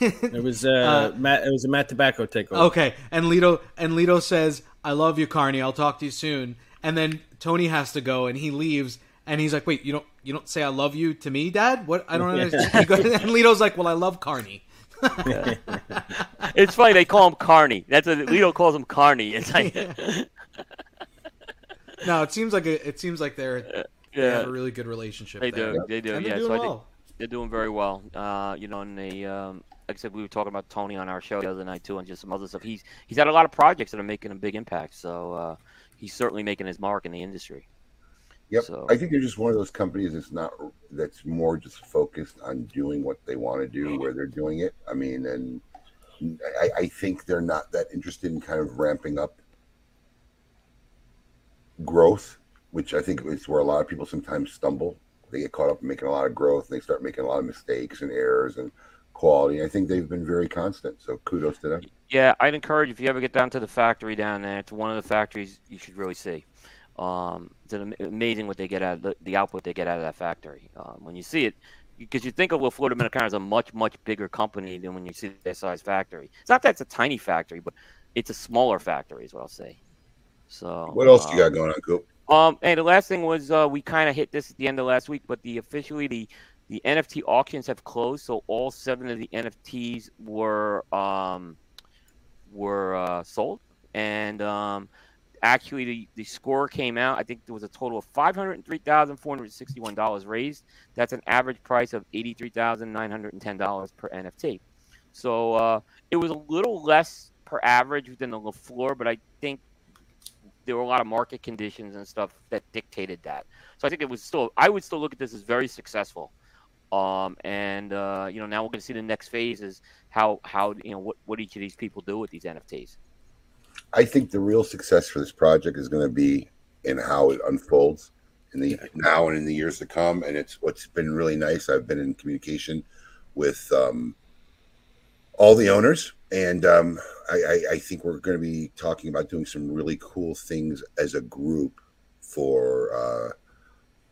It was uh, Uh, Matt. It was a Matt Tobacco takeover. Okay, and Litto and Litto says, "I love you, Carney. I'll talk to you soon." And then Tony has to go, and he leaves, and he's like, "Wait, you don't you don't say I love you to me, Dad? What? I don't understand." He goes, and Litto's like, "Well, I love Carney." It's funny they call him Carney. That's what Litto calls him Carney. It's like, No, it seems like a, it seems like they're they have a really good relationship. They there. do. They do. And yeah. they're So doing I think well. they're doing very well. Uh, you know, and they, um, like I said, we were talking about Tony on our show the other night too, and just some other stuff. He's he's had a lot of projects that are making a big impact. So uh, he's certainly making his mark in the industry. Yep. So- I think they're just one of those companies that's not that's more just focused on doing what they want to do where they're doing it. I mean, and I, I think they're not that interested in kind of ramping up growth, which I think is where a lot of people sometimes stumble. They get caught up in making a lot of growth and they start making a lot of mistakes and errors and quality. I think they've been very constant. So kudos to them. Yeah, I'd encourage if you ever get down to the factory down there. It's one of the factories you should really see. Um, it's amazing what they get out of the, the output they get out of that factory. Um, when you see it, because you think of La Flor Dominicana is a much much bigger company than when you see their size factory. It's not that it's a tiny factory, but it's a smaller factory, is what I'll say. So What else you um, got going on, Coop? Um, and the last thing was uh, we kind of hit this at the end of last week, but the officially the the NFT auctions have closed, so all seven of the NFTs were um, were uh, sold, and um, actually the, the score came out. I think there was a total of five hundred three thousand four hundred sixty one dollars raised. That's an average price of eighty three thousand nine hundred and ten dollars per NFT. So uh, it was a little less per average than the floor, but I think there were a lot of market conditions and stuff that dictated that. So I think it was still. I would still look at this as very successful. Um, and uh, you know now we're going to see the next phase is how how you know what, what each of these people do with these NFTs. I think the real success for this project is going to be in how it unfolds in the now and in the years to come. And it's what's been really nice. I've been in communication with um, all the owners, and um, I, I, I think we're going to be talking about doing some really cool things as a group for uh,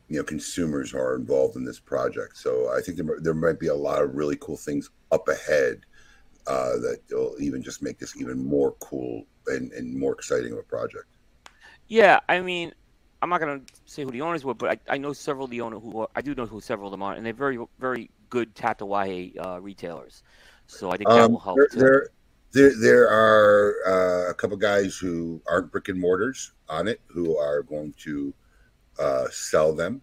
you know consumers who are involved in this project. So I think there, there might be a lot of really cool things up ahead uh, that will even just make this even more cool and, and more exciting of a project. Yeah, I mean, I'm not going to say who the owners were, but I, I know several of the owners who are, I do know who several of them are, and they're very very good Tatuaje uh, retailers. So I think that Um, will help. there, there, there, there are uh, a couple guys who aren't brick and mortars on it who are going to uh, sell them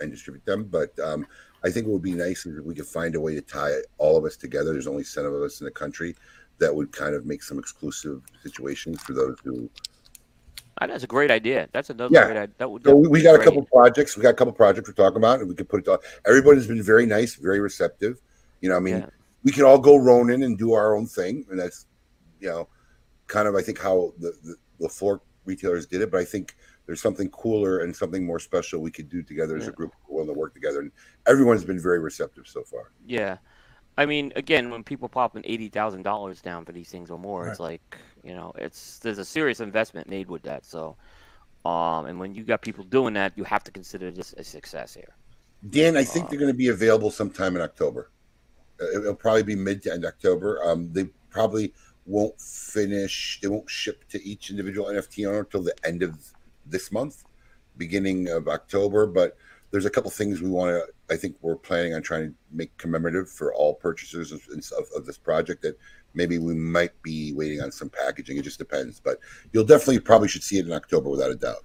and distribute them. But um, I think it would be nice if we could find a way to tie all of us together. There's only seven of us in the country that would kind of make some exclusive situations for those who. Ah, That's a great idea. That's another Yeah. great idea. That would, So we, would we be got a couple projects. We got a couple projects we're talking about, and we could put it on. Everybody's been very nice, very receptive. You know, I mean, Yeah. we can all go Ronin and do our own thing, and that's you know, kind of I think how the, the the floor retailers did it. But I think there's something cooler and something more special we could do together as a group willing to work together. And everyone's been very receptive so far. Yeah. I mean, again, when people popping eighty thousand dollars down for these things or more, it's like you know, it's there's a serious investment made with that. So, um, and when you got people doing that, you have to consider this a success here. Dan, I think they're going to be available sometime in October. Uh, It'll probably be mid to end October. Um, they probably won't finish. They won't ship to each individual NFT owner until the end of this month, beginning of October. But there's a couple things we want to. I think we're planning on trying to make commemorative for all purchasers of, of, of this project. That maybe we might be waiting on some packaging. It just depends. But you'll definitely probably should see it in October without a doubt.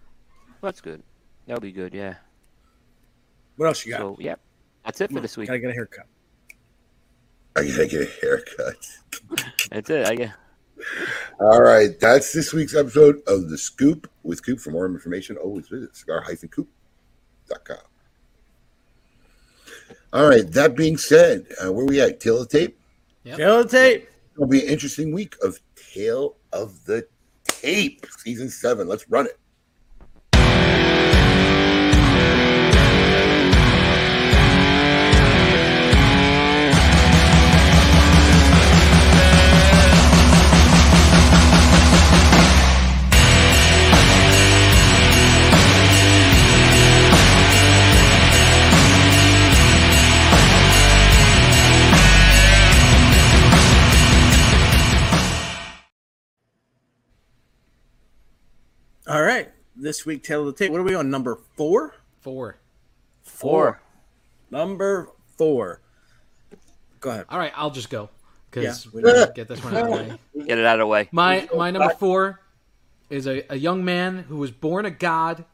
That's good. That'll be good. Yeah. What else you got? So yeah, that's it for on, this week. I Gotta get a haircut. I gotta get a haircut. That's it. I guess. All right, that's this week's episode of The Scoop with Coop. For more information, always visit cigar-coop.com. All right, that being said, uh, where we at? Tale of the tape? Yep. Tale of the tape. It'll be an interesting week of Tale of the Tape, season seven. Let's run it. All right. This week, Tale of the Tape. What are we on? Number four? Four. Four. Number four. Go ahead. All right, I'll just go because Yeah. we need to get this one out of the way. Get it out of the way. My my number four is a, a young man who was born a god.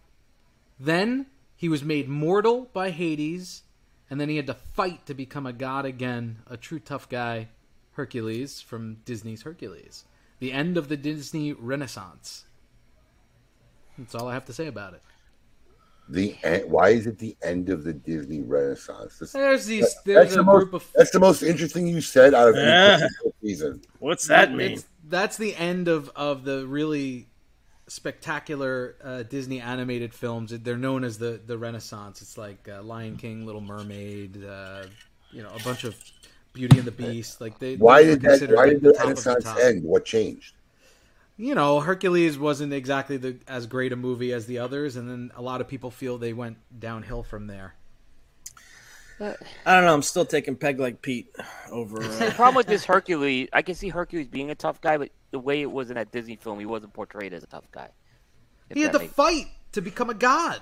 Then he was made mortal by Hades, and then he had to fight to become a god again. A true tough guy, Hercules from Disney's Hercules. The end of the Disney Renaissance. That's all I have to say about it. The en- why is it the end of the Disney Renaissance? This, There's these. that's, There's a the group most, of. that's the most interesting you said out of any Yeah. season. What's that mean? It's- that's the end of of the really spectacular uh, Disney animated films. They're known as the the Renaissance. It's like uh, Lion King, Little Mermaid, uh, you know, a bunch of Beauty and the Beast. Like they. Why they did that? considered, Why like, did the the Renaissance top. end? What changed? You know, Hercules wasn't exactly the as great a movie as the others, and then a lot of people feel they went downhill from there. I don't know. I'm still taking Peg like Pete over. The Uh, problem with this Hercules, I can see Hercules being a tough guy, but the way it was in that Disney film, he wasn't portrayed as a tough guy. He had that to makes- fight to become a god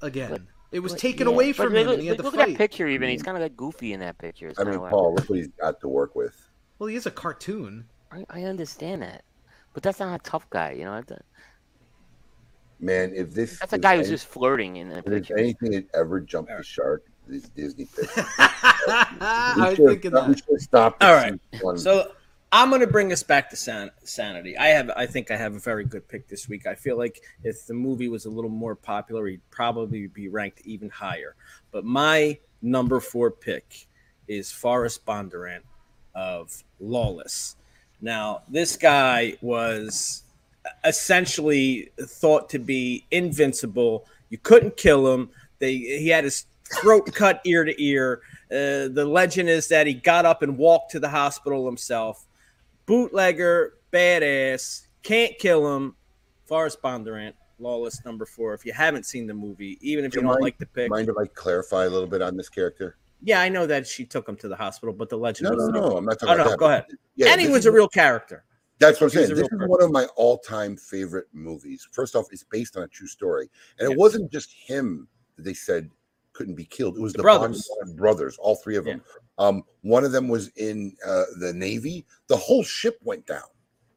again. It was But taken yeah, away but from look, him, and he had look, to look fight. at that picture. Even he's kind of like goofy in that picture. It's I mean, Paul, look what he's got to work with. Well, he is a cartoon. I, I understand that, but that's not a tough guy. You know, Man, if this that's a if guy who's just flirting in the if picture. anything that ever jumped the shark, these Disney pictures. I was should've- thinking we that. should've stopped All at right. season one. So I'm going to bring us back to san- sanity. I have, I think, I have a very good pick this week. I feel like if the movie was a little more popular, he'd probably be ranked even higher. But my number four pick is Forrest Bondurant of Lawless. Now, this guy was essentially thought to be invincible. You couldn't kill him. They he had his throat cut ear to ear. Uh, the legend is that he got up and walked to the hospital himself. Bootlegger, badass, can't kill him. Forrest Bondurant, Lawless number four. If you haven't seen the movie, even if you you don't mind- like the pick, Mind if I clarify a little bit on this character? Yeah, I know that she took him to the hospital, but the legend. No, no, no. I'm not Oh, talking no, that. go ahead. Yeah, and he was a real character. That's what I'm saying. This is one of my all-time favorite movies. First off, it's based on a true story, and it wasn't just him that they said couldn't be killed. It was The the, brothers. Brothers, all three of them. Um, one of them was in uh, the Navy. The whole ship went down.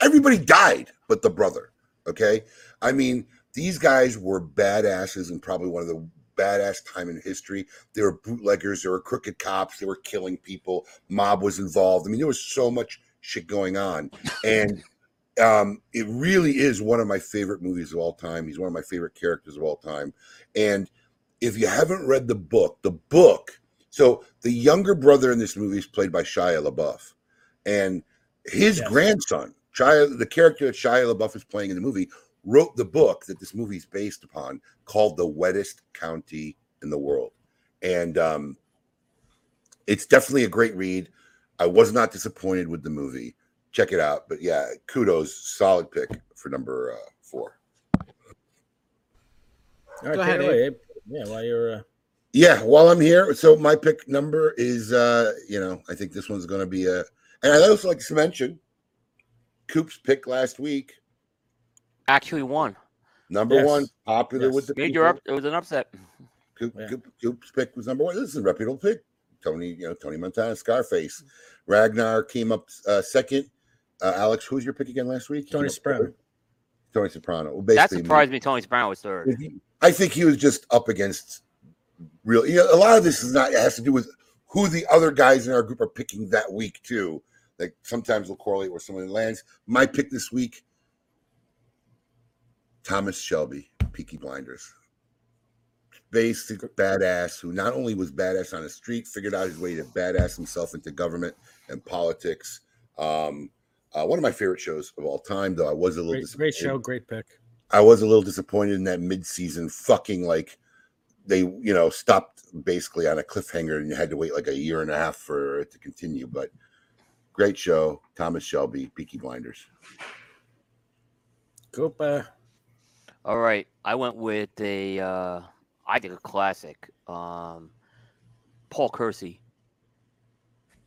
Everybody died, but the brother. Okay, I mean these guys were badasses and probably one of the badass time in history. There were bootleggers. there were crooked cops. They were killing people. Mob was involved. I mean, there was so much shit going on, and um, it really is one of my favorite movies of all time. He's one of my favorite characters of all time, and if you haven't read the book, the book. So the younger brother in this movie is played by Shia LaBeouf, and his Yes. grandson, Shia, the character that Shia LaBeouf is playing in the movie, wrote the book that this movie is based upon, called "The Wettest County in the World," and um, it's definitely a great read. I was not disappointed with the movie. Check it out. But yeah, kudos, solid pick for number uh, four. All right, Go ahead, it away, Abe. Yeah, while you're. Uh... Yeah, while I'm here, so my pick number is uh, you know, I think this one's gonna be a and I'd also like to mention Coop's pick last week, Actually, won. number Yes. one, popular Yes. with the Made your people. up. It was an upset. Coop, Yeah. Coop, Coop's pick was number one. This is a reputable pick. Tony, you know, Tony Montana, Scarface. Ragnar came up uh, second. Uh, Alex, who's your pick again last week? Tony Soprano. Tony Soprano. Well, That basically, surprised me. Tony Soprano was third. I think he was just up against real. You know, a lot of this is not. It has to do with who the other guys in our group are picking that week too. Like sometimes we'll correlate where someone lands. My pick this week, Thomas Shelby, Peaky Blinders. Basic badass who not only was badass on the street, figured out his way to badass himself into government and politics. Um, uh, one of my favorite shows of all time, though I was a little Great, great disappointed. show, great pick. I was a little disappointed in that mid-season fucking like they you know stopped basically on a cliffhanger and you had to wait like a year and a half for it to continue. But great show, Thomas Shelby, Peaky Blinders. Coop, uh, All right, I went with a, uh, I think a classic, um, Paul Kersey.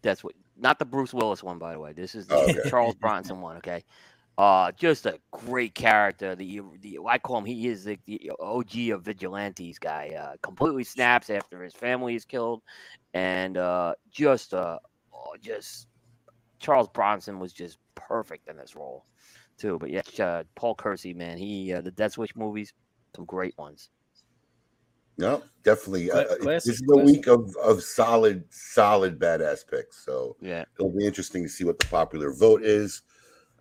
That's what, not the Bruce Willis one, by the way. This is the Oh, okay. Charles Bronson one. Okay, uh, just a great character. The, the I call him. He is the, the OG of vigilantes guy. Uh, completely snaps after his family is killed, and uh, just, uh, oh, just Charles Bronson was just perfect in this role too. But yeah, uh, Paul Kersey, man, he uh, the Death Wish movies, some great ones. No, definitely. Cla- Uh, uh, classic, this is a week of of solid, solid badass picks. So Yeah, it'll be interesting to see what the popular vote is.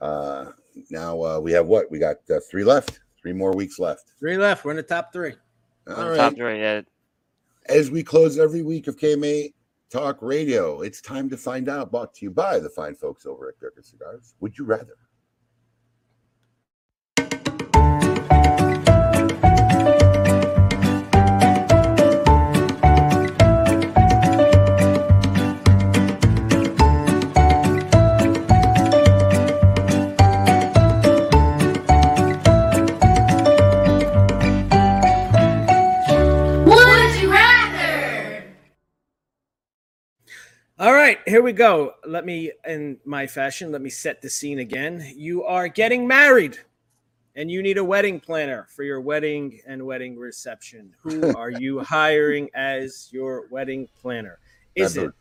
Uh, now uh, we have what we got uh, three left, three more weeks left. three left. We're in the top three. All On right. top three, yeah. As we close every week of KMA Talk Radio, it's time to find out. Brought to you by the fine folks over at Kirkus Cigars. Would you rather? All right, here we go. Let me, in my fashion, let me set the scene again. You are getting married. and you need a wedding planner for your wedding and wedding reception. Who are you hiring as your wedding planner? Is it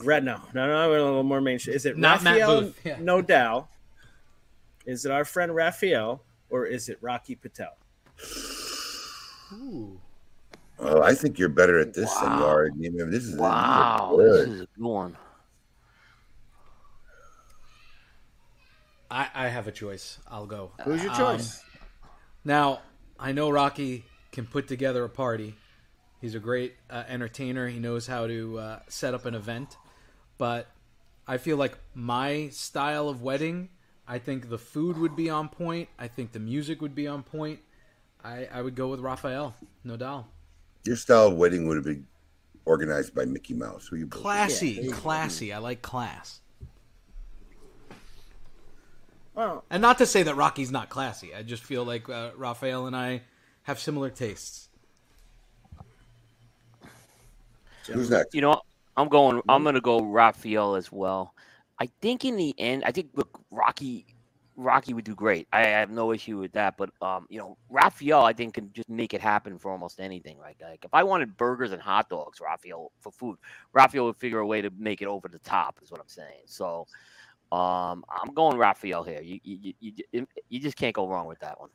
Red? No, no, no. I'm a little more mainstream. Is it Not Matt Rafael Booth, yeah. Nodal? Is it our friend Rafael, or is it Rocky Patel? Ooh. Oh, I think you're better at this than you are. at- you know, This is Wow, This this is is a good one. I, I have a choice. I'll go. Who's your Um, choice? Now, I know Rocky can put together a party. He's a great uh, entertainer. He knows how to uh, set up an event. But I feel like my style of wedding, I think the food would be on point. I think the music would be on point. I, I would go with Rafael, no doubt. Your style of wedding would have been organized by Mickey Mouse. Who you both- Classy, classy. I like class. Well, And not to say that Rocky's not classy. I just feel like uh, Rafael and I have similar tastes. Who's next? You know, I'm going. I'm going to go Rafael as well. I think in the end, I think look, Rocky, Rocky would do great. I have no issue with that. But um, you know, Rafael, I think can just make it happen for almost anything. Like, like if I wanted burgers and hot dogs, Rafael for food, Rafael would figure a way to make it over the top. Is what I'm saying. So, um, I'm going Rafael here. You you you, you, you just can't go wrong with that one.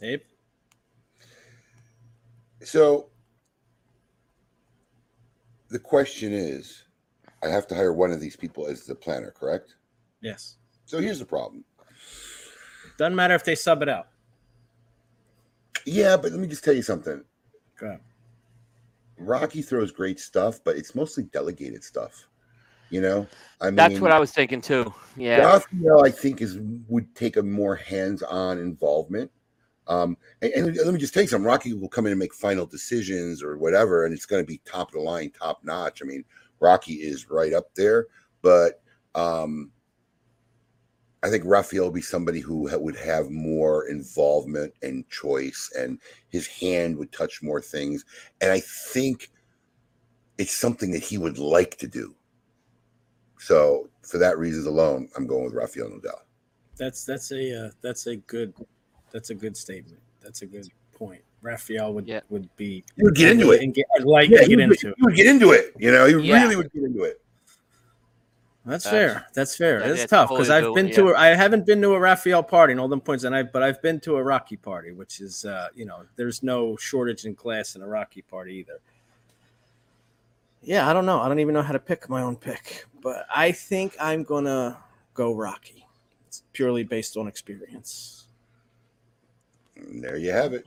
Abe. So the question is, I have to hire one of these people as the planner, correct? Yes. So here's the problem. Doesn't matter if they sub it out. Yeah, but let me just tell you something. Go ahead. Rocky throws great stuff, but it's mostly delegated stuff. You know, I mean, That's what I was thinking too. Yeah. Rafael, I think, is would take a more hands-on involvement. Um, and, and let me just tell you something. Rocky will come in and make final decisions or whatever, and it's going to be top of the line, top notch. I mean, Rocky is right up there, but um, I think Rafael will be somebody who would have more involvement and choice, and his hand would touch more things. And I think it's something that he would like to do. So, for that reasons alone, I'm going with Rafael Nodal. That's that's a uh, that's a good that's a good statement. That's a good point. Rafael would Yeah. would be He would get into it. and get I'd like Yeah, get would, into it. he would get into it. You know, he Yeah. really would get into it. That's That's- fair. That's fair. that- It's tough because totally I've been doable, to a, I haven't been to a Rafael party and all them points, and I but I've been to a Rocky party, which is uh, you know there's no shortage in class in a Rocky party either. Yeah, I don't know. I don't even know how to pick my own pick, but I think I'm gonna go Rocky. It's purely based on experience. And there you have it.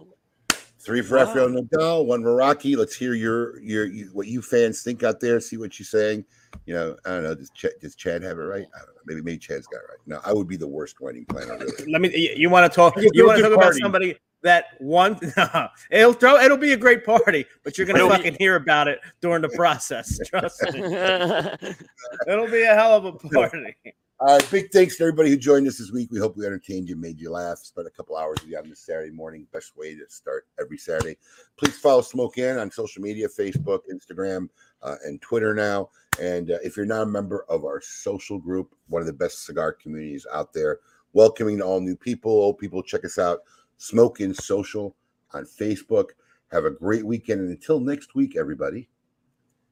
Three for Rafael Nodal, one for Rocky. Let's hear your your you, what you fans think out there. See what you're saying. You know, I don't know. Does Chad, does Chad have it right? I don't know. Maybe maybe Chad's got it right. No, I would be the worst wedding planner. Really. Let me. You, you want to talk? You want to good talk about somebody that one? it'll throw. It'll be a great party, but you're gonna fucking hear about it during the process. Trust me. It'll be a hell of a party. All right, big thanks to everybody who joined us this week. We hope we entertained you, made you laugh, spent a couple hours with you on this Saturday morning. Best way to start every Saturday. Please follow Smoke Inn on social media Facebook, Instagram, uh, and Twitter now. And uh, if you're not a member of our social group, one of the best cigar communities out there, welcoming all new people, old people, check us out. Smoke Inn Social on Facebook. Have a great weekend. And until next week, everybody,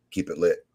keep it lit.